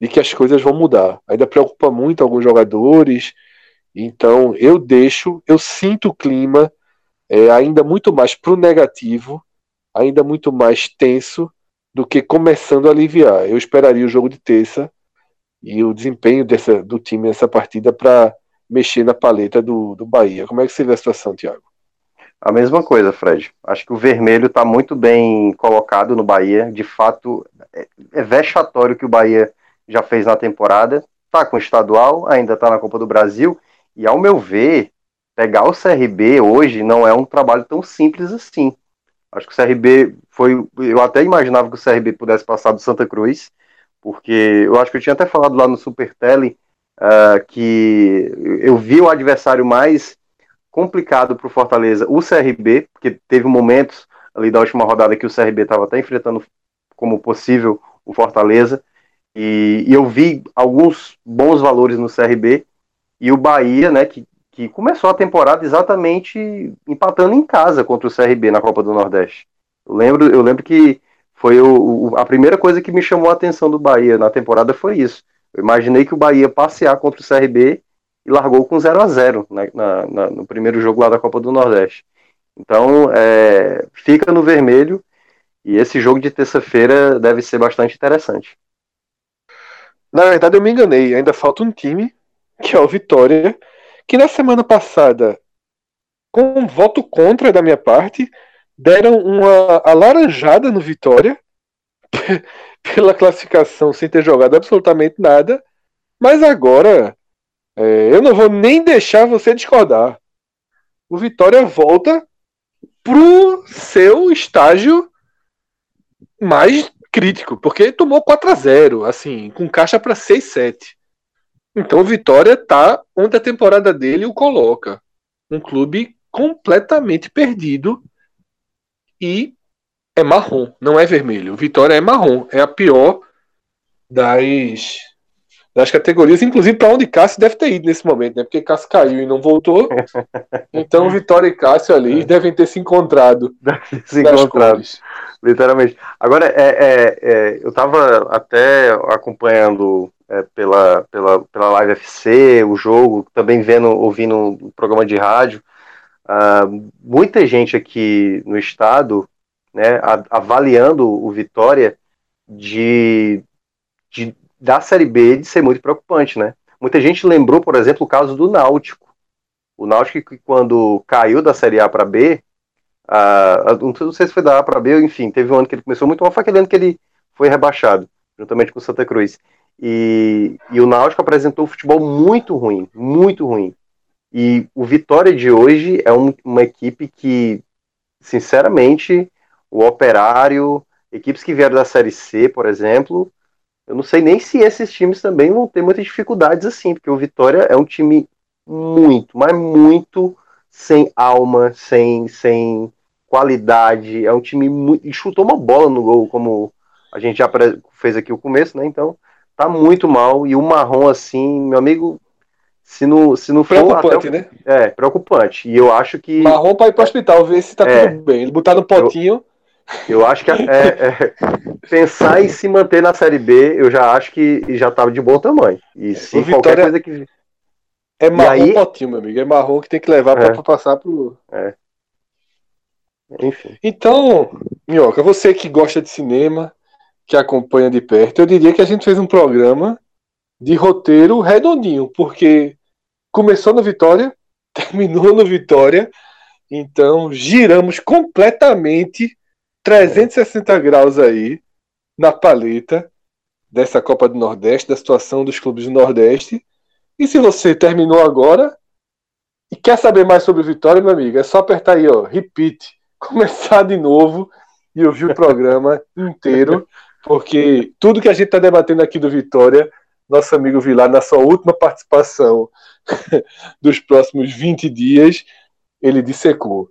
de que as coisas vão mudar. Ainda preocupa muito alguns jogadores. Então, eu deixo, eu sinto o clima é, ainda muito mais pro negativo, ainda muito mais tenso do que começando a aliviar. Eu esperaria o jogo de terça e o desempenho dessa, do time nessa partida para mexer na paleta do, do Bahia. Como é que você vê a situação, Thiago? A mesma coisa, Fred. Acho que o vermelho está muito bem colocado no Bahia. De fato, é, é vexatório que o Bahia já fez na temporada. Está com o estadual, ainda está na Copa do Brasil. E ao meu ver, pegar o CRB hoje não é um trabalho tão simples assim. Acho que o CRB foi. Eu até imaginava que o CRB pudesse passar do Santa Cruz porque eu acho que eu tinha até falado lá no Super Tele uh, que eu vi o adversário mais complicado para o Fortaleza, o CRB, porque teve momentos ali da última rodada que o CRB estava até enfrentando como possível o Fortaleza, e, e, eu vi alguns bons valores no CRB, e o Bahia, né, que, que começou a temporada exatamente empatando em casa contra o CRB na Copa do Nordeste. Eu lembro, eu lembro que foi o, o, a primeira coisa que me chamou a atenção do Bahia na temporada foi isso. Eu imaginei que o Bahia passear contra o CRB e largou com 0 a 0 né, na, na, no primeiro jogo lá da Copa do Nordeste. Então, é, fica no vermelho e esse jogo de terça-feira deve ser bastante interessante. Na verdade, eu me enganei. Ainda falta um time, que é o Vitória, que na semana passada, com um voto contra da minha parte, deram uma alaranjada no Vitória pela classificação sem ter jogado absolutamente nada. Mas agora é, eu não vou nem deixar você discordar. O Vitória volta pro seu estágio mais crítico, porque tomou 4 a 0 assim, com caixa para 6 7. Então o Vitória tá onde a temporada dele o coloca. Um clube completamente perdido e é marrom, não é vermelho. Vitória é marrom, é a pior das, das categorias, inclusive para onde Cássio deve ter ido nesse momento, né? Porque Cássio caiu e não voltou. Então Vitória e Cássio ali é. devem ter se encontrado. se encontrado. Literalmente. Agora, é, é, é eu estava até acompanhando é, pela, pela, pela Live FC o jogo, também vendo, ouvindo o programa de rádio. Uh, muita gente aqui no estado, né, avaliando o Vitória de, de, da Série B de ser muito preocupante, né? Muita gente lembrou, por exemplo, o caso do Náutico. O Náutico que quando caiu da Série A para B, uh, não sei se foi da A para B, enfim, teve um ano que ele começou muito mal, foi aquele ano que ele foi rebaixado, juntamente com o Santa Cruz. E, e o Náutico apresentou um futebol muito ruim, muito ruim. E o Vitória de hoje é um, uma equipe que, sinceramente, o Operário, equipes que vieram da Série C, por exemplo, eu não sei nem se esses times também vão ter muitas dificuldades assim, porque o Vitória é um time muito, mas muito sem alma, sem, sem qualidade. É um time muito. E chutou uma bola no gol, como a gente já fez aqui o começo, né? Então tá muito mal. E o marrom, assim, meu amigo, se não, se não for. Preocupante, né? É, preocupante. E eu acho que. Marrom para ir para o hospital, ver se tá é, tudo bem. Botar no potinho. Eu, eu acho que é, é, pensar em se manter na Série B, eu já acho que já estava de bom tamanho. E se qualquer Vitória coisa que. É marrom aí, potinho, meu amigo. É marrom que tem que levar é, para passar pro. É. Enfim. Então, Minhoca, você que gosta de cinema, que acompanha de perto, eu diria que a gente fez um programa de roteiro redondinho, porque começou no Vitória, terminou no Vitória, então giramos completamente 360 graus aí na paleta dessa Copa do Nordeste, da situação dos clubes do Nordeste. E se você terminou agora e quer saber mais sobre o Vitória, meu amigo, é só apertar aí, ó, repeat, começar de novo e ouvir o programa inteiro, porque tudo que a gente está debatendo aqui do Vitória nosso amigo Vilar, na sua última participação dos próximos 20 dias, ele dissecou.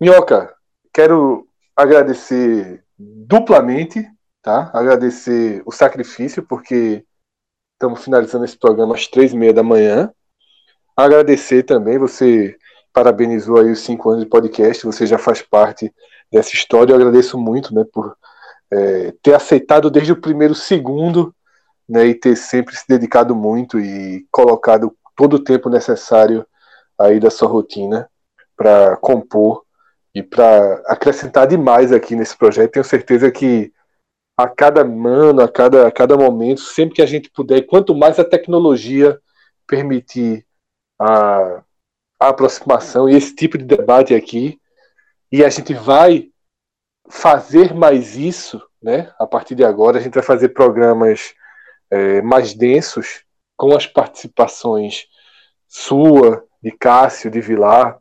Minhoca, quero agradecer duplamente, tá? Agradecer o sacrifício, porque estamos finalizando esse programa às três e meia da manhã. Agradecer também, você parabenizou aí os cinco anos de podcast, você já faz parte dessa história. Eu agradeço muito, né, por é, ter aceitado desde o primeiro segundo né, e ter sempre se dedicado muito e colocado todo o tempo necessário aí da sua rotina para compor e para acrescentar demais aqui nesse projeto. Tenho certeza que a cada ano, a cada, a cada momento, sempre que a gente puder, quanto mais a tecnologia permitir a, a aproximação e esse tipo de debate aqui, e a gente vai fazer mais isso, né? A partir de agora, a gente vai fazer programas é, mais densos, com as participações sua, de Cássio, de Vilar,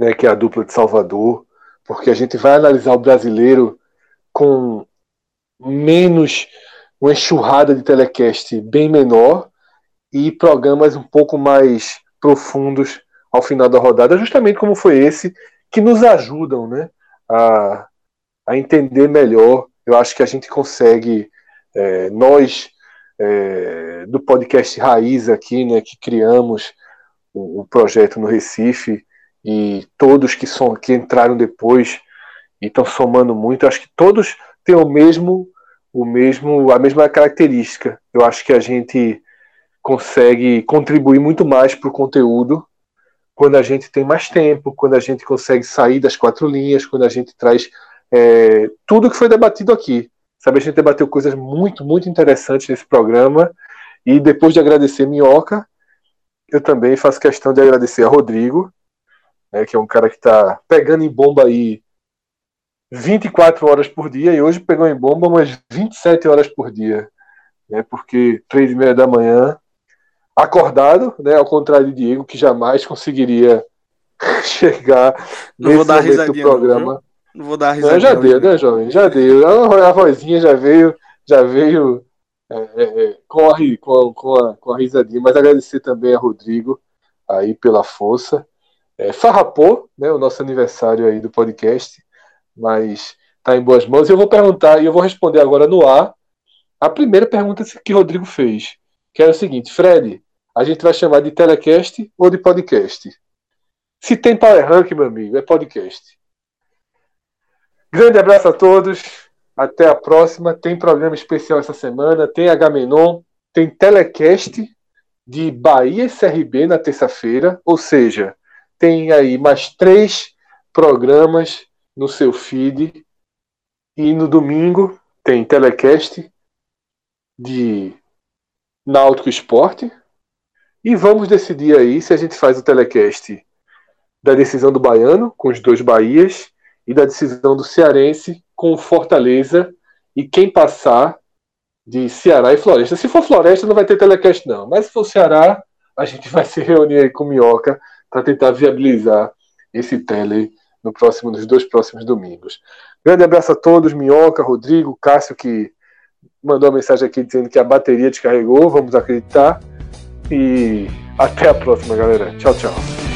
né, que é a dupla de Salvador, porque a gente vai analisar o brasileiro com menos, uma enxurrada de telecast bem menor e programas um pouco mais profundos ao final da rodada, justamente como foi esse, que nos ajudam né, a, a entender melhor. Eu acho que a gente consegue é, nós, é, do podcast Raiz aqui, né, que criamos o, o, projeto no Recife, e todos que, são, que entraram depois e estão somando muito, acho que todos têm o mesmo, o mesmo, a mesma característica. Eu acho que a gente consegue contribuir muito mais para o conteúdo quando a gente tem mais tempo, quando a gente consegue sair das quatro linhas, quando a gente traz é, tudo que foi debatido aqui. Sabe, a gente debateu coisas muito, muito interessantes nesse programa. E depois de agradecer Minhoca, eu também faço questão de agradecer a Rodrigo, né, que é um cara que está pegando em bomba aí 24 horas por dia, e hoje pegou em bomba umas 27 horas por dia. Né, porque três e meia da manhã, acordado, né, ao contrário de Diego, que jamais conseguiria chegar Não nesse momento do programa. Não, não vou dar risada. Já deu, né, jovem? Já deu. A vozinha já veio, já veio é, é, é, com, a, com, a, com a risadinha. Mas agradecer também a Rodrigo aí pela força. É, farrapou, né, o nosso aniversário aí do podcast, mas tá em boas mãos. E eu vou perguntar, e eu vou responder agora no ar, a primeira pergunta que Rodrigo fez, que era o seguinte, Fred, a gente vai chamar de telecast ou de podcast? Se tem Power Rank, meu amigo, é podcast. Grande abraço a todos. Até a próxima. Tem programa especial essa semana. Tem Agamenon. Tem telecast de Bahia CRB na terça-feira. Ou seja, tem aí mais três programas no seu feed. E no domingo tem telecast de Náutico Esporte. E vamos decidir aí se a gente faz o telecast da decisão do Baiano, com os dois Bahias, e da decisão do Cearense com Fortaleza e quem passar de Ceará e Floresta. Se for Floresta, não vai ter telecast, não. Mas se for Ceará, a gente vai se reunir aí com Minhoca para tentar viabilizar esse tele no próximo, nos dois próximos domingos. Grande abraço a todos, Minhoca, Rodrigo, Cássio, que mandou uma mensagem aqui dizendo que a bateria descarregou, vamos acreditar. E até a próxima, galera. Tchau, tchau.